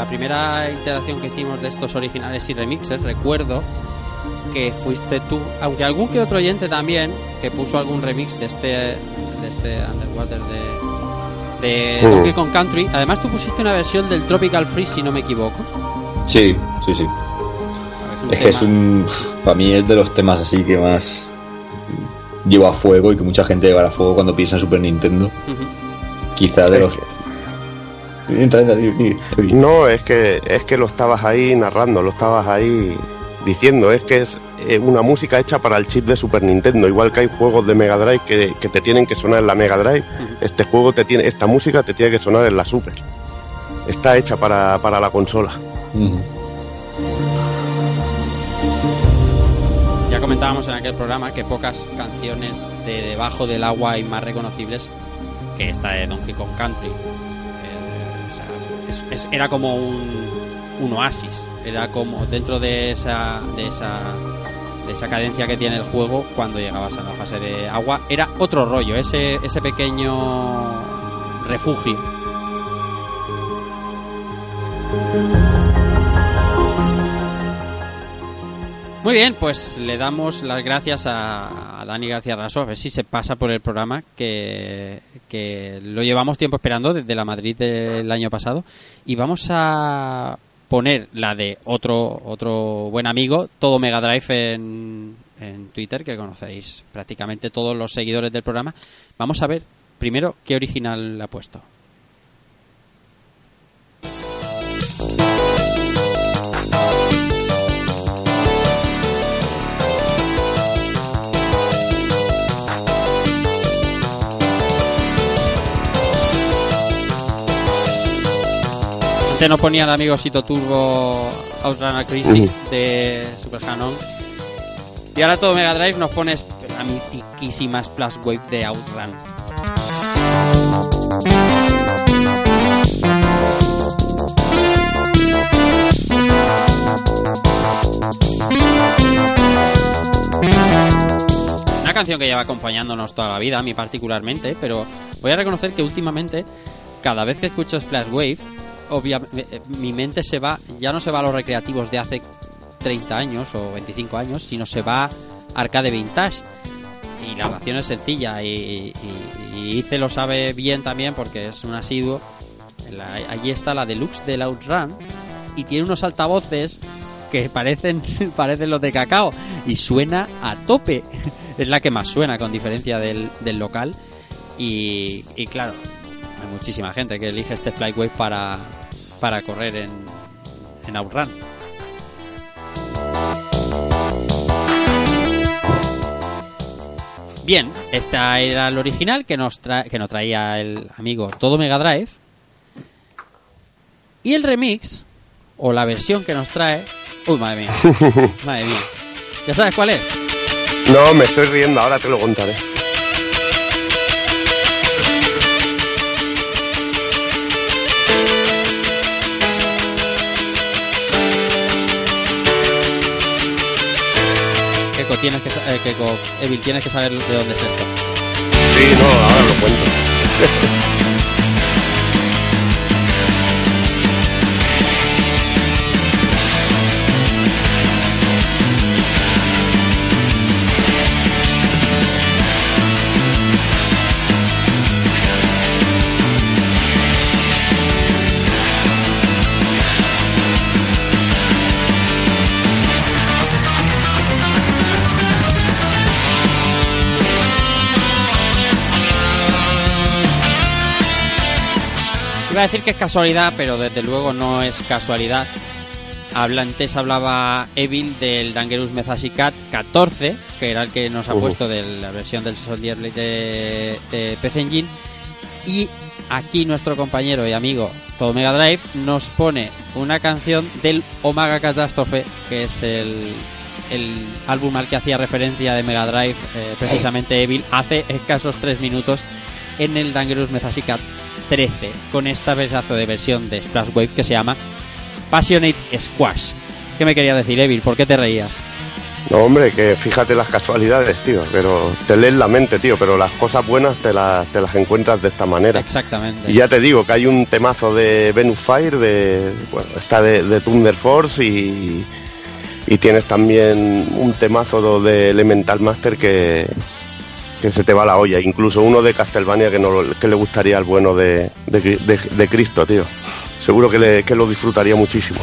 A: La primera interacción que hicimos de estos originales y remixes, recuerdo que fuiste tú, aunque algún que otro oyente también, que puso algún remix de este, de este Underwater de, de
B: Mm.
A: Donkey Kong Country. Además, tú pusiste una versión del Tropical Freeze, si no me equivoco.
C: Sí, sí, sí.
A: Es
C: que es un. Para mí es de los temas así que más llevo a fuego y que mucha gente llevará a fuego cuando piensa en Super Nintendo. Quizá de
B: Es
C: los.
B: No, es que, es que lo estabas ahí narrando, lo estabas ahí diciendo. Es que es eh, una música hecha para el chip de Super Nintendo. Igual que hay juegos de Mega Drive que, que te tienen que sonar en la Mega Drive. Este juego te tiene, esta música te tiene que sonar en la Super. Está hecha para, para la consola.
A: Ya comentábamos en aquel programa que pocas canciones de debajo del agua hay más reconocibles que esta de Donkey Kong Country. Era como un, un oasis, era como dentro de esa, de esa de esa cadencia que tiene el juego cuando llegabas a la fase de agua era otro rollo, ese ese pequeño refugio. Muy bien, pues le damos las gracias a, Dani García Raso, a ver si se pasa por el programa, que, que lo llevamos tiempo esperando desde la Madrid del año pasado. Y vamos a poner la de otro, otro buen amigo, todo Mega Drive en, en Twitter, que conocéis prácticamente todos los seguidores del programa. Vamos a ver primero qué original ha puesto. Antes nos ponía el amigo Sito Turbo Outrunner Crisis de Super Canon. Y ahora todo Mega Drive nos pones la mitiquísima Splash Wave de Outrun. Una canción que lleva acompañándonos toda la vida, a mí particularmente, pero voy a reconocer que últimamente, cada vez que escucho Splash Wave, obviamente mi mente se va, ya no se va a los recreativos de hace 30 años o 25 años, sino se va a arcade vintage. Y la relación es sencilla y, y, y Ice lo sabe bien también porque es un asiduo. La- allí está la deluxe del Outrun y tiene unos altavoces que parecen, [LAUGHS] parecen los de cacao y suena a tope. [LAUGHS] Es la que más suena con diferencia del, del local. Y, y claro, hay muchísima gente que elige este Flywave para, para correr en, en Outrun. Bien, esta era el original que nos, tra- que nos traía el amigo Todo Mega Drive. Y el remix, o la versión que nos trae... Uy, madre mía. [LAUGHS] madre mía. ¿Ya sabes cuál es?
B: No, me estoy riendo, ahora te lo contaré.
A: Tienes que, eh, Keiko, Evil, tienes que saber de dónde es esto.
B: Sí, no, ahora lo cuento.
A: Iba a decir que es casualidad, pero desde luego no es casualidad. Habla, antes hablaba Evil del Dangerous Mesashi Cat 14, que era el que nos ha puesto de la versión del Soldier de, de PC Engine. Y aquí nuestro compañero y amigo Todo Mega Drive nos pone una canción del Omega Catástrofe, que es el, el álbum al que hacía referencia de Mega Drive, eh, precisamente Evil, hace escasos 3 minutos en el Dangerous Mesashi Cat 13, con esta pedazo de versión de Splash Wave que se llama Passionate Squash. ¿Qué me quería decir, Evil? ¿Por qué te reías?
B: No, hombre, que fíjate las casualidades, tío. Pero te lees la mente, tío. Pero las cosas buenas te las, te las encuentras de esta manera.
A: Exactamente.
B: Y ya te digo que hay un temazo de Venus Fire, de, bueno, está de, de Thunder Force y, y tienes también un temazo de Elemental Master que, que se te va la olla. Incluso uno de Castlevania que, no, que le gustaría al bueno de, de, de- de Cristo, tío. Seguro que, le- que lo disfrutaría muchísimo.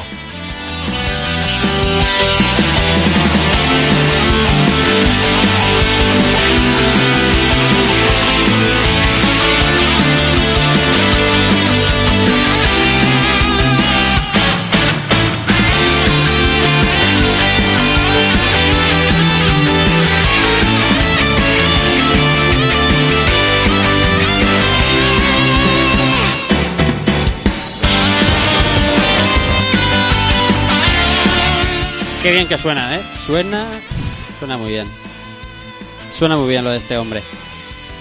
A: Qué bien que suena, ¿eh? Suena... Suena muy bien. Suena muy bien lo de este hombre.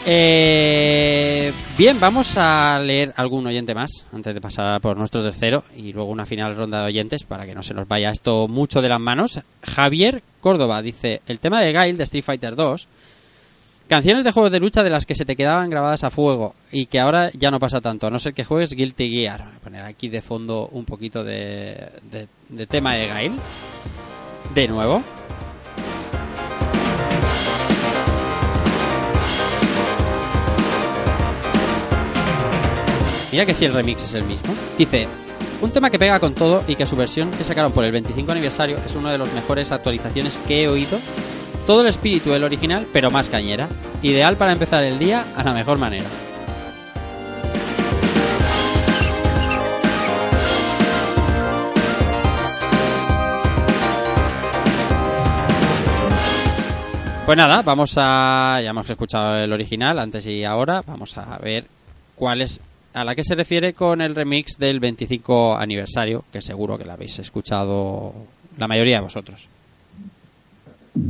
A: Eh, bien, vamos a leer algún oyente más antes de pasar por nuestro tercero y luego una final ronda de oyentes para que no se nos vaya esto mucho de las manos. Javier Córdoba dice, el tema de Gail de Street Fighter 2, canciones de juegos de lucha de las que se te quedaban grabadas a fuego y que ahora ya no pasa tanto, a no ser que juegues Guilty Gear. Voy a poner aquí de fondo un poquito de, de- de tema de Gail. De nuevo. Mira que si el remix es el mismo. Dice, un tema que pega con todo y que su versión que sacaron por el 25 aniversario es una de las mejores actualizaciones que he oído. Todo el espíritu del original, pero más cañera. Ideal para empezar el día a la mejor manera. Pues nada, vamos a. Ya hemos escuchado el original antes y ahora. Vamos a ver cuál es. A la que se refiere con el remix del 25 aniversario, que seguro que la habéis escuchado la mayoría de vosotros. La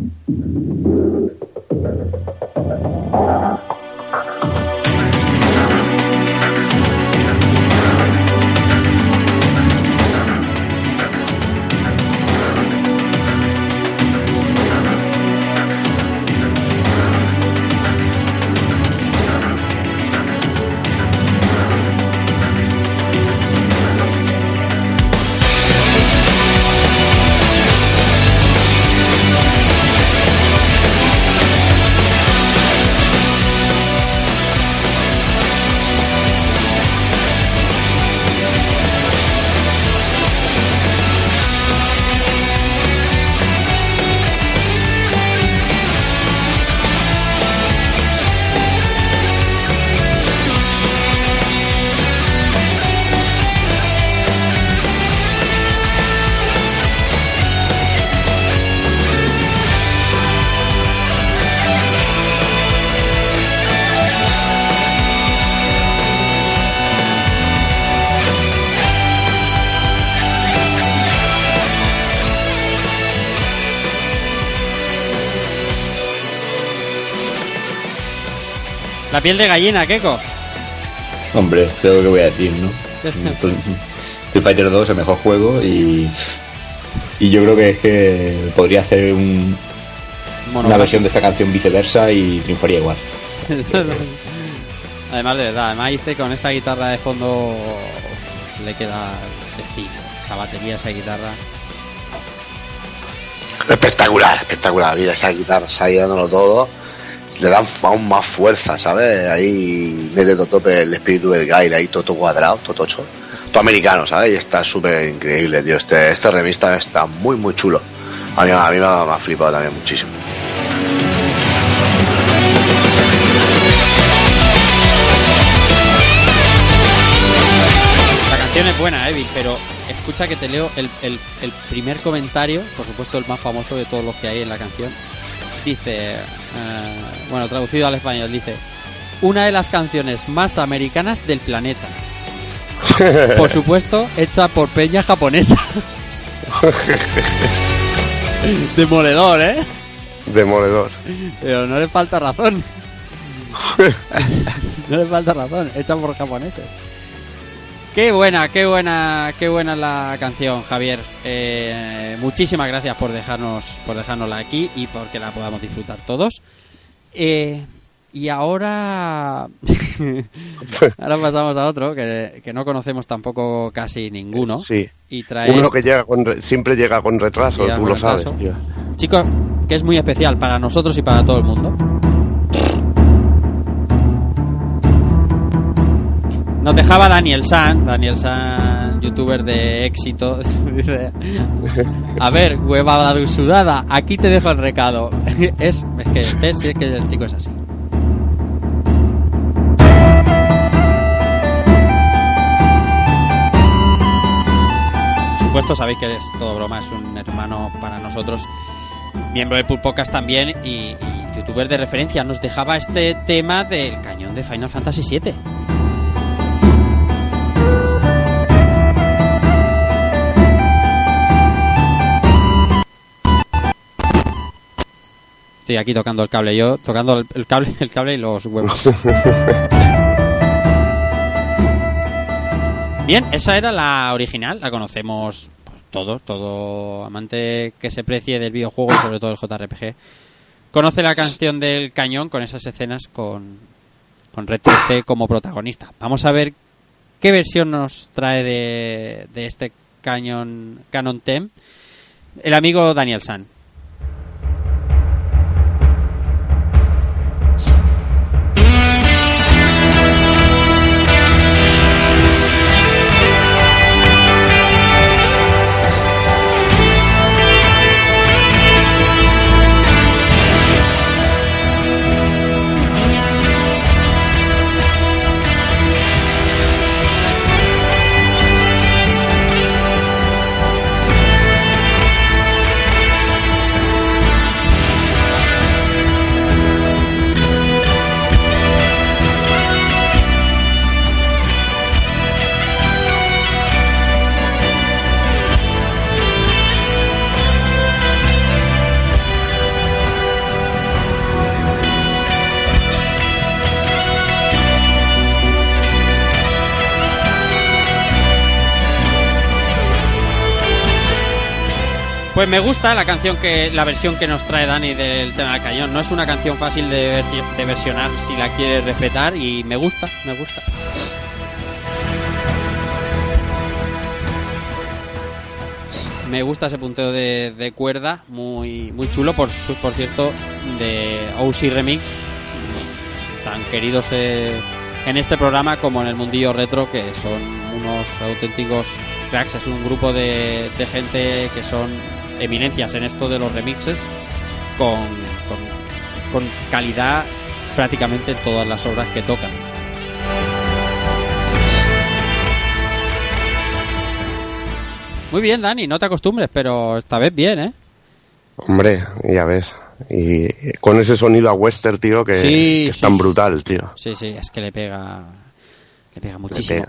A: piel de gallina, Keko.
C: Hombre, creo que voy a decir, ¿no? [LAUGHS] Street Fighter 2 es el mejor juego y, y yo creo que es que podría hacer un- una versión de esta canción viceversa y triunfaría igual. [LAUGHS]
A: además de verdad, además dice con esa guitarra de fondo le queda decir, esa batería, esa guitarra.
D: Espectacular, espectacular. Mira, esa guitarra ahí dándolo todo. Le dan aún más fuerza, ¿sabes? Ahí mete todo tope el espíritu del Gail, ahí todo cuadrado, todo tocho. Todo americano, ¿sabes? Y está súper increíble, tío. Este, este revista está muy, muy chulo. A mí, a mí me, ha, flipado también muchísimo.
A: canción es buena, Evil, pero escucha que te leo el, el- el primer comentario, por supuesto el más famoso de todos los que hay en la canción. Dice, eh, bueno, traducido al español, dice, una de las canciones más americanas del planeta. [LAUGHS] Por supuesto, hecha por peña japonesa. [LAUGHS] Demoledor, ¿eh?
B: Demoledor.
A: Pero no le falta razón. [LAUGHS] no le falta razón. Hecha por japoneses. Qué buena, qué buena, qué buena la canción, Javier. Eh, muchísimas gracias por dejarnos, por dejárnosla aquí y porque la podamos disfrutar todos. Eh, y ahora, [LAUGHS] ahora pasamos a otro que, que no conocemos tampoco casi ninguno.
B: Sí.
A: Y trae
B: Uno que llega con re- siempre llega con retraso,
A: Llega
B: tú
A: con
B: lo
A: retraso.
B: sabes, tío.
A: Chico, que es muy especial para nosotros y para todo el mundo. Nos dejaba Daniel San, Daniel San, youtuber de éxito, [LAUGHS] a ver, huevada sudada, aquí te dejo el recado. [LAUGHS] Es, que, es, es que el chico es así. Supuesto, sabéis que es todo broma, es un hermano para nosotros, miembro del Pulpocast también y, y youtuber de referencia. Nos dejaba este tema del cañón de Final Fantasy VII. Estoy aquí tocando el cable yo, tocando el, el cable, [LAUGHS] el cable y los huevos. [LAUGHS] Bien, esa era la original, la conocemos todos, todo amante que se precie del videojuego y sobre todo el JRPG. Conoce la canción del cañón con esas escenas con, con Red 3C como protagonista. Vamos a ver qué versión nos trae de, de este cañón Canon Tem el amigo Daniel San. Pues me gusta la canción que la versión que nos trae Dani del tema del cañón. No es una canción fácil de, versi- de versionar si la quieres respetar y me gusta, me gusta. Me gusta ese punteo de, cuerda, muy muy chulo, por, por cierto, de OC Remix, tan queridos eh, en este programa como en el mundillo retro, que son unos auténticos cracks. Es un grupo de, de gente que son eminencias en esto de los remixes, con, con, con calidad prácticamente en todas las obras que tocan. Muy bien, Dani, no te acostumbres, pero esta vez bien, ¿eh?
B: Hombre, ya ves. Y con ese sonido a western, tío, que,
A: Sí,
B: que es
A: sí,
B: tan
A: sí.
B: brutal, tío.
A: Sí, sí, es que le pega. Le pega
B: Le
A: muchísimo.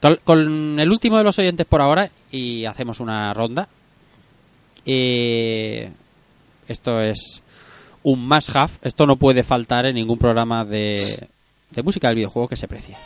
B: pega.
A: Con el último de los oyentes por ahora y hacemos una ronda. Eh, esto es un must have. Esto no puede faltar en ningún programa de, de música del videojuego que se precie.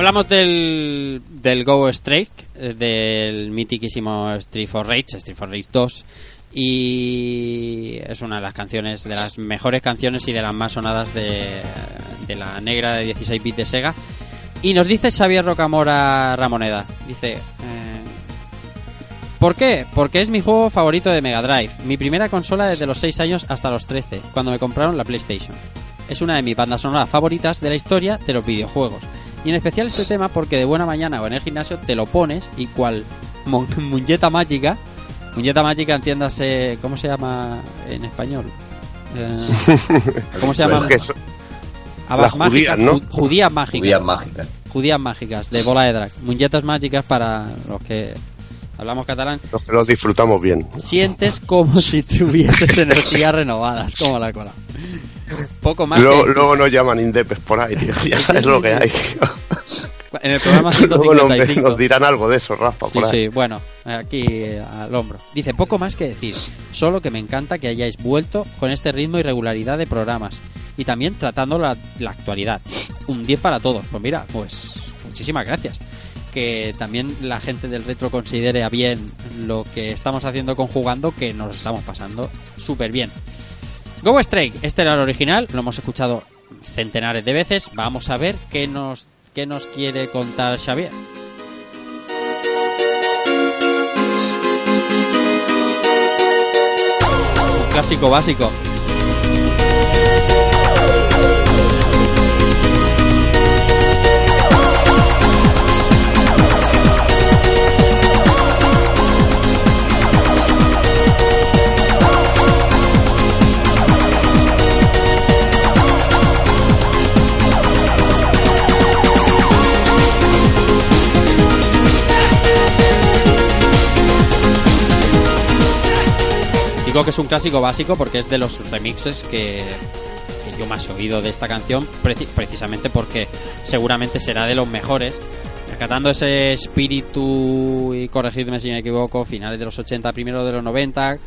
A: Hablamos del, del Go Strike, eh, del mitiquísimo Street for Rage, Street for Rage 2. Y es una de las canciones, de las mejores canciones y de las más sonadas de, de la negra de 16 bits de Sega. Y nos dice Xavier Rocamora Ramoneda, dice, eh, ¿Por qué? Porque es mi juego favorito de Mega Drive, mi primera consola desde los 6 años hasta los 13, cuando me compraron la PlayStation. Es una de mis bandas sonoras favoritas de la historia de los videojuegos. Y en especial este tema porque de buena mañana o en el gimnasio te lo pones y cual mon- [LAUGHS] muñeta mágica, muñeta mágica entiéndase, ¿cómo se llama en español? Eh, ¿Cómo se [LAUGHS] llama?
B: Es que eso-
A: Habas
B: las judías,
A: mágicas,
B: ¿no?
A: ju- Judías mágicas.
C: Judías mágicas.
A: Judías mágicas, de bola de drag. Muñetas mágicas para los que hablamos catalán.
B: los que los disfrutamos bien.
A: Sientes como si tuvieses energías renovadas, como la cola. Poco más
B: Luego,
A: que-
B: luego nos llaman indepes por ahí, tío. [LAUGHS] Ya sabes lo que hay, tío.
A: en el programa
B: Luego nos,
A: 155.
B: dirán algo de eso, Rafa,
A: Sí,
B: por ahí.
A: sí, bueno, aquí eh, al hombro. Dice, poco más que decir, solo que me encanta que hayáis vuelto con este ritmo y regularidad de programas y también tratando la, la actualidad. Un 10 para todos. Pues mira, pues muchísimas gracias. Que también la gente del retro considere a bien lo que estamos haciendo con jugando, que nos estamos pasando súper bien. Go Strike, este era el original, lo hemos escuchado centenares de veces. Vamos a ver qué nos, qué nos quiere contar Xavier. Clásico básico. Digo que es un clásico básico porque es de los remixes que, yo más he oído de esta canción, preci- precisamente porque seguramente será de los mejores. Rescatando ese espíritu, y corregidme si me equivoco, finales de los 80, primero de los 90,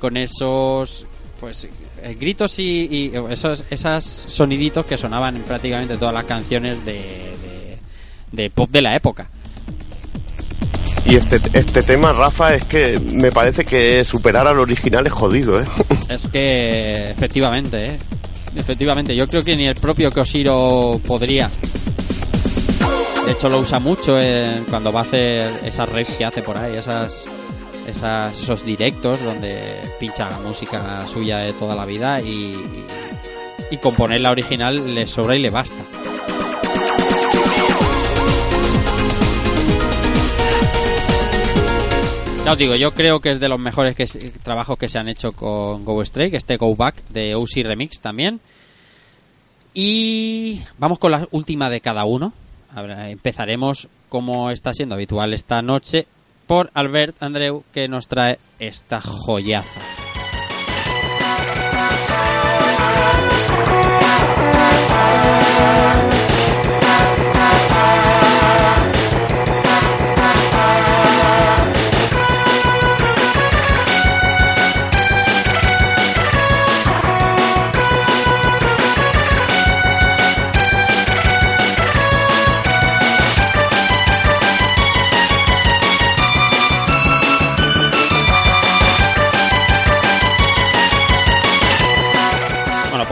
A: con esos pues eh, gritos y, y esos, esos soniditos que sonaban en prácticamente todas las canciones de pop de la época.
B: Y este, este tema, Rafa, es que me parece que superar al original es jodido, ¿eh? [LAUGHS]
A: Es que efectivamente, ¿eh? Efectivamente, yo creo que ni el propio Koshiro podría. De hecho, lo usa mucho en- cuando va a hacer esas raves que hace por ahí, esas, esos directos donde pincha música suya de toda la vida y, y componer la original le sobra y le basta. Ya os digo, yo creo que es de los mejores que se- trabajos que se han hecho con Go Strike, este Go Back de OC Remix también. Y vamos con la última de cada uno. Empezaremos, como está siendo habitual esta noche, por Albert Andreu, que nos trae esta joyaza.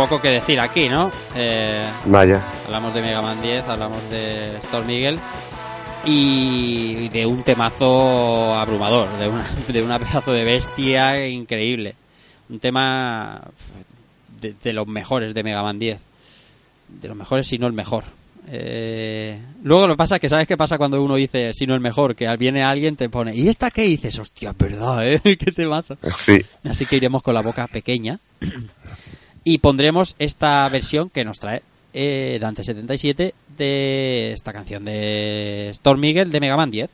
A: Poco que decir aquí, ¿no? Eh,
B: Vaya.
A: Hablamos de Mega Man 10, hablamos de Storm Eagle y de un temazo abrumador, de una, [LAUGHS] de una pedazo de bestia increíble. Un tema de, de los mejores de Mega Man 10. De los mejores, si no el mejor. Eh, luego lo que pasa es que, ¿sabes qué pasa cuando uno dice si no el mejor? Que viene alguien, te pone, ¿y esta qué dices? Hostia, es verdad, ¿eh? [LAUGHS] ¿Qué temazo?
B: Sí.
A: Así que iremos con la boca pequeña. Y pondremos esta versión que nos trae eh, Dante77 de esta canción de Storm Eagle de Mega Man 10.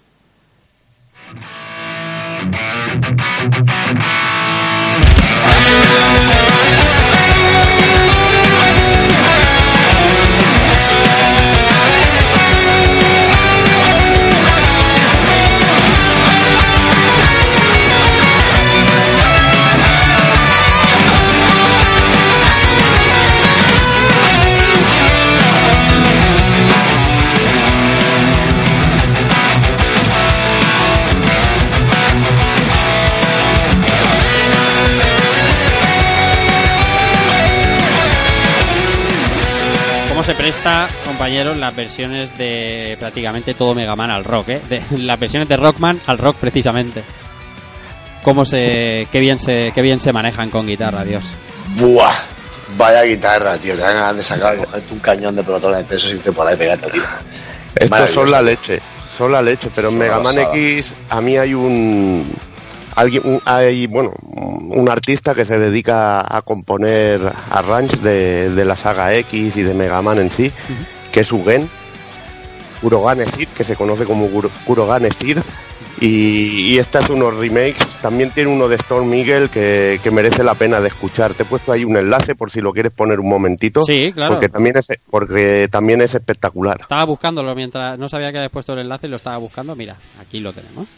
A: Presta, compañeros, las versiones de prácticamente todo Mega Man al rock, eh? De- las versiones de Rockman al rock, precisamente. cómo se, qué bien se, qué bien se manejan con guitarra, Dios.
D: Buah, vaya guitarra, tío. Te dan ganas de sacar, cogerte un cañón de protones de esos y irte por ahí pegando, tío.
B: Estos son la leche, son la leche, pero en Mega Man. X a mí hay un alguien un- hay bueno un artista que se dedica a componer arrange de, de la saga X y de Mega Man en sí, que es Ugen Kurogane Sith, que se conoce como Sith y, y esta es unos remakes, también tiene uno de Storm Eagle que, que merece la pena de escuchar. Te he puesto ahí un enlace por si lo quieres poner un momentito.
A: Sí, claro.
B: Porque también es, porque también es espectacular.
A: Estaba buscándolo mientras no sabía que habías puesto el enlace y lo estaba buscando. Mira, aquí lo tenemos.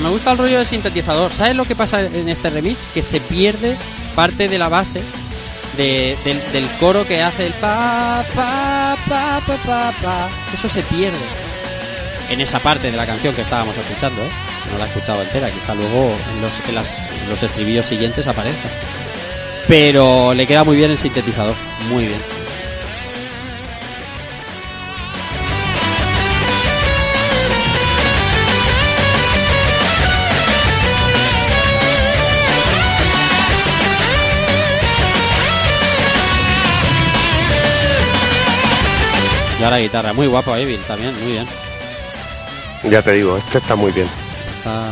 A: Me gusta el rollo del sintetizador. ¿Sabes lo que pasa en este remix? Que se pierde parte de la base de- del, coro que hace el pa, pa, pa, pa, pa, pa. Eso se pierde en esa parte de la canción que estábamos escuchando. ¿eh? No la he escuchado entera, quizá luego en los, los estribillos siguientes aparezca. Pero le queda muy bien el sintetizador, muy bien. Y ahora guitarra, muy guapo Evil también, muy bien.
B: Ya te digo, este está muy bien.
A: Está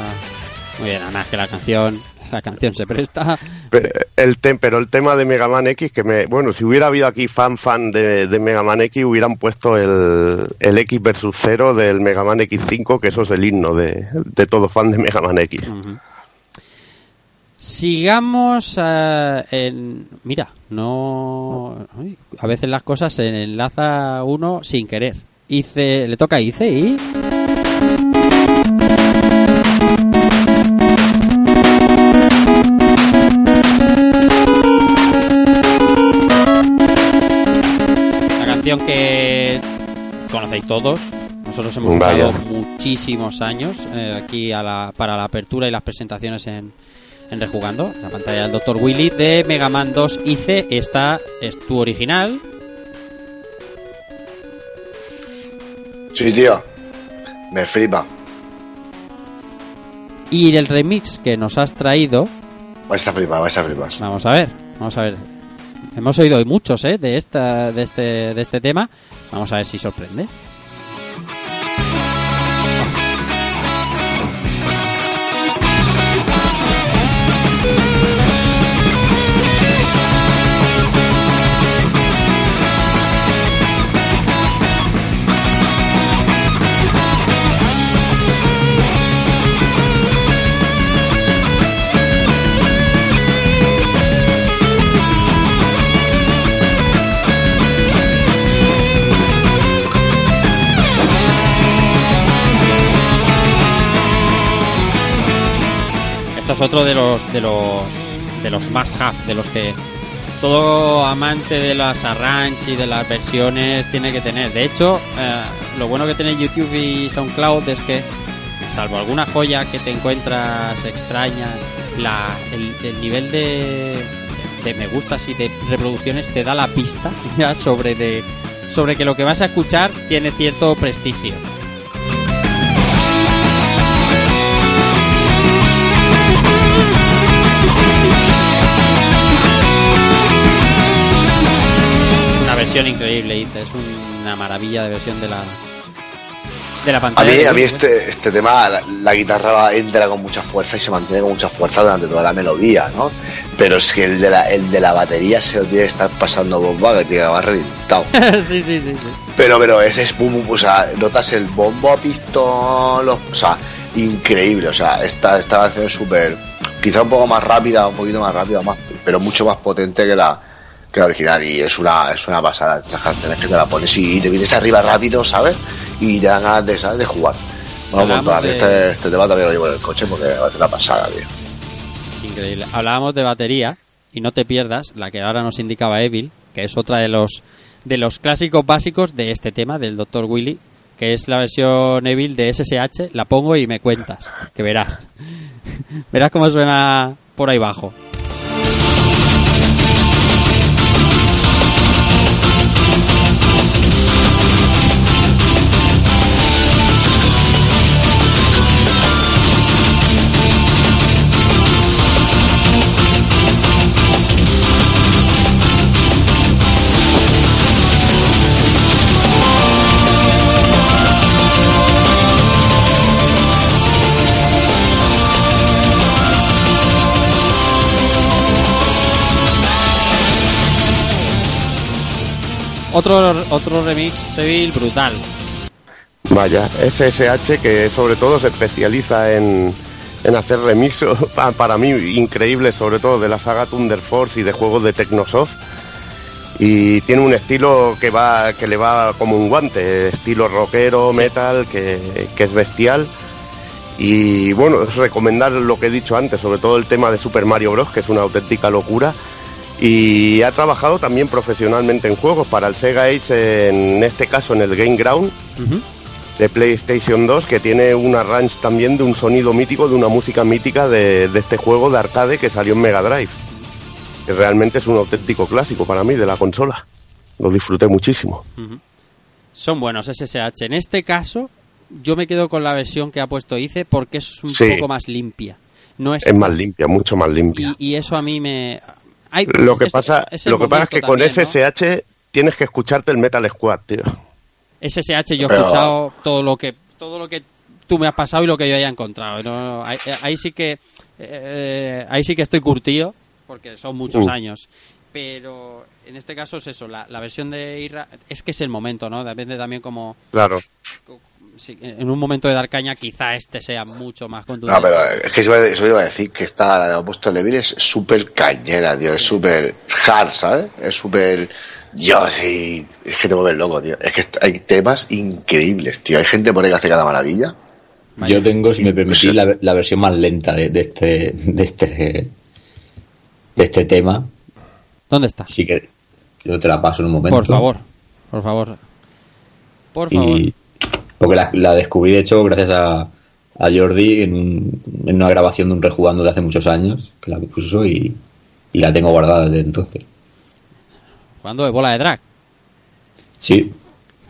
A: muy bien, además que la canción, la canción se presta.
B: Pero el, tem- pero el tema de Mega Man X, que me, bueno, si hubiera habido aquí fan fan de, de Mega Man X, hubieran puesto el, el X versus 0 del Mega Man X5, que eso es el himno de, de todo fan de Mega Man X.
A: Ujú. Sigamos eh, en... Mira, no... uy, a veces las cosas se enlaza uno sin querer. Hice, le toca a Ice y... La canción que conocéis todos. Nosotros hemos usado muchísimos años eh, aquí a la- para la apertura y las presentaciones en, en Rejugando. La pantalla del Dr. Willy de Mega Man 2 IC. Esta es tu original.
D: Sí, tío. Me flipa.
A: Y el remix que nos has traído,
D: Vais a flipar, vais a flipar.
A: vamos a ver, vamos a ver. Hemos oído hoy muchos, ¿eh? De, esta, de, este, de este tema. Vamos a ver si sorprende. Es otro de los de los de los must have, de los que todo amante de las arrange y de las versiones tiene que tener. De hecho, eh, lo bueno que tiene YouTube y SoundCloud es que, salvo alguna joya que te encuentras extraña, la, el, el nivel de, de me gustas y de reproducciones te da la pista [LAUGHS] ya sobre de sobre que lo que vas a escuchar tiene cierto prestigio. Versión increíble, dice. Es una maravilla de versión de la de la
D: A
A: pantalla.
D: mí,
A: de
D: a mí este, este tema, la, la guitarra entra con mucha fuerza y se mantiene con mucha fuerza durante toda la melodía, ¿no? Pero es que el de la, el de la batería se lo tiene que estar pasando bomba, que tiene que haber reventado. [LAUGHS]
A: sí, sí, sí, sí.
D: Pero, pero ese es boom, boom, o sea, notas el bombo a pistón, los- o sea, increíble, o sea, esta, esta canción es súper, quizá un poco más rápida, un poquito más rápida, más, pero mucho más potente que la, que la original. Y es una, es una pasada. Estas canciones que te la pones y te vienes arriba rápido, ¿sabes? Y te dan ganas de, ¿sabes? de jugar. Vamos a
A: Hablamos
D: montar.
A: de-
D: Este, este tema también lo llevo en el coche porque va a ser una pasada, tío.
A: Es increíble. Hablábamos de batería y no te pierdas la que ahora nos indicaba Evil, que es otra de los de los clásicos básicos de este tema del Dr. Willy, que es la versión Evil de SSH. La pongo y me cuentas, que verás. [LAUGHS] verás cómo suena por ahí abajo. Otro, otro remix Evil brutal.
B: Vaya, SSH que sobre todo se especializa en, en hacer remixos [LAUGHS] pa- para mí increíbles, sobre todo de la saga Thunder Force y de juegos de Technosoft. Y tiene un estilo que va que le va como un guante, estilo rockero, metal, que, que es bestial. Y bueno, recomendar lo que he dicho antes, sobre todo el tema de Super Mario Bros., que es una auténtica locura. Y ha trabajado también profesionalmente en juegos para el Sega Age, en este caso en el Game Ground de PlayStation 2 que tiene un arrange también de un sonido mítico, de una música mítica de, de este juego de arcade que salió en Mega Drive. Que realmente es un auténtico clásico para mí de la consola. Lo disfruté muchísimo.
A: Son buenos SSH. En este caso, yo me quedo con la versión que ha puesto Ice porque es un
B: Sí.
A: poco más limpia. No es,
B: Es más limpia, mucho más limpia.
A: y, y eso a mí me. Hay-
B: Lo que
A: es-
B: pasa,
A: es
B: lo que pasa es que con
A: también, ¿no?
B: SSH tienes que escucharte el Metal Squad, tío.
A: SSH yo he
D: Pero-
A: escuchado todo lo que todo lo que tú me has pasado y lo que yo haya encontrado. No, ahí, ahí sí que eh, ahí sí que estoy curtido porque son muchos
B: Mm.
A: años. Pero en este caso es eso, la, la versión de Irra es que es el momento, ¿no? Depende también como
B: Claro.
A: Si en un momento de dar caña quizá este sea mucho más contundente.
D: No, pero es que eso, iba- a decir que esta, la de Opuesto Levil, es súper cañera, tío. Es súper hard, ¿sabes? Es súper. Yo sí. Es que te vuelves loco, tío. Es que hay temas increíbles, tío. Hay gente por ahí que hace cada maravilla.
C: Yo tengo, si me permitís, la, la versión más lenta de, de este de este de este tema.
A: ¿Dónde está?
C: Así que yo te la paso en un momento.
A: Por favor, por favor. Por favor.
C: Y, porque la, la descubrí, de hecho, gracias a, a Jordi en, un- en una grabación de un rejugando de hace muchos años, que la puso y, y la tengo guardada desde entonces.
A: ¿Cuándo de bola de drag?
C: Sí,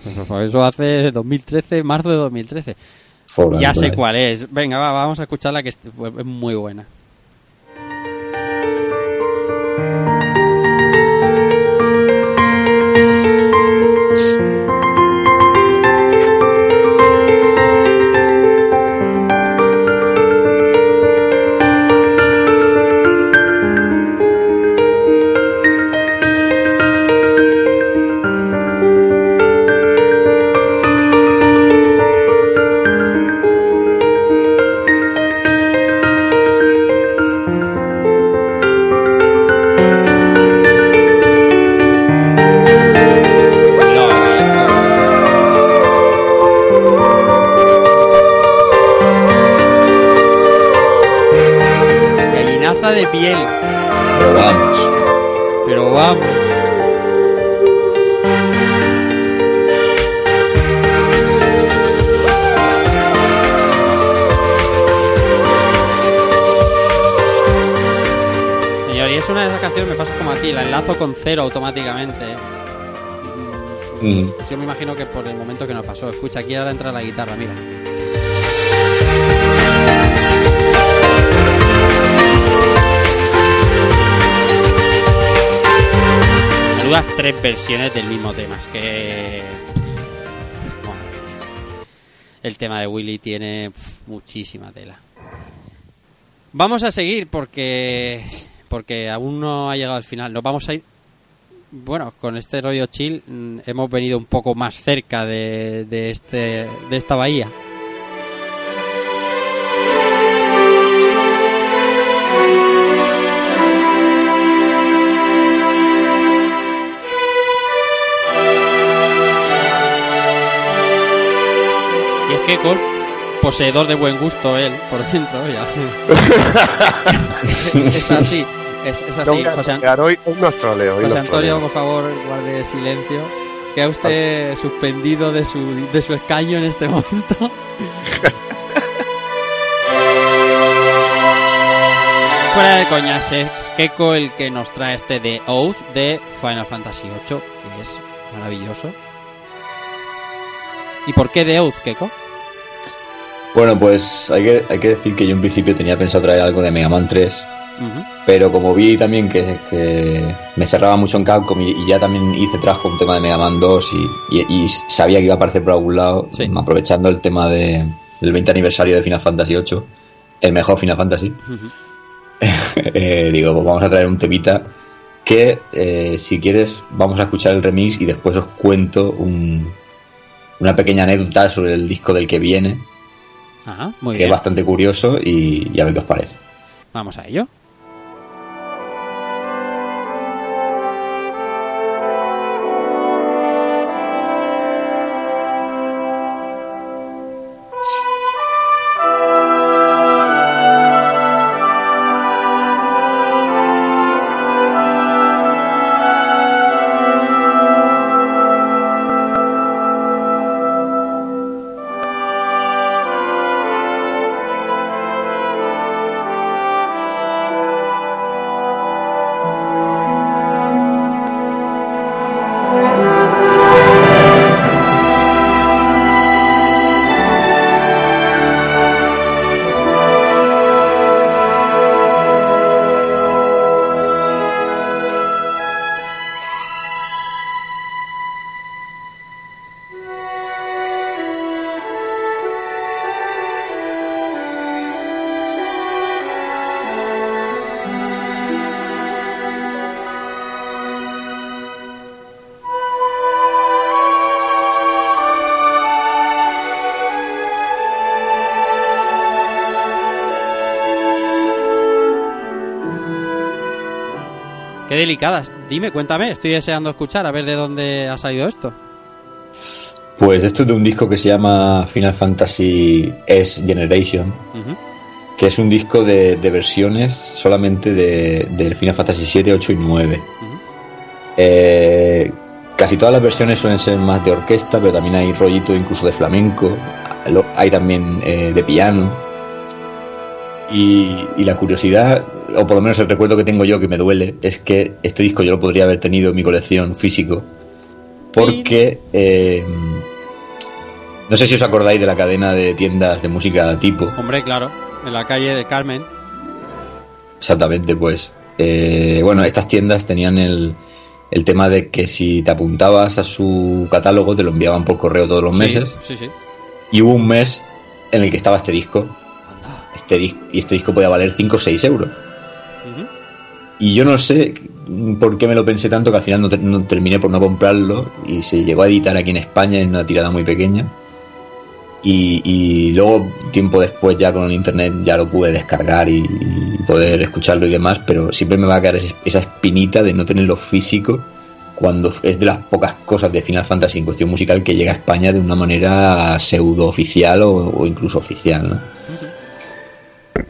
C: [LAUGHS]
A: Pues eso hace 2013, marzo de 2013.
C: for-
A: Ya sé cuál es. Venga, va, vamos a escucharla que es muy buena. Con cero automáticamente.
C: mm,
A: Yo me imagino que por el momento que nos pasó. Escucha, aquí ahora entra la guitarra, mira. Menudas tres versiones del mismo tema. Es que. El tema de Willy tiene muchísima tela. Vamos a seguir porque. Porque aún no ha llegado al final. Nos vamos a ir bueno, con este rollo chill mm, hemos venido un poco más cerca de, de este, de esta bahía. Y es que Col, poseedor de buen gusto él, por [LAUGHS] dentro, ya. [LAUGHS] es así es, es así. José, An-
B: trolear, hoy, hoy nos troleo, hoy
A: José
B: nos
A: Antonio,
B: troleo.
A: por favor, guarde silencio. Queda usted suspendido de su, de su escaño en este [LAUGHS] momento. Fuera de coñas, es Keiko el que nos trae este The Oath de Final Fantasy VIII, que es maravilloso. ¿Y por qué The Oath, Keiko?
C: Bueno, pues hay que, hay que decir que yo en principio tenía pensado traer algo de Mega Man 3,
A: Ujú.
C: Pero como vi también que, que me cerraba mucho en Capcom y, y ya también hice trajo un tema de Mega Man 2 y, y- y sabía que iba a aparecer por algún lado,
A: Sí.
C: aprovechando el tema de, del 20 aniversario de Final Fantasy VIII, el mejor Final Fantasy, [LAUGHS] eh, digo, pues vamos a traer un temita que eh, si quieres vamos a escuchar el remix y después os cuento un- una pequeña anécdota sobre el disco del que viene,
A: Ajá, muy
C: que
A: bien.
C: es bastante curioso y, y a ver qué os parece.
A: Vamos a ello. Dime, cuéntame. Estoy deseando escuchar a ver de dónde ha salido esto.
C: Pues esto es de un disco que se llama Final Fantasy S Generation, que es un disco de, de versiones solamente de, Final Fantasy 7, 8 y 9.
A: Ujú.
C: Eh, casi todas las versiones suelen ser más de orquesta, pero también hay rollito incluso de flamenco, hay también eh, de piano. Y, y la curiosidad, o por lo menos el recuerdo que tengo yo que me duele, es que este disco yo lo podría haber tenido en mi colección físico, porque eh, no sé si os acordáis de la cadena de tiendas de música tipo.
A: Hombre, claro. En la calle de Carmen.
C: Exactamente, pues. eh, bueno, estas tiendas tenían el, el tema de que si te apuntabas a su catálogo te lo enviaban por correo todos los
A: Sí,
C: meses.
A: Sí, sí.
C: Y hubo un mes en el que estaba este disco. Este dis- y este disco podía valer 5 o 6 euros. Y yo no sé por qué me lo pensé tanto que al final no, te- no terminé por no comprarlo. Y se llegó a editar aquí en España en una tirada muy pequeña. Y, y luego, tiempo después, ya con el internet, ya lo pude descargar y, y poder escucharlo y demás. Pero siempre me va a quedar esa espinita de no tenerlo físico cuando es de las pocas cosas de Final Fantasy en cuestión musical que llega a España de una manera pseudo oficial o, o incluso oficial, ¿no?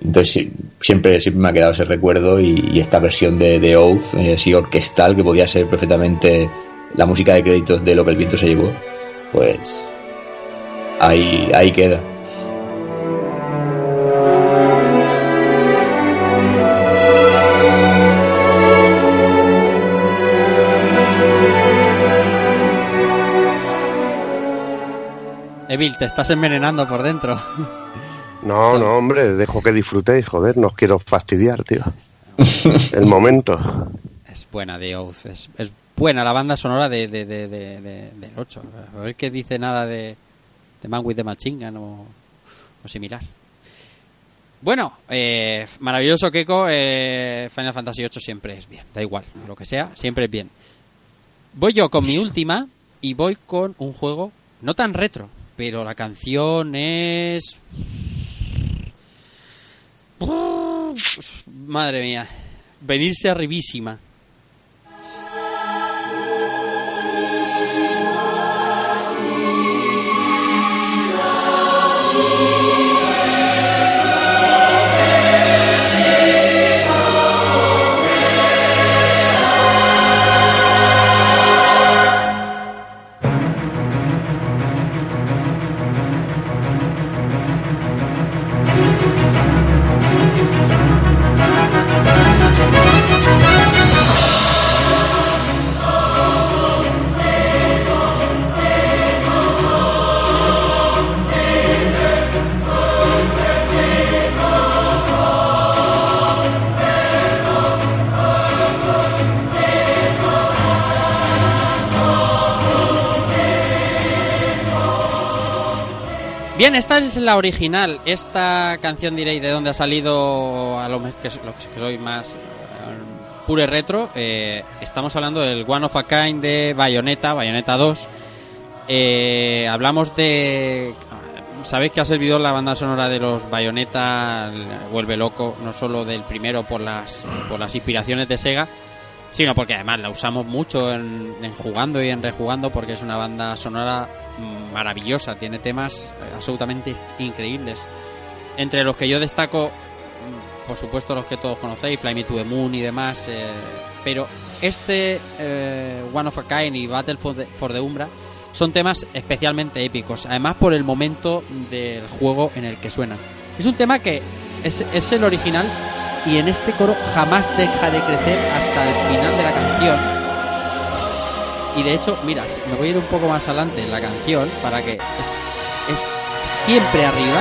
C: Entonces siempre, siempre me ha quedado ese recuerdo y, esta versión de, de Oath, eh, así orquestal, que podía ser perfectamente la música de créditos de lo que el viento se llevó, pues ahí, ahí queda.
A: Evil, te estás envenenando por dentro. [LAUGHS]
B: No, no, hombre, dejo que disfrutéis, joder, no os quiero fastidiar, tío. [LAUGHS] El momento.
A: Es buena de Oath. Es, es buena la banda sonora de, de, de, de- de- del 8. A ver qué dice nada de, de Man with the Machine Gun o, o similar. Bueno, eh, maravilloso Keiko. eh, Final Fantasy VIII siempre es bien. Da igual, lo que sea, siempre es bien. Voy yo con mi última y voy con un juego no tan retro, pero la canción es... Madre mía. Venirse arribísima. Bien, esta es la original. Esta canción diréis de dónde ha salido a los que, que soy más eh, pure retro. Eh, estamos hablando del One of a Kind de Bayonetta, Bayonetta 2. Eh, hablamos de... Sabéis que ha servido la banda sonora de los Bayonetta, vuelve loco, no solo del primero por las, por las inspiraciones de Sega, sino porque además la usamos mucho en, jugando y en rejugando porque es una banda sonora maravillosa, tiene temas eh, absolutamente increíbles. Entre los que yo destaco, mm, por supuesto los que todos conocéis, Fly Me to the Moon y demás, eh, pero este eh, One of a Kind y Battle for the, for the Umbra son temas especialmente épicos, además por el momento del juego en el que suenan. Es un tema que es, es el original y en este coro jamás deja de crecer hasta el final de la canción. Y de hecho, mira, me voy a ir un poco más adelante en la canción para que es, es siempre arriba.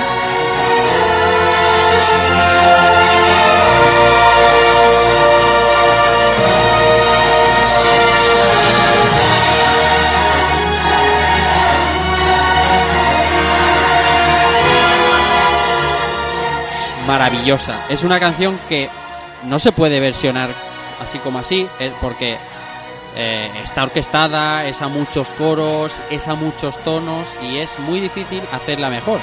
A: Maravillosa. Es una canción que no se puede versionar así como así, eh, porque eh, está orquestada, es a muchos coros, es a muchos tonos y es muy difícil hacerla mejor.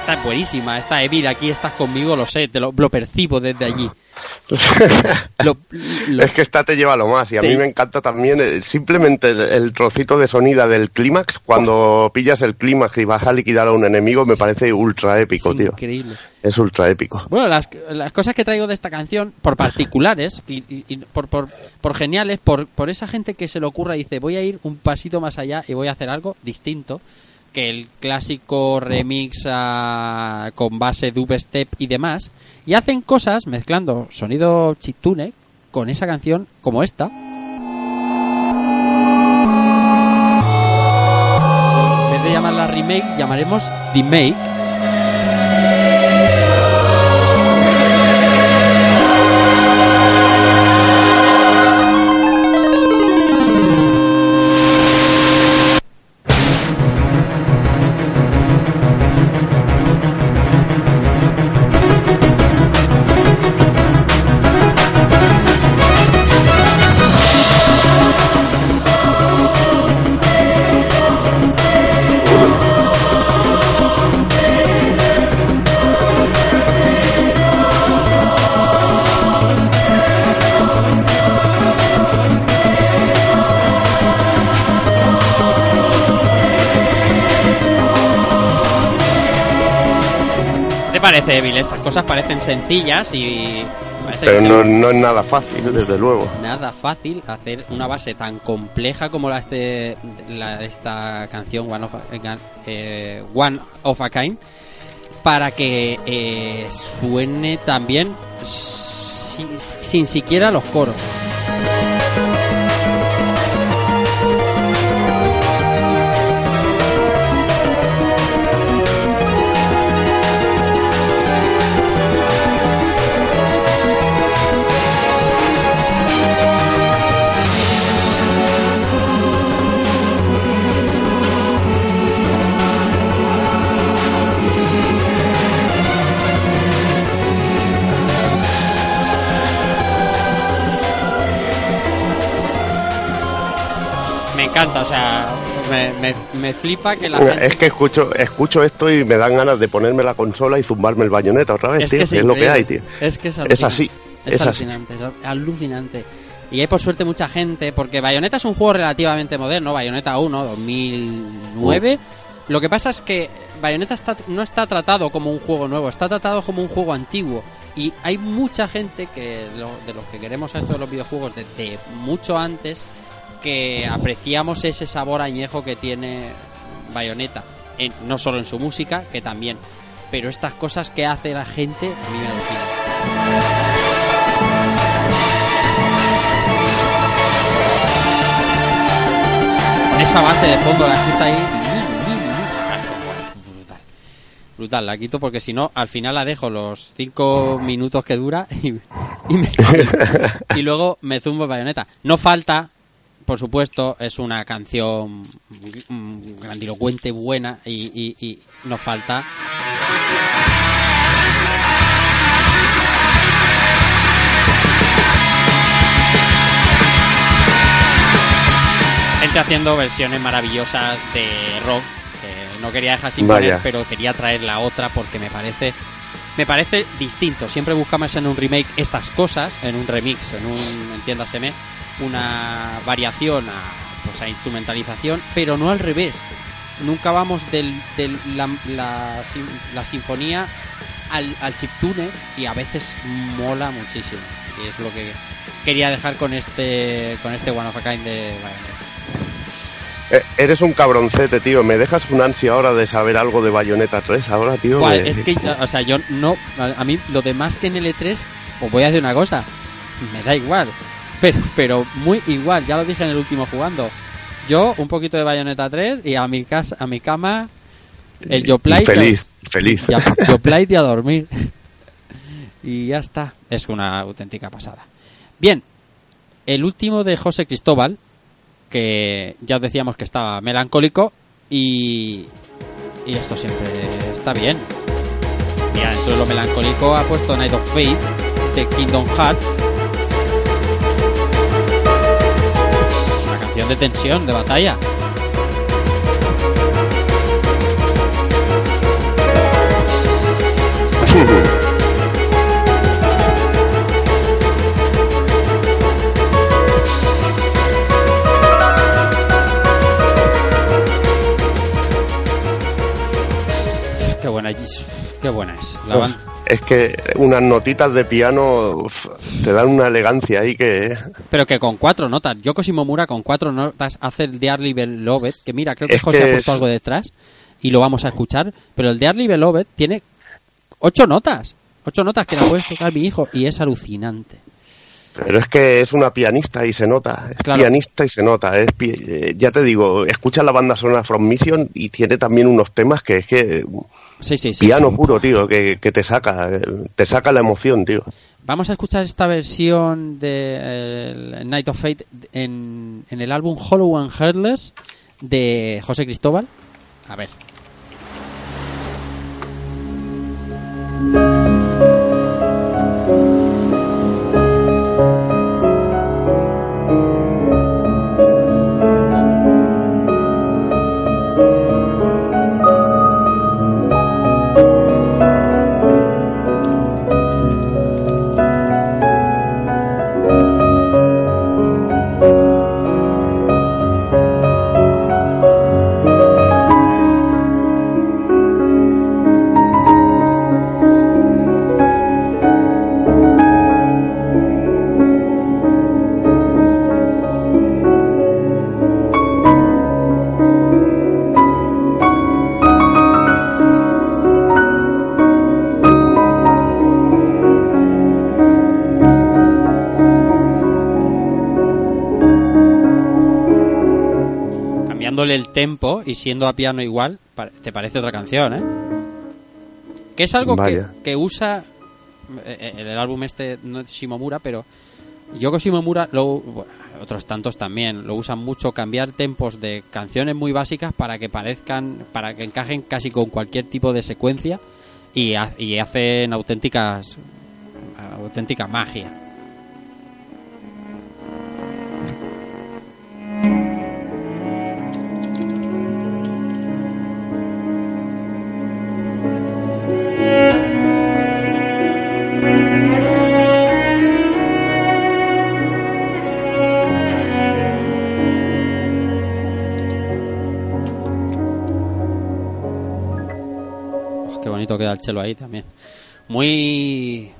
A: Está buenísima, está Evil, aquí estás conmigo, lo sé, te lo, lo percibo desde allí. [LAUGHS] Lo- lo-
B: Es que esta te lleva a lo más y a
A: Sí.
B: mí me encanta también simplemente el, el trocito de sonido del clímax cuando pillas el clímax y vas a liquidar a un enemigo me parece ultra épico,
A: es
B: tío.
A: increíble.
B: Es ultra épico.
A: Bueno, las, las cosas que traigo de esta canción, por particulares y, y- y por, por, por geniales, por, por esa gente que se le ocurra y dice voy a ir un pasito más allá y voy a hacer algo distinto que el clásico remix ah, con base dubstep y demás, y hacen cosas mezclando sonido chiptune con esa canción como esta. En vez de llamarla remake, llamaremos. ¿Qué Estas cosas parecen sencillas y... parece
B: Pero no, no es nada fácil, [LAUGHS] desde luego.
A: nada fácil hacer una base tan compleja como la, este, la de esta canción One of a, eh, One of a Kind para que eh, suene también si- sin siquiera los coros. Encanta, o sea, me, me- me flipa que la gente...
B: Es que escucho, escucho esto y me dan ganas de ponerme la consola y zumbarme el bayoneta otra vez,
A: Es
B: tío.
A: que
B: Es,
A: es
B: lo que hay, tío.
A: Es que es,
B: Es así,
A: Es,
B: es así.
A: alucinante, es alucinante. Y hay por suerte mucha gente, porque Bayonetta es un juego relativamente moderno, Bayonetta 1, 2009. Lo que pasa es que Bayonetta está, no está tratado como un juego nuevo, está tratado como un juego antiguo. Y hay mucha gente que lo- de los que queremos esto de los videojuegos desde mucho antes que apreciamos ese sabor añejo que tiene Bayonetta. En- no solo en su música, que también. Pero estas cosas que hace la gente a mí me alucinan. Esa base de fondo la escucha ahí. Brutal. Brutal, la quito porque si no, al final la dejo los 5 minutos que dura y, y me- [LAUGHS] y luego me zumbo bayoneta. No falta, por supuesto, es una canción grandilocuente, buena y, y- y nos falta gente haciendo versiones maravillosas de rock que no quería dejar sin
B: Vaya.
A: poner pero quería traer la otra porque me parece me parece distinto siempre buscamos en un remake estas cosas en un remix en un entiéndaseme una variación a, pues a instrumentalización pero no al revés nunca vamos del, del- la, la sin- la sinfonía al, al chiptune y a veces mola muchísimo y es lo que quería dejar con este con este One of a Kind de Bayonetta.
B: Eh, eres un cabroncete, tío. Me dejas un ansia ahora de saber algo de Bayonetta 3 ahora, tío.
A: Es que, o sea, yo no. A mí, lo demás que en el E3, os voy a decir una cosa. Me da igual. Pero, pero muy igual, ya lo dije en el último jugando. Yo, un poquito de Bayonetta 3 y a mi casa, a mi cama, el Yo Play.
B: Feliz, feliz.
A: Yo Play y a dormir. Y ya está. Es una auténtica pasada. Bien, el último de José Cristóbal, que ya os decíamos que estaba melancólico y, y esto siempre está bien. Mira, dentro de lo melancólico ha puesto Night of Fate de Kingdom Hearts. De tensión, de batalla. Qué buena es. Qué buena es. La ban-
B: es que unas notitas de piano uf, te dan una elegancia ahí que...
A: Pero que con cuatro notas. Yoko Shimomura con cuatro notas hace el Dearly Beloved. Que mira, creo que
B: Es
A: José
B: que
A: ha puesto
B: es-
A: algo detrás. Y lo vamos a escuchar. Pero el Dearly Beloved tiene ocho notas. Ocho notas que la puedes tocar mi hijo. Y es alucinante.
B: Pero es que es una pianista y se nota. Es
A: Claro.
B: pianista y se nota. Es pi- eh, ya te digo, escucha la banda sonora From Mission y tiene también unos temas que es que...
A: Sí, sí, sí.
B: piano puro, tío, que, que te saca, te saca la emoción, tío.
A: Vamos a escuchar esta versión de eh, Night of Fate en, en el álbum Hollow and Heartless de José Cristóbal. A ver. Tempo y siendo a piano igual, te parece otra canción, ¿eh? Que es algo que, que usa eh, eh, el álbum este, no es Shimomura, pero Yoko Shimomura, lo, bueno, otros tantos también, lo usan mucho, cambiar tempos de canciones muy básicas para que parezcan, para que encajen casi con cualquier tipo de secuencia y, ha- y hacen auténticas, auténtica magia. Queda el chelo ahí también. Muy,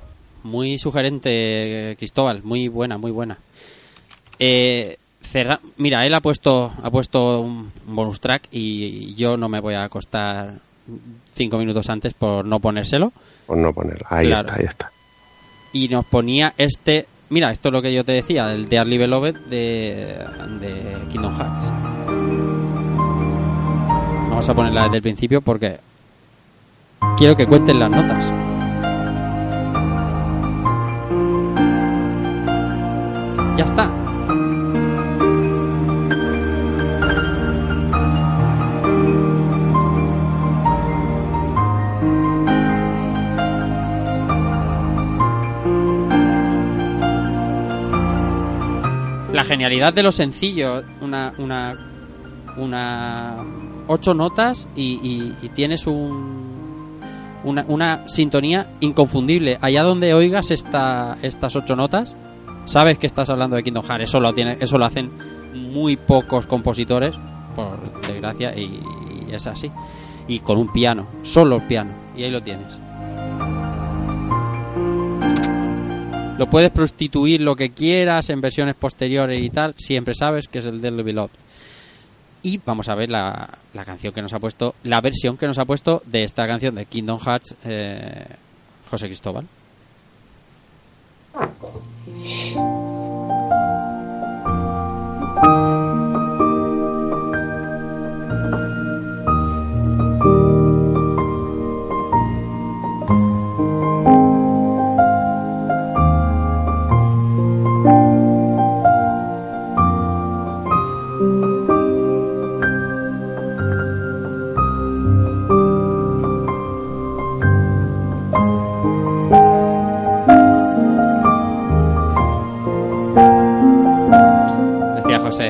A: muy sugerente, Cristóbal. Muy buena, muy buena. Eh, cerra- Mira, él ha puesto, ha puesto un bonus track y yo no me voy a acostar cinco minutos antes por no ponérselo.
B: Por no poner. Ahí
A: Claro.
B: está, ahí está.
A: Y nos ponía este. Mira, esto es lo que yo te decía, el de Early Beloved de, de Kingdom Hearts. Vamos a ponerla desde el principio porque Quiero que cuenten las notas. Ya está. La genialidad de lo sencillo, una, una, una ocho notas y, y, y tienes un, una, una sintonía inconfundible. Allá donde oigas esta, estas ocho notas, sabes que estás hablando de Kingdom Hearts. Eso lo, tiene, eso lo hacen muy pocos compositores, por desgracia, y, es así. Y con un piano, solo el piano, y ahí lo tienes. Lo puedes prostituir lo que quieras en versiones posteriores y tal, siempre sabes que es el del Beloved. Y vamos a ver la, la canción que nos ha puesto, la versión que nos ha puesto de esta canción de Kingdom Hearts, eh, José Cristóbal.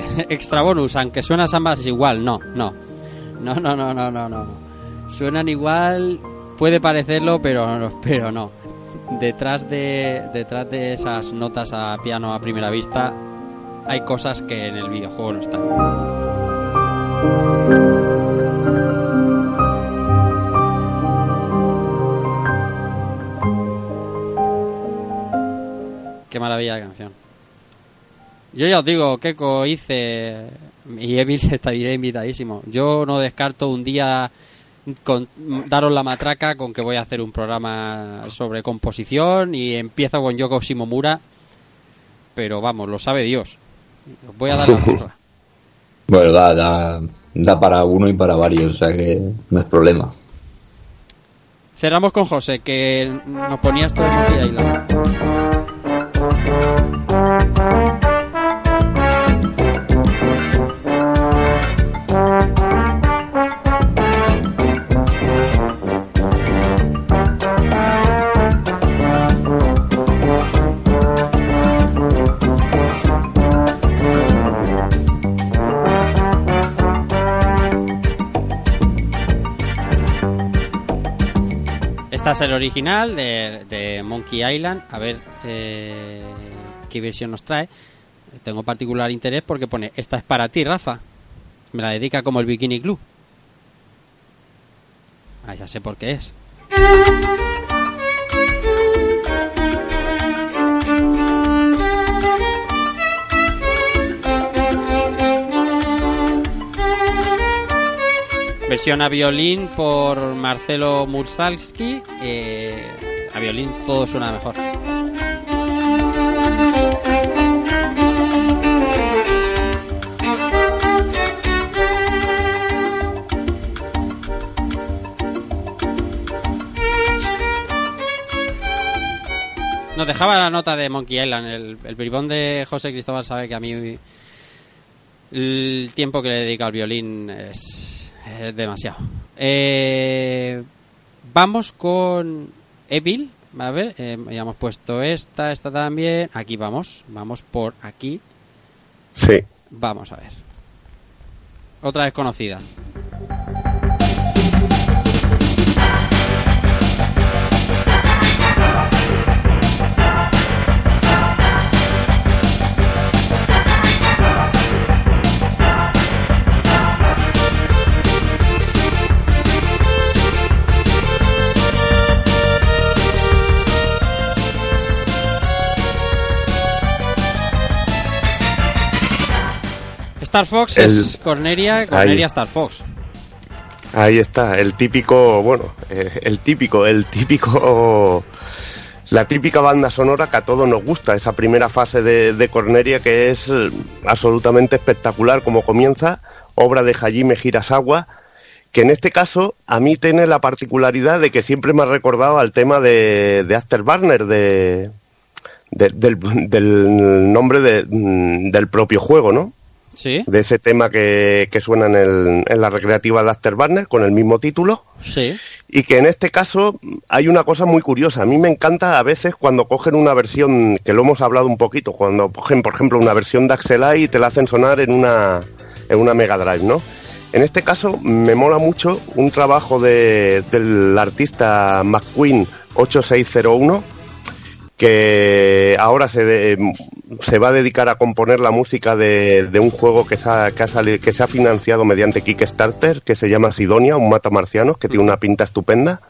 A: [LAUGHS] Extra bonus, aunque suenas ambas igual, no, no. No, no, no, no, no, no. Suenan igual, puede parecerlo, pero pero no. Detrás de detrás de esas notas a piano a primera vista hay cosas que en el videojuego no están. Qué maravilla de canción. Yo ya os digo, Keiko hice y Evil [LAUGHS] estaría invitadísimo. Yo no descarto un día con, daros la matraca con que voy a hacer un programa sobre composición y empiezo con Yoko Shimomura, pero vamos, lo sabe Dios. Os voy a dar la [LAUGHS] turra.
C: Bueno, da, da, da para uno y para varios, o sea que no es problema.
A: Cerramos con José, que nos ponías todo el Island. Esta es el original de, de Monkey Island. A ver eh, qué versión nos trae. Tengo particular interés porque pone, esta es para ti, Rafa. Me la dedica como el Bikini Club. Ah, ya sé por qué es. Versión a violín por Marcelo Mursalski. Eh, a violín todo suena mejor. Nos dejaba la nota de Monkey Island. El, el bribón de José Cristóbal sabe que a mí el tiempo que le dedica al violín es, es demasiado. Eh, vamos con Evil. A ver, eh, ya hemos puesto esta, esta también. Aquí vamos, vamos por aquí.
B: Sí.
A: Vamos a ver. Otra desconocida. Star Fox es Corneria, Corneria
B: Ahí.
A: Star Fox.
B: Ahí está, el típico, bueno, eh, el típico, el típico, la típica banda sonora que a todos nos gusta, esa primera fase de, de Corneria que es eh, absolutamente espectacular como comienza, obra de Hajime Hirasawa, que en este caso a mí tiene la particularidad de que siempre me ha recordado al tema de, de Afterburner, de, de- del, del nombre de- mm, del propio juego, ¿no?
A: Sí,
B: de ese tema que, que suena en, el- en la recreativa de Afterburner con el mismo título.
A: sí.
B: Y que en este caso hay una cosa muy curiosa. A mí me encanta a veces cuando cogen una versión, que lo hemos hablado un poquito, cuando cogen, por ejemplo, una versión de Axelai y te la hacen sonar en una, en una Mega Drive, ¿no? En este caso me mola mucho un trabajo de, del artista McQueen 8601 que ahora se, se va a dedicar a componer la música de, de un juego que se, ha, que, ha sali- que se ha financiado mediante Kickstarter, que se llama Sidonia, un mata marciano, que tiene una pinta estupenda.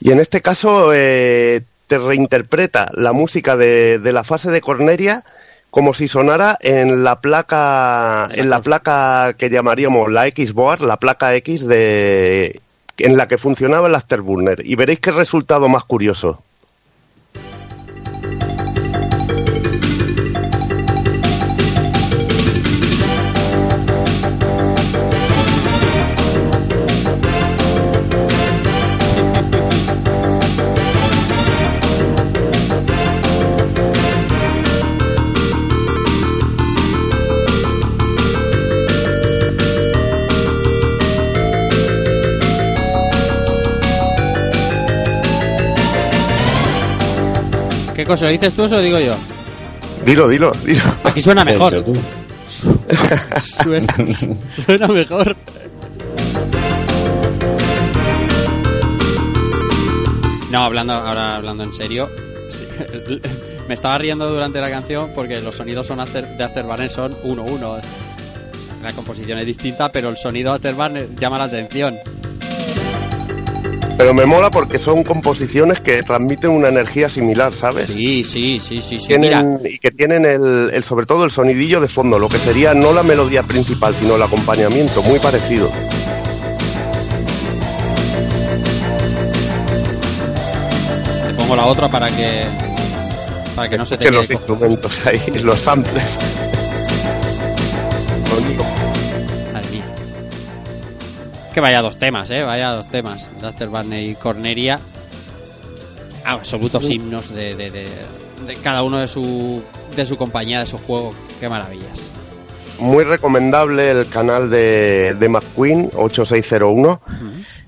B: Y en este caso eh, te reinterpreta la música de, de la fase de Corneria como si sonara en la placa en la placa que llamaríamos la Xboard, la placa X de en la que funcionaba el Afterburner y veréis qué resultado más curioso.
A: Cosa? ¿Lo dices tú o se lo digo yo?
B: Dilo, dilo, dilo.
A: Aquí suena mejor. Suena, suena mejor. No, hablando ahora hablando en serio, sí, me estaba riendo durante la canción porque los sonidos son de Afterburner son 1-1. La composición es distinta, pero el sonido de Afterburner llama la atención.
B: Pero me mola porque son composiciones que transmiten una energía similar, ¿sabes?
A: Sí, sí, sí, sí, sí. Mira,
B: y que tienen el, el- sobre todo el sonidillo de fondo, lo que sería no la melodía principal, sino el acompañamiento, muy parecido.
A: te pongo la otra para que para que no se te
B: los instrumentos ahí, [LAUGHS] los samples.
A: Que vaya dos temas, eh, vaya dos temas. Duster Barney y Corneria. Absolutos himnos de, de- de- de cada uno de su, de su compañía, de su juego. Qué maravillas.
B: Muy recomendable el canal de, de McQueen 8601.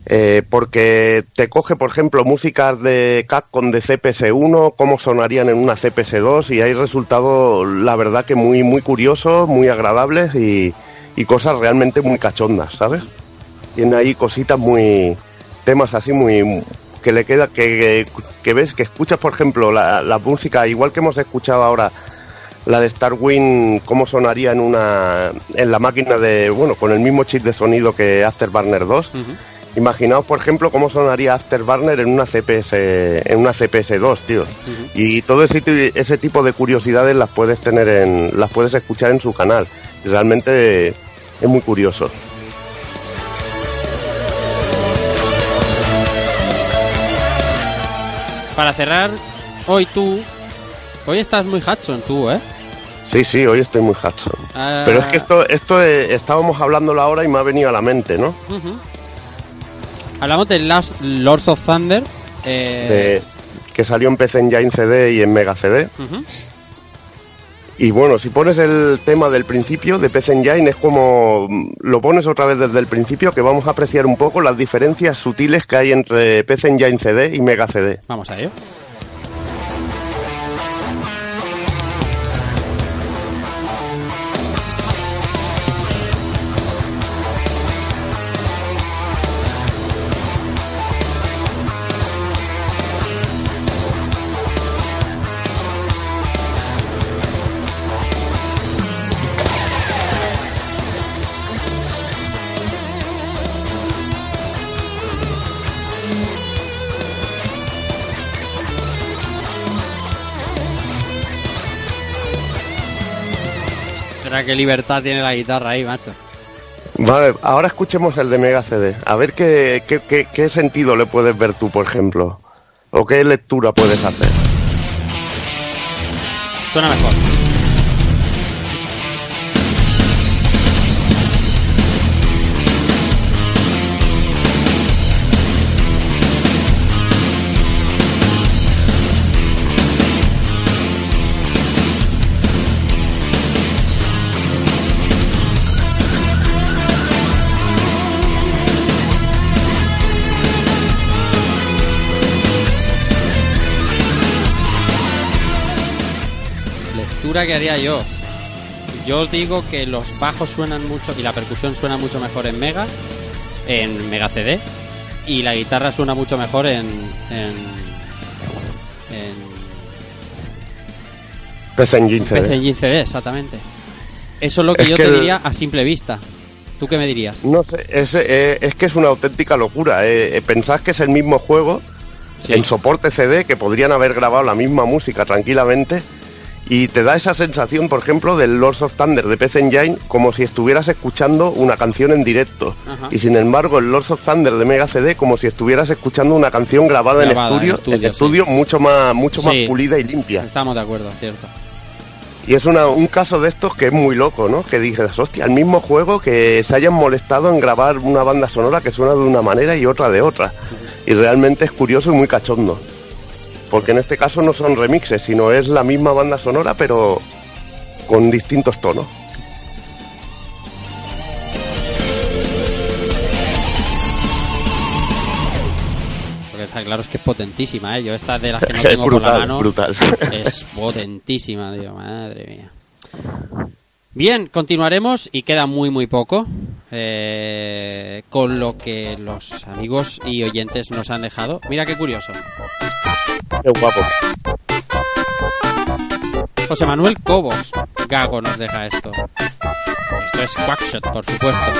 B: eh, porque te coge, por ejemplo, músicas de Capcom de CPS1, cómo sonarían en una CPS2 y hay resultados, la verdad que muy muy curiosos, muy agradables y, y cosas realmente muy cachondas, ¿sabes? Tiene ahí cositas muy, temas así muy que le queda, que, que ves, que escuchas, por ejemplo, la, la música, igual que hemos escuchado ahora la de Starwind, cómo sonaría en una en la máquina de, bueno, con el mismo chip de sonido que Afterburner 2. Imaginaos, por ejemplo, cómo sonaría Afterburner en una CPS en una CPS 2, tío. Y todo ese, ese tipo de curiosidades las puedes tener en las puedes escuchar en su canal. Realmente es muy curioso.
A: Para cerrar, hoy tú. Hoy estás muy Hudson, tú, ¿eh?
B: Sí, sí, hoy estoy muy Hudson.
A: Ah,
B: Pero es que esto esto eh, estábamos hablándolo ahora y me ha venido a la mente, ¿no?
A: ujú. Hablamos de Last Lords of Thunder. Eh,
B: De- que salió en PC Engine CD y en Mega CD.
A: ujú.
B: Y bueno, si pones el tema del principio de PC Engine es como mm, lo pones otra vez desde el principio que vamos a apreciar un poco las diferencias sutiles que hay entre PC Engine CD y Mega CD.
A: Vamos a ello. Qué libertad tiene la guitarra ahí, macho.
B: Vale, ahora escuchemos el de Mega CD. A ver qué, qué, qué- qué sentido le puedes ver tú, por ejemplo. O qué lectura puedes hacer.
A: Suena mejor. Lectura que haría yo. Yo digo que los bajos suenan mucho y la percusión suena mucho mejor en Mega, en Mega CD, y la guitarra suena mucho mejor en. en. en
B: PC Engine CD.
A: PC Engine CD, exactamente. Eso es lo que
B: Es
A: yo
B: que
A: te
B: el-
A: diría a simple vista. ¿Tú qué me dirías?
B: No sé, es, eh, es que es una auténtica locura. Eh, eh, pensás que es el mismo juego
A: Sí.
B: en soporte CD que podrían haber grabado la misma música tranquilamente y te da esa sensación, por ejemplo, del Lords of Thunder de PC Engine como si estuvieras escuchando una canción en directo
A: Ajá.
B: y sin embargo el Lords of Thunder de Mega CD como si estuvieras escuchando una canción grabada, en
A: Grabada en
B: estudio,
A: estudio,
B: en estudio mucho más mucho más
A: Sí.
B: pulida y limpia.
A: Estamos de acuerdo, cierto.
B: Y es una- un caso de estos que es muy loco, ¿no? Que dices, hostia, el mismo juego que se hayan molestado en grabar una banda sonora que suena de una manera y otra de otra. Y realmente es curioso y muy cachondo. Porque en este caso no son remixes, sino es la misma banda sonora, pero con distintos tonos.
A: Porque está claro es que es potentísima, ¿eh? Yo esta de las que no [LAUGHS] tengo por la
B: brutal,
A: mano
B: brutal. [LAUGHS]
A: es potentísima, tío, madre mía. Bien, continuaremos y queda muy muy poco eh, con lo que los amigos y oyentes nos han dejado. Mira qué curioso.
B: Guapo.
A: José Manuel Cobos, Gago nos deja esto. Esto es Quackshot, por supuesto.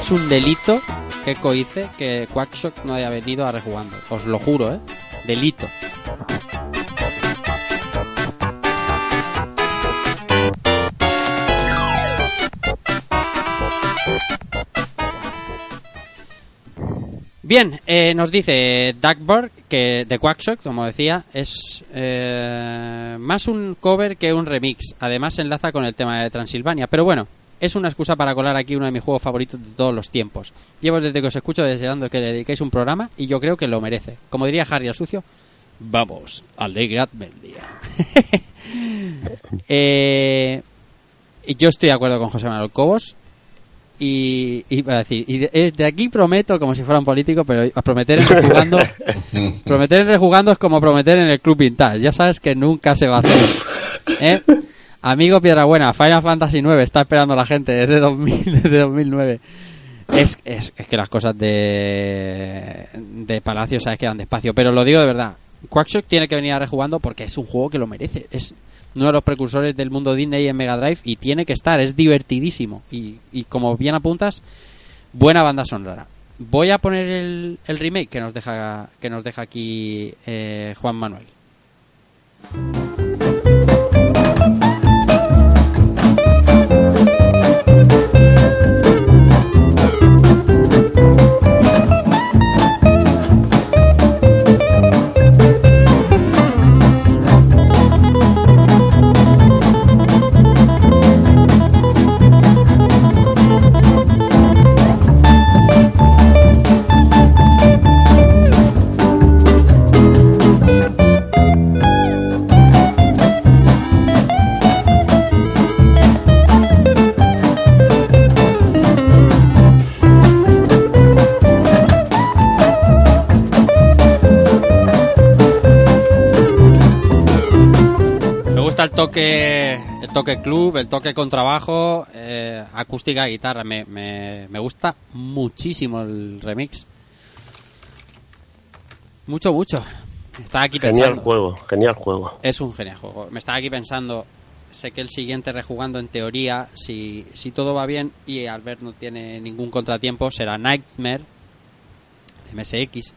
A: Es un delito que cohice que Quackshot no haya venido a rejugando. Os lo juro, ¿eh? Delito. Bien, eh, nos dice Duckburg que de Quackshot, como decía, es eh, más un cover que un remix. Además enlaza con el tema de Transilvania. Pero bueno, es una excusa para colar aquí uno de mis juegos favoritos de todos los tiempos. Llevo desde que os escucho deseando que le dediquéis un programa y yo creo que lo merece. Como diría Harry al sucio, vamos, alegradme el día. [LAUGHS] eh, yo estoy de acuerdo con José Manuel Cobos. Y, a decir, y de, eh, de aquí prometo, como si fuera un político, pero a prometer en rejugando, [LAUGHS] prometer en rejugando es como prometer en el club Vintage. Ya sabes que nunca se va a hacer. ¿Eh? Amigo Piedrabuena, Final Fantasy 9 está esperando la gente desde 2000, [LAUGHS] desde 2009. Es, es, es que las cosas de, de Palacio sabes que van despacio, pero lo digo de verdad. Quackshot tiene que venir a rejugando porque es un juego que lo merece. Es uno de los precursores del mundo Disney en Mega Drive y tiene que estar, es divertidísimo. Y, y como bien apuntas, buena banda sonora. Voy a poner el, remake que nos deja, que nos deja aquí eh, Juan Manuel. Toque, el toque club, el toque con trabajo, eh, acústica guitarra. Me, me, me gusta muchísimo el remix. Mucho, mucho. Estaba aquí
B: Genial
A: pensando.
B: juego, genial juego.
A: Es un genial juego. Me estaba aquí pensando, sé que el siguiente rejugando en teoría, si, si todo va bien y Albert no tiene ningún contratiempo, será Nightmare de MSX.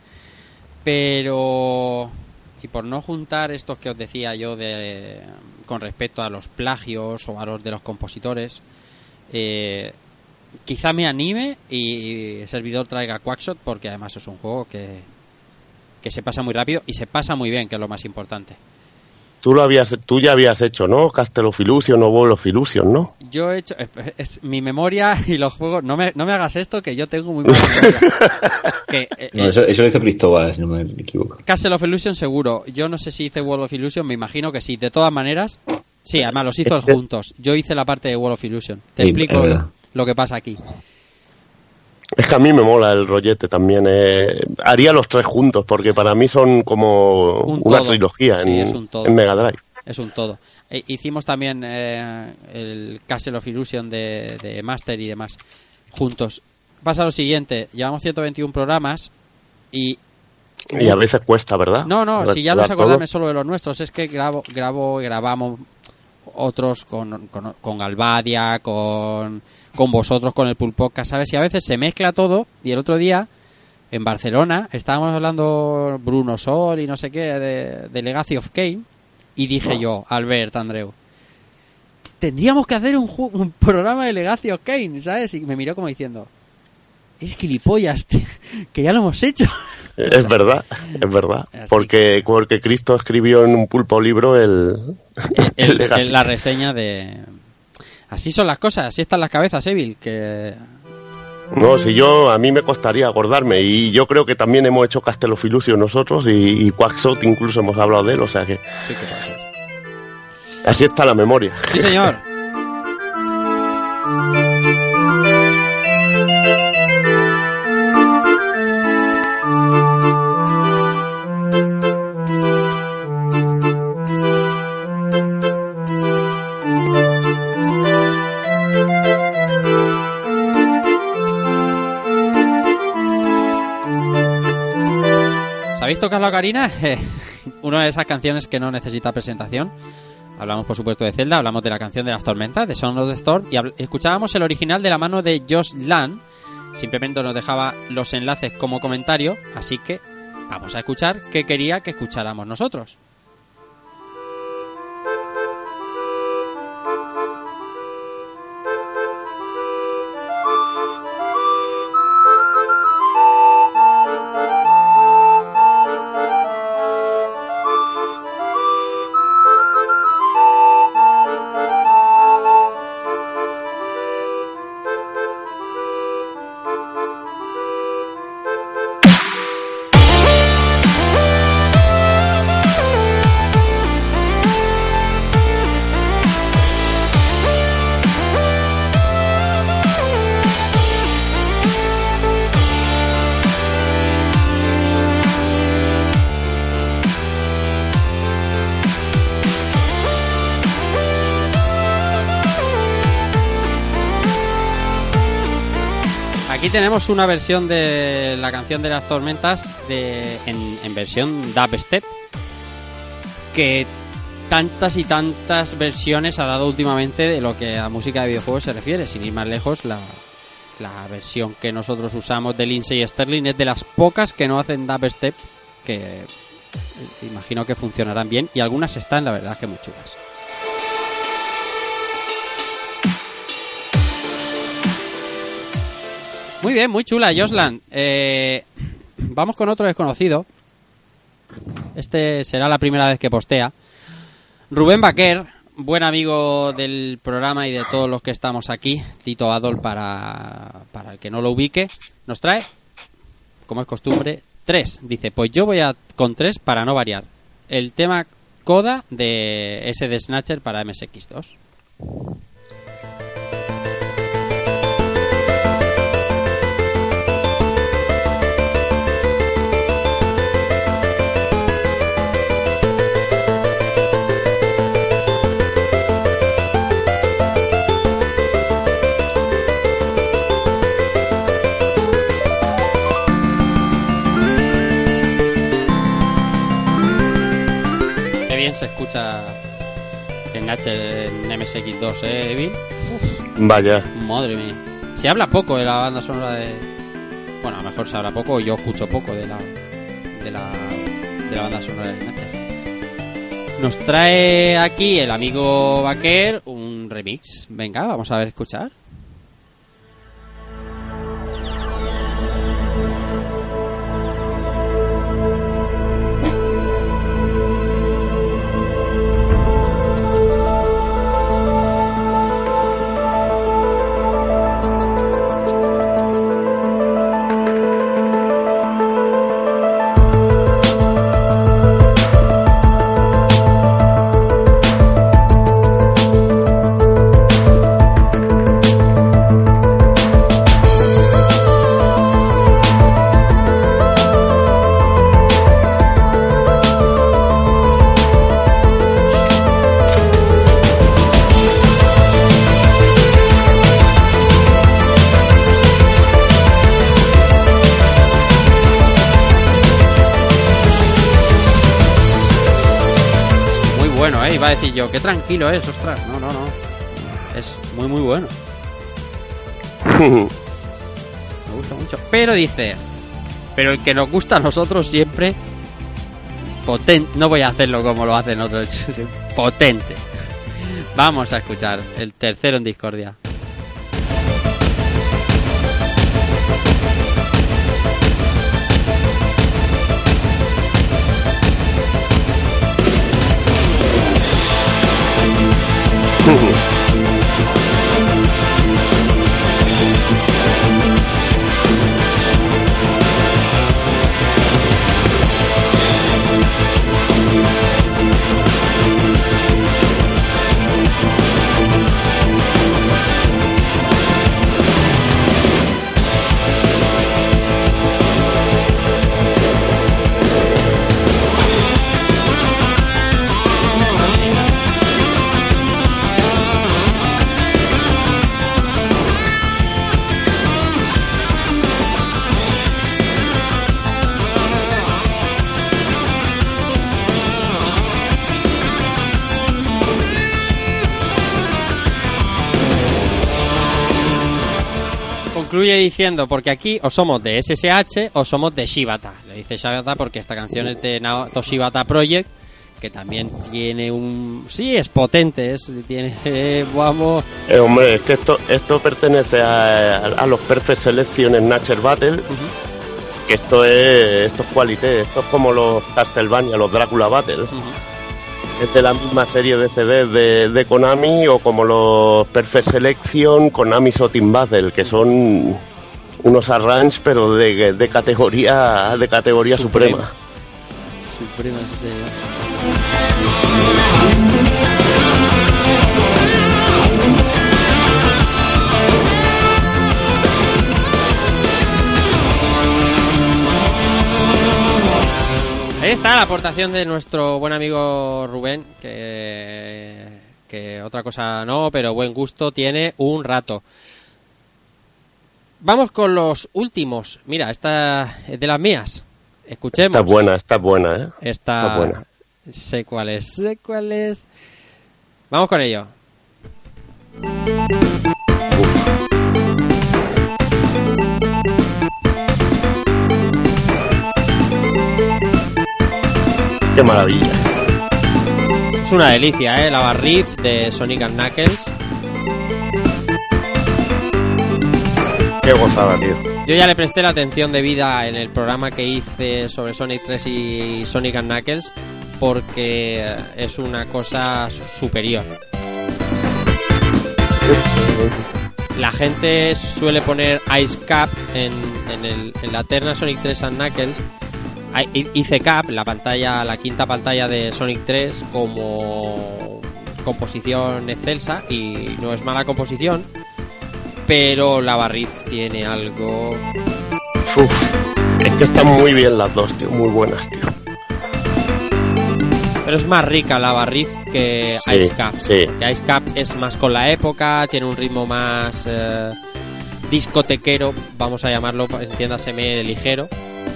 A: Pero... Y por no juntar estos que os decía yo de con respecto a los plagios o a los de los compositores, eh, quizá me anime y el servidor traiga Quackshot porque además es un juego que, que se pasa muy rápido y se pasa muy bien, que es lo más importante.
B: Tú lo habías, tú ya habías hecho, ¿no? Castle of Illusion o Ball of Illusion, ¿no?
A: Yo he hecho. Es, es mi memoria [LAUGHS] y los juegos. No me, no me hagas esto, que yo tengo muy mala memoria. [LAUGHS] que, eh,
C: No, eso, eso lo hizo Cristóbal, si no me equivoco.
A: Castle of Illusion, seguro. Yo no sé si hice World of Illusion, me imagino que sí. De todas maneras, sí, además los hizo juntos. Yo hice la parte de World of Illusion. Te
C: Sí,
A: explico lo que pasa aquí.
B: Es que a mí me mola el rollete también. eh. Haría los tres juntos porque para mí son como
A: Un
B: una
A: todo.
B: trilogía
A: Sí,
B: en,
A: un
B: Mega Drive.
A: Es un todo. E- hicimos también eh, el Castle of Illusion de, de Master y demás juntos. Pasa lo siguiente, llevamos 121 programas y...
B: Y a veces cuesta, ¿verdad?
A: No, no, si ya no es acordarme solo de los nuestros, es que grabo, grabo grabamos otros con, con, con Galvadia, con, con vosotros, con el Pulpoca, ¿sabes? Y a veces se mezcla todo y el otro día en Barcelona estábamos hablando Bruno Sol y no sé qué de, de Legacy of Kane y dije yo, Albert, Andreu, tendríamos que hacer un, un programa de Legacy of Kane, ¿sabes? Y me miró como diciendo, eres gilipollas, tío, que ya lo hemos hecho.
B: Es verdad, es verdad.
A: Así
B: Porque, porque Cristo escribió en un pulpo libro el,
A: el- [LAUGHS] el- la reseña de... Así son las cosas, así están las cabezas, Evil, que...
B: No, si yo, a mí me costaría acordarme. Y yo creo que también hemos hecho Castle of Illusion nosotros y, y Quackshot incluso hemos hablado de él. O sea que
A: Sí, que
B: así está la memoria.
A: Sí, señor. [LAUGHS] ¿Sabéis tocar la ocarina? [LAUGHS] Una de esas canciones que no necesita presentación. Hablamos, por supuesto, de Zelda, hablamos de la canción de las tormentas, de Sound of the Storm, y escuchábamos el original de la mano de Josh Land. Simplemente nos dejaba los enlaces como comentario, así que vamos a escuchar qué quería que escucháramos nosotros. Tenemos una versión de la canción de las tormentas de, en, versión dubstep que tantas y tantas versiones ha dado últimamente de lo que a música de videojuegos se refiere. Sin ir más lejos, la, la versión que nosotros usamos de Lindsay Sterling es de las pocas que no hacen dubstep que imagino que funcionarán bien y algunas están, la verdad, que muy chulas. Muy bien, muy chula, Joslan. Eh, vamos con otro desconocido. Este será la primera vez que postea. Rubén Baquer, buen amigo del programa y de todos los que estamos aquí. Tito Adol, para, para el que no lo ubique, nos trae, como es costumbre, tres. Dice, pues yo voy a con tres para no variar. El tema Coda de ese de Snatcher para MSX2. Se escucha Snatcher en MSX2, ¿eh, Evil?
B: Vaya,
A: Madre mía. Se habla poco de la banda sonora de. Bueno, a lo mejor se habla poco, o yo escucho poco de la. de la. de la banda sonora de Snatcher. Nos trae aquí el amigo Baquer un remix. Venga, vamos a ver escuchar. Tranquilo es, ostras. No, no, no. Es muy, muy bueno. [LAUGHS] Me gusta mucho. Pero dice, pero el que nos gusta a nosotros siempre, potente. No voy a hacerlo como lo hacen otros. [LAUGHS] potente. Vamos a escuchar el tercero en discordia. Diciendo, porque aquí o somos de SSH o somos de Shibata. Le dice Shibata porque esta canción es de Naoto Shibata Project, que también tiene un... Sí, es potente, es, tiene... [LAUGHS] vamos...
B: Eh, hombre, es que esto, esto pertenece a, a los Perfect Selection en Nature Battle. Que esto es, esto es qualité, esto es como los Castlevania, los Drácula Battles. Es de la misma serie de CDs de, de Konami o como los Perfect Selection, Konami Team Battle, que son unos arrange pero de, de categoría de categoría
A: Suprema.
B: suprema.
A: Suprema, sí, señor. Ahí está la aportación de nuestro buen amigo Rubén, que, que otra cosa no, pero buen gusto tiene un rato. Vamos con los últimos. Mira, esta es de las mías. Escuchemos.
B: Está buena, está buena, ¿eh?
A: Esta,
B: Está buena.
A: Sé cuál es, sé cuál es. Vamos con ello.
B: Qué maravilla.
A: Es una delicia, ¿eh? La Barriff de Sonic and Knuckles. Yo ya le presté la atención debida en el programa que hice sobre Sonic 3 y Sonic and Knuckles porque es una cosa su- superior. La gente suele poner Ice Cap en, el- en la terna Sonic 3 and Knuckles. I- Ice Cap, la quinta pantalla de Sonic 3 como composición excelsa y no es mala composición, pero la Barriz tiene algo
B: Uf, es que están muy bien las dos, tío, muy buenas, tío.
A: Pero es más rica la Barriz que
B: Sí,
A: Ice Cap.
B: sí.
A: Que Ice Cap es más con la época, tiene un ritmo más eh, discotequero, vamos a llamarlo, entiéndaseme, ligero.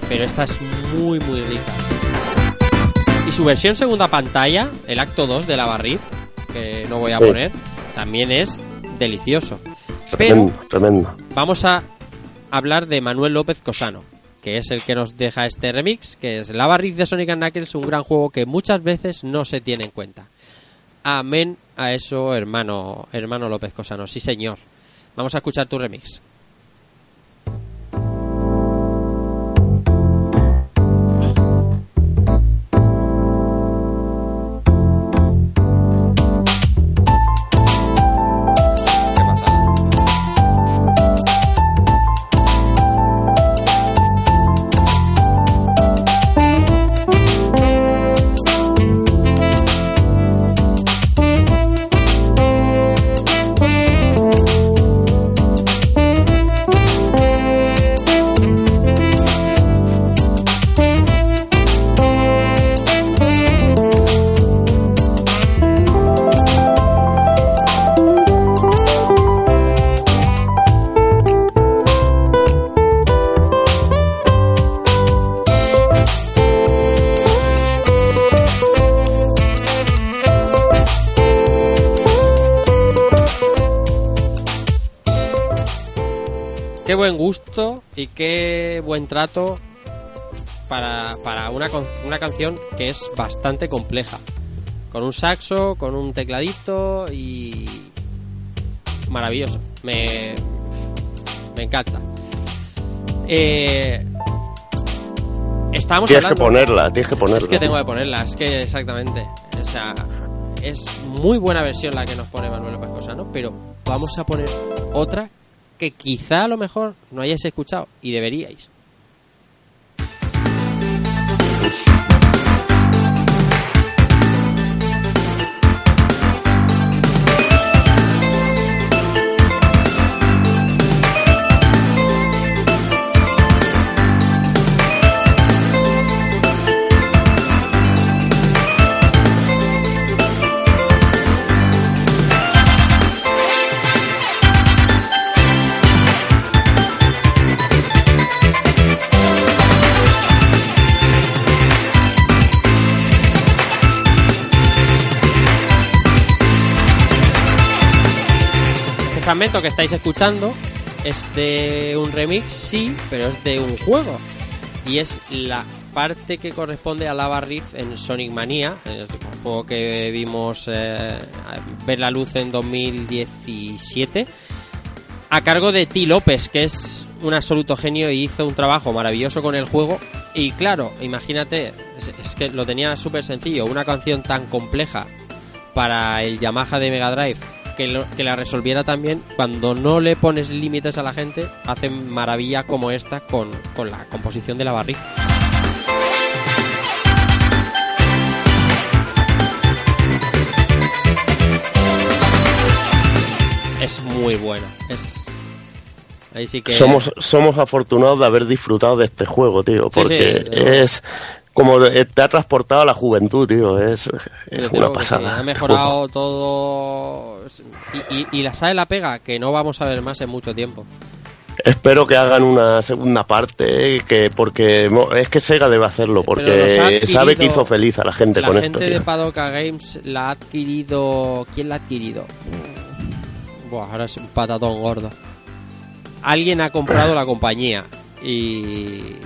A: Pero esta es muy, muy rica. Y su versión segunda pantalla, el acto 2 de la Barriz, que no voy a
B: Sí.
A: poner, también es delicioso. Pero
B: Tremendo, tremendo.
A: vamos a hablar de Manuel López Cosano, que es el que nos deja este remix, que es La Barriz de Sonic and Knuckles, un gran juego que muchas veces no se tiene en cuenta. Amén a eso, hermano, hermano López Cosano. Sí, señor. Vamos a escuchar tu remix. Qué buen trato para, para una, una canción que es bastante compleja. Con un saxo, con un tecladito y... Maravilloso. Me, me encanta. Eh, estábamos
B: Tienes que ponerla, tienes que ponerla.
A: es que tengo que ponerla, es que exactamente. O sea, es muy buena versión la que nos pone Manuel López Cosano, pero vamos a poner otra que quizá a lo mejor no hayáis escuchado y deberíais. Este que estáis escuchando es de un remix, sí, pero es de un juego. Y es la parte que corresponde a Lava Rift en Sonic Mania, el juego que vimos eh, ver la luz en 2017, a cargo de T. López, que es un absoluto genio y hizo un trabajo maravilloso con el juego. Y claro, imagínate, es, es que lo tenía súper sencillo, una canción tan compleja para el Yamaha de Mega Drive que, lo- que la resolviera también cuando no le pones límites a la gente hacen maravilla como esta con, con la composición de la barriga. Es muy buena es ahí sí que
B: Somos, somos afortunados de haber disfrutado de este juego, tío, porque
A: sí,
B: es como eh, te ha transportado a la juventud, tío, es, es una pasada.
A: Ha mejorado todo. Y, y, y la sabe la pega, que no vamos a ver más en mucho tiempo.
B: Espero que hagan una segunda parte, que porque es que Sega debe hacerlo, porque sabe que hizo feliz a la gente
A: la
B: con
A: gente
B: esto,
A: de
B: tío.
A: Padoka Games la ha adquirido. ¿Quién la ha adquirido? Buah, ahora es un patatón gordo. Alguien ha comprado la compañía y,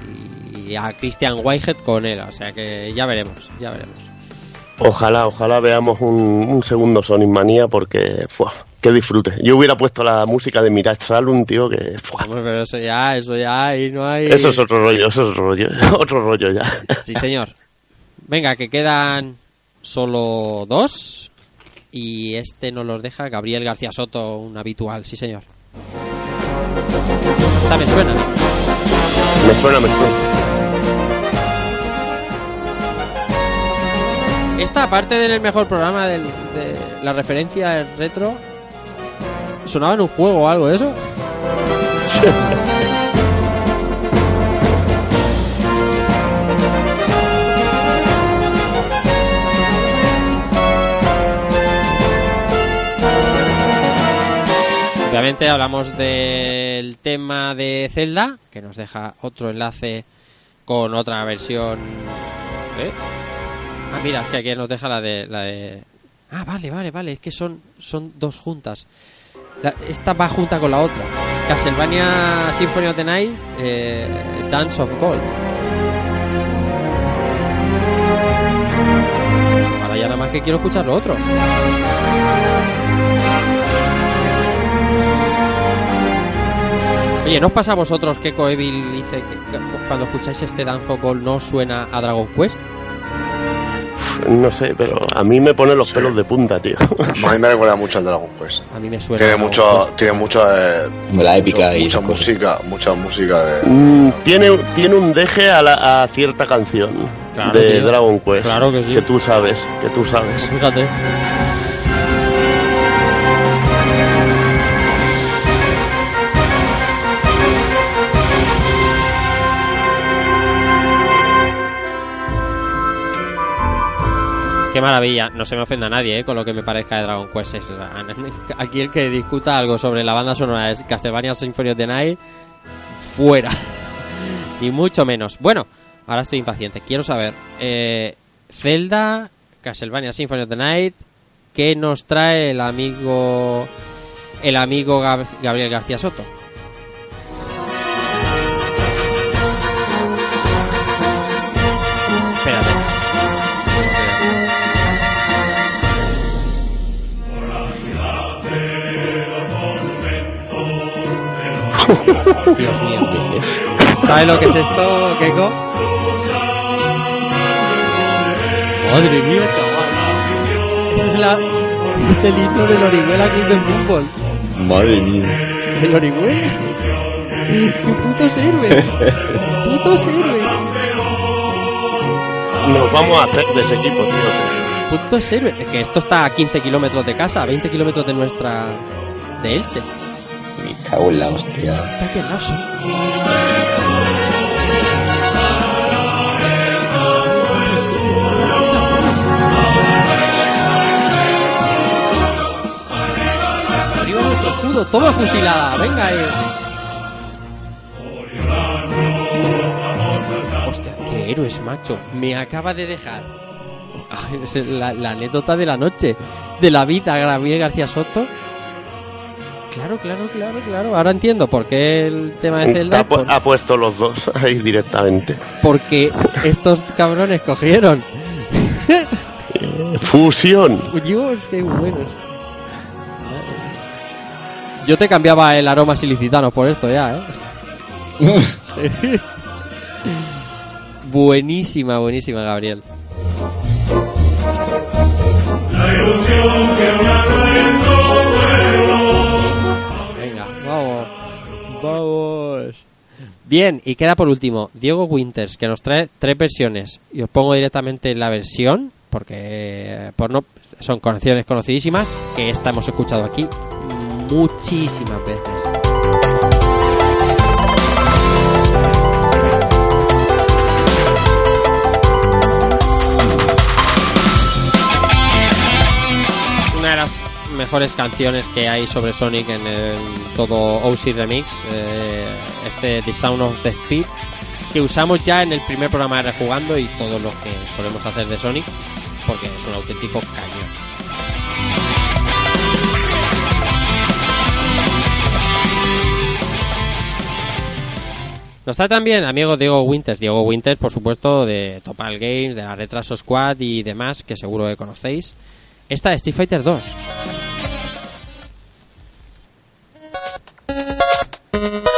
A: y a Christian Whitehead con él, o sea que ya veremos, ya veremos.
B: Ojalá, ojalá veamos un, un segundo Sonic Manía, porque, que disfrute. Yo hubiera puesto la música de Mirage Salum, tío, que,
A: pero eso ya, eso ya, y no hay.
B: eso es otro rollo, eso es otro rollo, [LAUGHS] otro rollo ya.
A: Sí, señor. Venga, que quedan solo dos. Y este nos los deja Gabriel García Soto, un habitual, sí, señor. Esta me suena.
B: Me suena, me suena.
A: Esta, aparte del mejor programa de la referencia retro, sonaba en un juego o algo de eso. Obviamente hablamos del tema de Zelda, que nos deja otro enlace con otra versión. ¿eh? Ah, mira, es que aquí nos deja la de, la de... Ah, vale, vale, vale, es que son, son dos juntas. Esta va junta con la otra. Castlevania Symphony of the Night, eh, Dance of Gold. Ahora ya nada más que quiero escuchar lo otro. Oye, ¿no os pasa a vosotros que Coevil dice que cuando escucháis este Dance of Gold no suena a Dragon Quest?
B: No sé, pero a mí me pone los
D: Sí.
B: pelos de punta, tío.
D: A mí me recuerda mucho al Dragon Quest.
A: A mí me suena.
D: Tiene mucho,
A: Quest.
D: tiene mucho, eh,
C: La épica
D: mucho-
C: y
D: mucha música, mucha música de.
B: Mm, tiene, tiene un deje a, la- a cierta canción
A: Claro,
B: de
A: tío.
B: Dragon Quest.
A: Claro que sí.
B: Que tú sabes, que tú sabes.
A: Fíjate. Qué maravilla, no se me ofenda a nadie ¿eh? con lo que me parezca de Dragon Quest. Es, [LAUGHS] aquí el que discuta algo sobre la banda sonora es Castlevania Symphony of the Night, fuera. [LAUGHS] y mucho menos. Bueno, ahora estoy impaciente. Quiero saber, eh, Zelda, Castlevania Symphony of the Night, ¿qué nos trae el amigo el amigo Gab- Gabriel García Soto? Dios mío. ¿Sabes lo que es esto, Keiko? Madre mía, chaval. Es, la, es el himno del Orihuela Club de Fútbol.
C: Madre mía.
A: ¿El Orihuela? ¡Qué putos héroes! ¡Putos héroes!
B: Nos vamos a hacer de ese equipo, tío.
A: Putos héroes. Es que esto está a 15 kilómetros de casa, a 20 kilómetros de nuestra... de Elche.
C: Me cago en la hostia.
A: Está nuestro escudo, toma fusilada, venga ahí. Hostia, qué héroes, macho. Me acaba de dejar. Ay, [LAUGHS] es la, la anécdota de la noche. De la vida, Gabriel García Soto. Claro, claro, claro, claro. Ahora entiendo por qué el tema de
B: Ha,
A: Zelda.
B: pu-
A: por-
B: ha puesto los dos [LAUGHS] ahí directamente.
A: porque estos cabrones cogieron. [LAUGHS]
B: Fusión.
A: Dios, qué buenos. Yo te cambiaba el aroma silicitano por esto ya, ¿eh? [LAUGHS] buenísima, buenísima, Gabriel. Venga, Vamos. Bien, y queda por último Diego Winters, que nos trae tres versiones. Y os pongo directamente la versión, porque eh, por no, son canciones conocidísimas, que esta hemos escuchado aquí muchísimas veces. Mejores canciones que hay sobre Sonic en todo OC Remix, eh, este The Sound of the Speed, que usamos ya en el primer programa de Rejugando y todo lo que solemos hacer de Sonic, porque es un auténtico cañón. Nos está también amigo Diego Winters, Diego Winters por supuesto de Topal Games, de la Retraso Squad y demás que seguro que conocéis. Esta es Street Fighter 2. ¿Sabes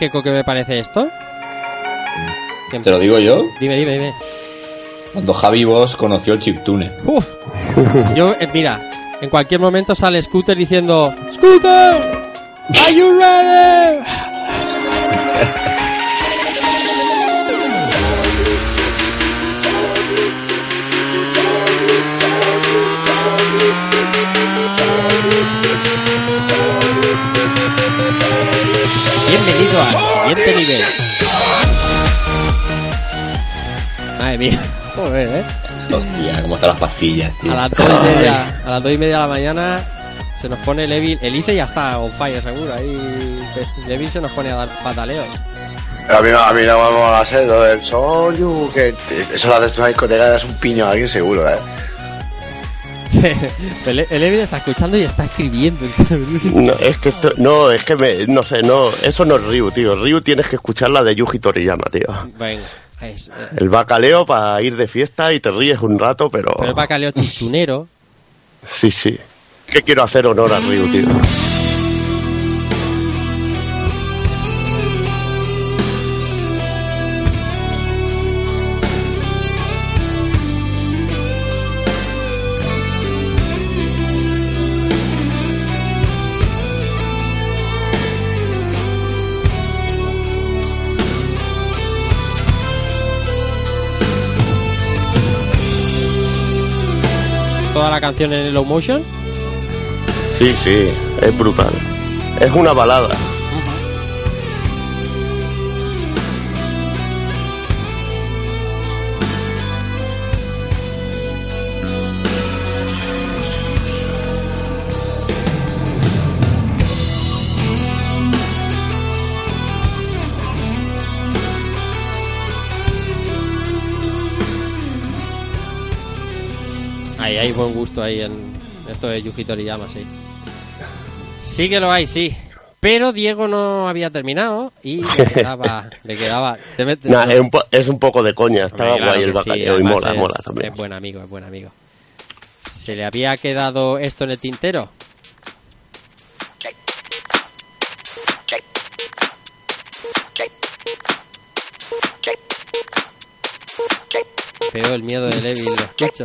A: qué co- qué me parece esto?
C: Te lo digo yo.
A: Dime, dime, dime.
C: Cuando Javi Boss conoció el chiptune.
A: Uf. [LAUGHS] Yo, eh, mira, en cualquier momento sale Scooter diciendo ¡Scooter! ¿Are you ready? [LAUGHS] Al siguiente nivel. Madre mía. [LAUGHS] Joder, eh.
C: Hostia, cómo están las pastillas, tío.
A: A las dos y media, a las dos y media de la mañana se nos pone el Evil. El Ice ya está on fire, seguro. Ahí el Evil se nos pone a dar pataleos.
D: A mí, no- a mí no me mola hacer lo del Soyu, que eso lo haces tú una discoteca y das un piño a alguien seguro, ¿eh? [LAUGHS]
A: el, el está escuchando y está escribiendo. [LAUGHS]
B: No, es que esto, no, es que me, no sé, no, eso no es Ryu, tío. Ryu tienes que escuchar la de Yuji Toriyama, tío.
A: Venga, es, eh,
B: El bacaleo para ir de fiesta y te ríes un rato, pero
A: pero el bacaleo chistunero.
B: sí, sí. Que quiero hacer honor a Ryu, tío.
A: Canción en low motion.
B: Sí, sí, es brutal. Es una balada.
A: Hay, hay buen gusto ahí en esto de Yuji Toriyama, sí. Sí que lo hay, sí. Pero Diego no había terminado y le [LAUGHS] quedaba... le quedaba te
B: Nah, es, un po- es un poco de coña, estaba
A: Hombre, claro
B: guay el
A: que sí,
B: y mola,
A: es-
B: mola también.
A: Es buen amigo, es buen amigo. ¿Se le había quedado esto en el tintero? Veo el miedo de Levi, lo escucho.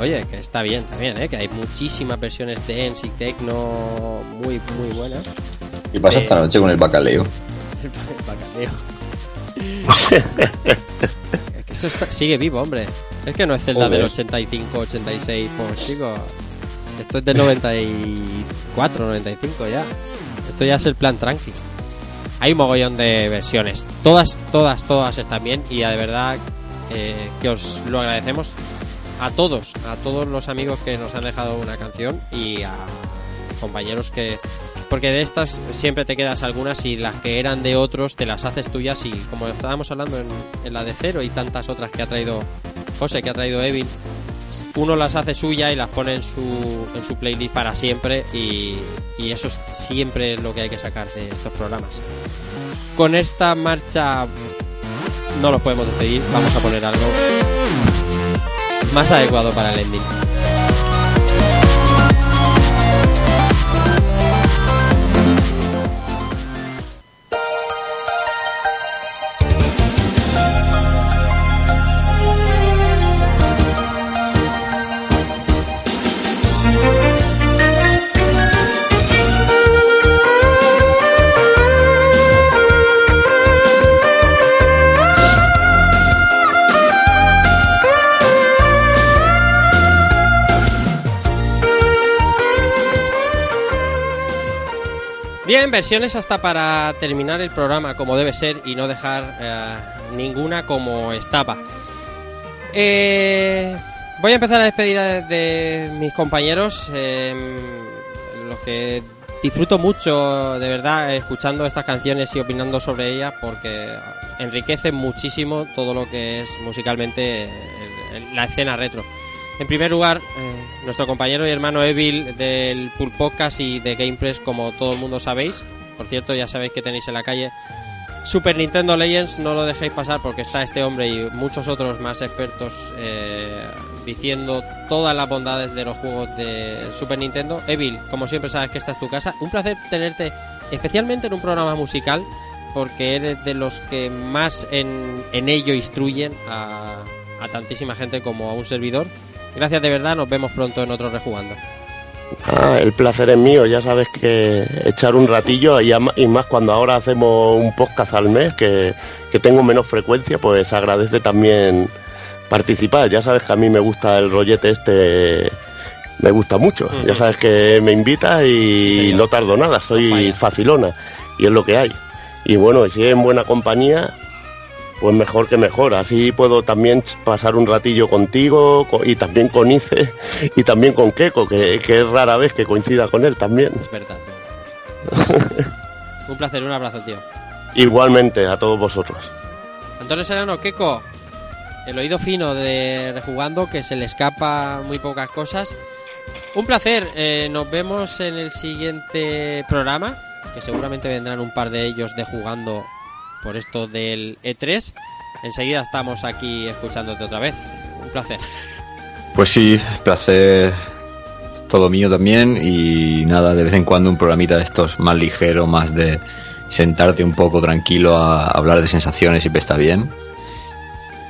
A: Oye, que está bien también, ¿eh? Que hay muchísimas versiones dance y techno muy, muy buenas.
C: ¿Qué pasa esta noche con el bacaleo?
A: El [LAUGHS] bacaleo. es que eso está- sigue vivo, hombre. Es que no es Zelda
C: Joder.
A: del 85, 86, pues chicos. Esto es del 94, 95 ya. Esto ya es el plan tranqui. Hay un mogollón de versiones. Todas, todas, todas están bien y de verdad eh, que os lo agradecemos a todos, a todos los amigos que nos han dejado una canción y a compañeros que... Porque de estas siempre te quedas algunas y las que eran de otros te las haces tuyas y como estábamos hablando en, en la de cero y tantas otras que ha traído José, que ha traído Evil, uno las hace suya y las pone en su, en su playlist para siempre y, y eso es siempre lo que hay que sacar de estos programas. Con esta marcha no los podemos despedir, vamos a poner algo más adecuado para el ending. Bien, versiones hasta para terminar el programa como debe ser y no dejar eh, ninguna como estaba. Eh, voy a empezar a despedir de mis compañeros, eh, los que disfruto mucho de verdad escuchando estas canciones y opinando sobre ellas porque enriquecen muchísimo todo lo que es musicalmente eh, la escena retro. En primer lugar, eh, nuestro compañero y hermano Evil del Pool Podcast y de Gamepress, como todo el mundo sabéis. Por cierto, ya sabéis que tenéis en la calle Super Nintendo Legends, no lo dejéis pasar porque está este hombre y muchos otros más expertos eh, diciendo todas las bondades de los juegos de Super Nintendo. Evil, como siempre sabes que esta es tu casa. Un placer tenerte especialmente en un programa musical porque eres de los que más en ello instruyen a, a tantísima gente como a un servidor. Gracias de verdad, nos vemos pronto en otro Rejugando.
B: Ah, el placer es mío, ya sabes que echar un ratillo y, más cuando ahora hacemos un podcast al mes que, que tengo menos frecuencia, pues agradece también participar. Ya sabes que a mí me gusta el rollete este, me gusta mucho. Ya sabes que me invitas y no tardo nada, soy facilona y es lo que hay. Y bueno, si es en buena compañía, pues mejor que mejor. Así puedo también pasar un ratillo contigo co- y también con Ice y también con Keiko, que, que es rara vez que coincida con él también.
A: Es verdad. es verdad. [LAUGHS] un placer, un abrazo, tío.
B: Igualmente a todos vosotros.
A: Antonio Serrano, Keiko, el oído fino de Rejugando, que se le escapa muy pocas cosas. Un placer, eh, nos vemos en el siguiente programa, que seguramente vendrán un par de ellos de Jugando por esto del E3. Enseguida estamos aquí escuchándote otra vez. Un placer.
C: Pues sí, placer todo mío también y nada, de vez en cuando un programita de estos más ligero, más de sentarte un poco tranquilo a hablar de sensaciones siempre está bien.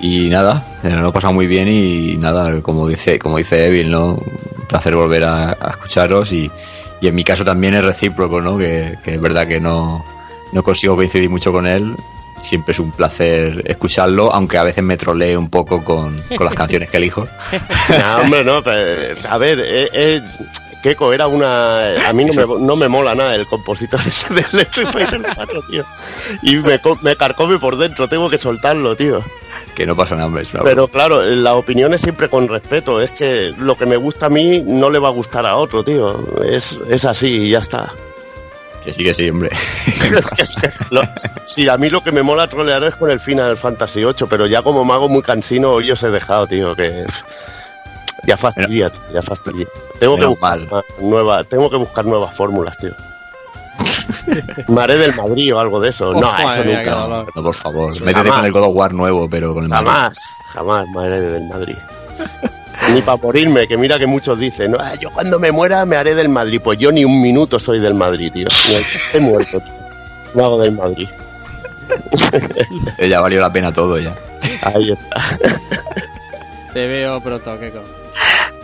C: Y nada, eh, lo he pasado muy bien y nada, como dice, como dice Evil, ¿no? Un placer volver a, escucharos y, y en mi caso también es recíproco, ¿no? Que es verdad que no, no consigo coincidir mucho con él. Siempre es un placer escucharlo, aunque a veces me trolee un poco con, con las canciones que elijo. [LAUGHS]
B: No, hombre, no, a ver, eh, eh, Keiko era una... A mí no me, no me mola nada el compositor [LAUGHS] ese del Street Fighter 4, tío. Y me, me carcome por dentro, tengo que soltarlo, tío.
C: Que no pasa nada, una
B: Pero claro, la opinión es siempre con respeto. Es que lo que me gusta a mí no le va a gustar a otro, tío. Es, es así y ya está.
C: Que sí, [LAUGHS] que sí, hombre.
B: Lo- sí, a mí lo que me mola trolear es con el Final Fantasy VIII, pero ya como mago muy cansino hoy os he dejado, tío, que [LAUGHS] ya fastidia, tío, ya fastidia. Tengo que buscar
C: mal.
B: más nueva, tengo que buscar nuevas fórmulas, tío. Maré del Madrid o algo de eso. No,
A: Oh,
B: eso
A: mía,
B: nunca.
C: No, por favor. Métete con el God of War nuevo, pero con el Madrid.
B: Jamás, jamás Maré del Madrid. Ni para morirme, que mira que muchos dicen, "No, ah, yo cuando me muera me haré del Madrid. Pues yo ni un minuto soy del Madrid, tío. Esté muerto, tío. No hago del Madrid.
C: Eh, Ya valió la pena todo ya.
B: Ahí está.
A: Te veo pronto, Keiko.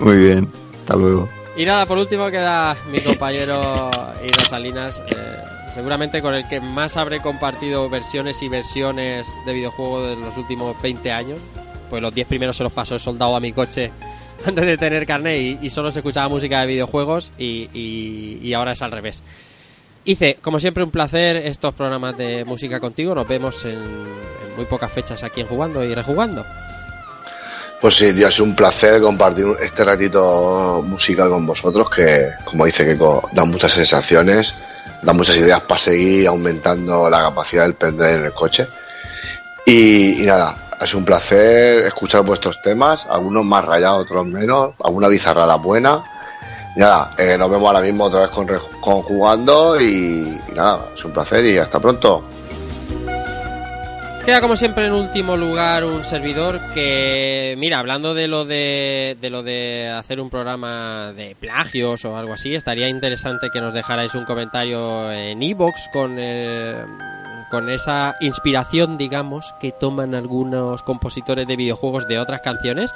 C: Muy bien. Hasta luego.
A: Y nada, por último queda mi compañero Ira Salinas, eh, seguramente con el que más habré compartido versiones y versiones de videojuegos de los últimos 20 años. Pues los 10 primeros se los pasó el soldado a mi coche antes de tener carnet y, solo se escuchaba música de videojuegos y, ahora es al revés. Hice, como siempre, un placer estos programas de música contigo. Nos vemos en, muy pocas fechas aquí en Jugando y Rejugando.
D: Pues sí, tío, ha un placer compartir este ratito musical con vosotros, que, como dice Keiko, da muchas sensaciones, da muchas ideas para seguir aumentando la capacidad del pendrive en el coche. Y, nada, sido un placer escuchar vuestros temas, algunos más rayados, otros menos, alguna bizarrada buena. Y nada, eh, nos vemos ahora mismo otra vez con, con jugando y, nada, es un placer y hasta pronto.
A: Queda como siempre en último lugar un servidor que, mira, hablando de lo de, de lo de hacer un programa de plagios o algo así, estaría interesante que nos dejarais un comentario en iBox con eh, con esa inspiración, digamos, que toman algunos compositores de videojuegos de otras canciones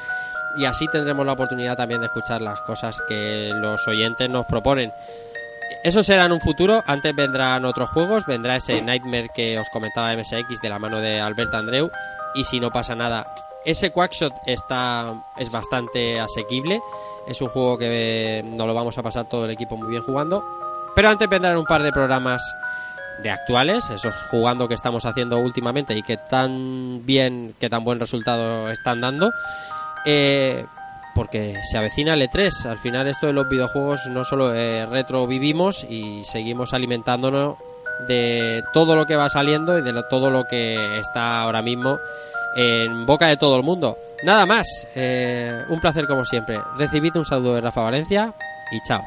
A: y así tendremos la oportunidad también de escuchar las cosas que los oyentes nos proponen. Eso será en un futuro. Antes vendrán otros juegos. Vendrá ese Nightmare que os comentaba MSX de la mano de Albert Andreu. Y si no pasa nada, ese Quackshot está, es bastante asequible. Es un juego que nos lo vamos a pasar todo el equipo muy bien jugando. Pero antes vendrán un par de programas de actuales, esos jugando que estamos haciendo últimamente y que tan bien, que tan buen resultado están dando. Eh, porque se avecina el E3. Al final esto de los videojuegos no solo eh, retro vivimos y seguimos alimentándonos de todo lo que va saliendo y de todo lo que está ahora mismo en boca de todo el mundo. Nada más, eh, un placer como siempre. Recibid un saludo de Rafa Valencia y chao.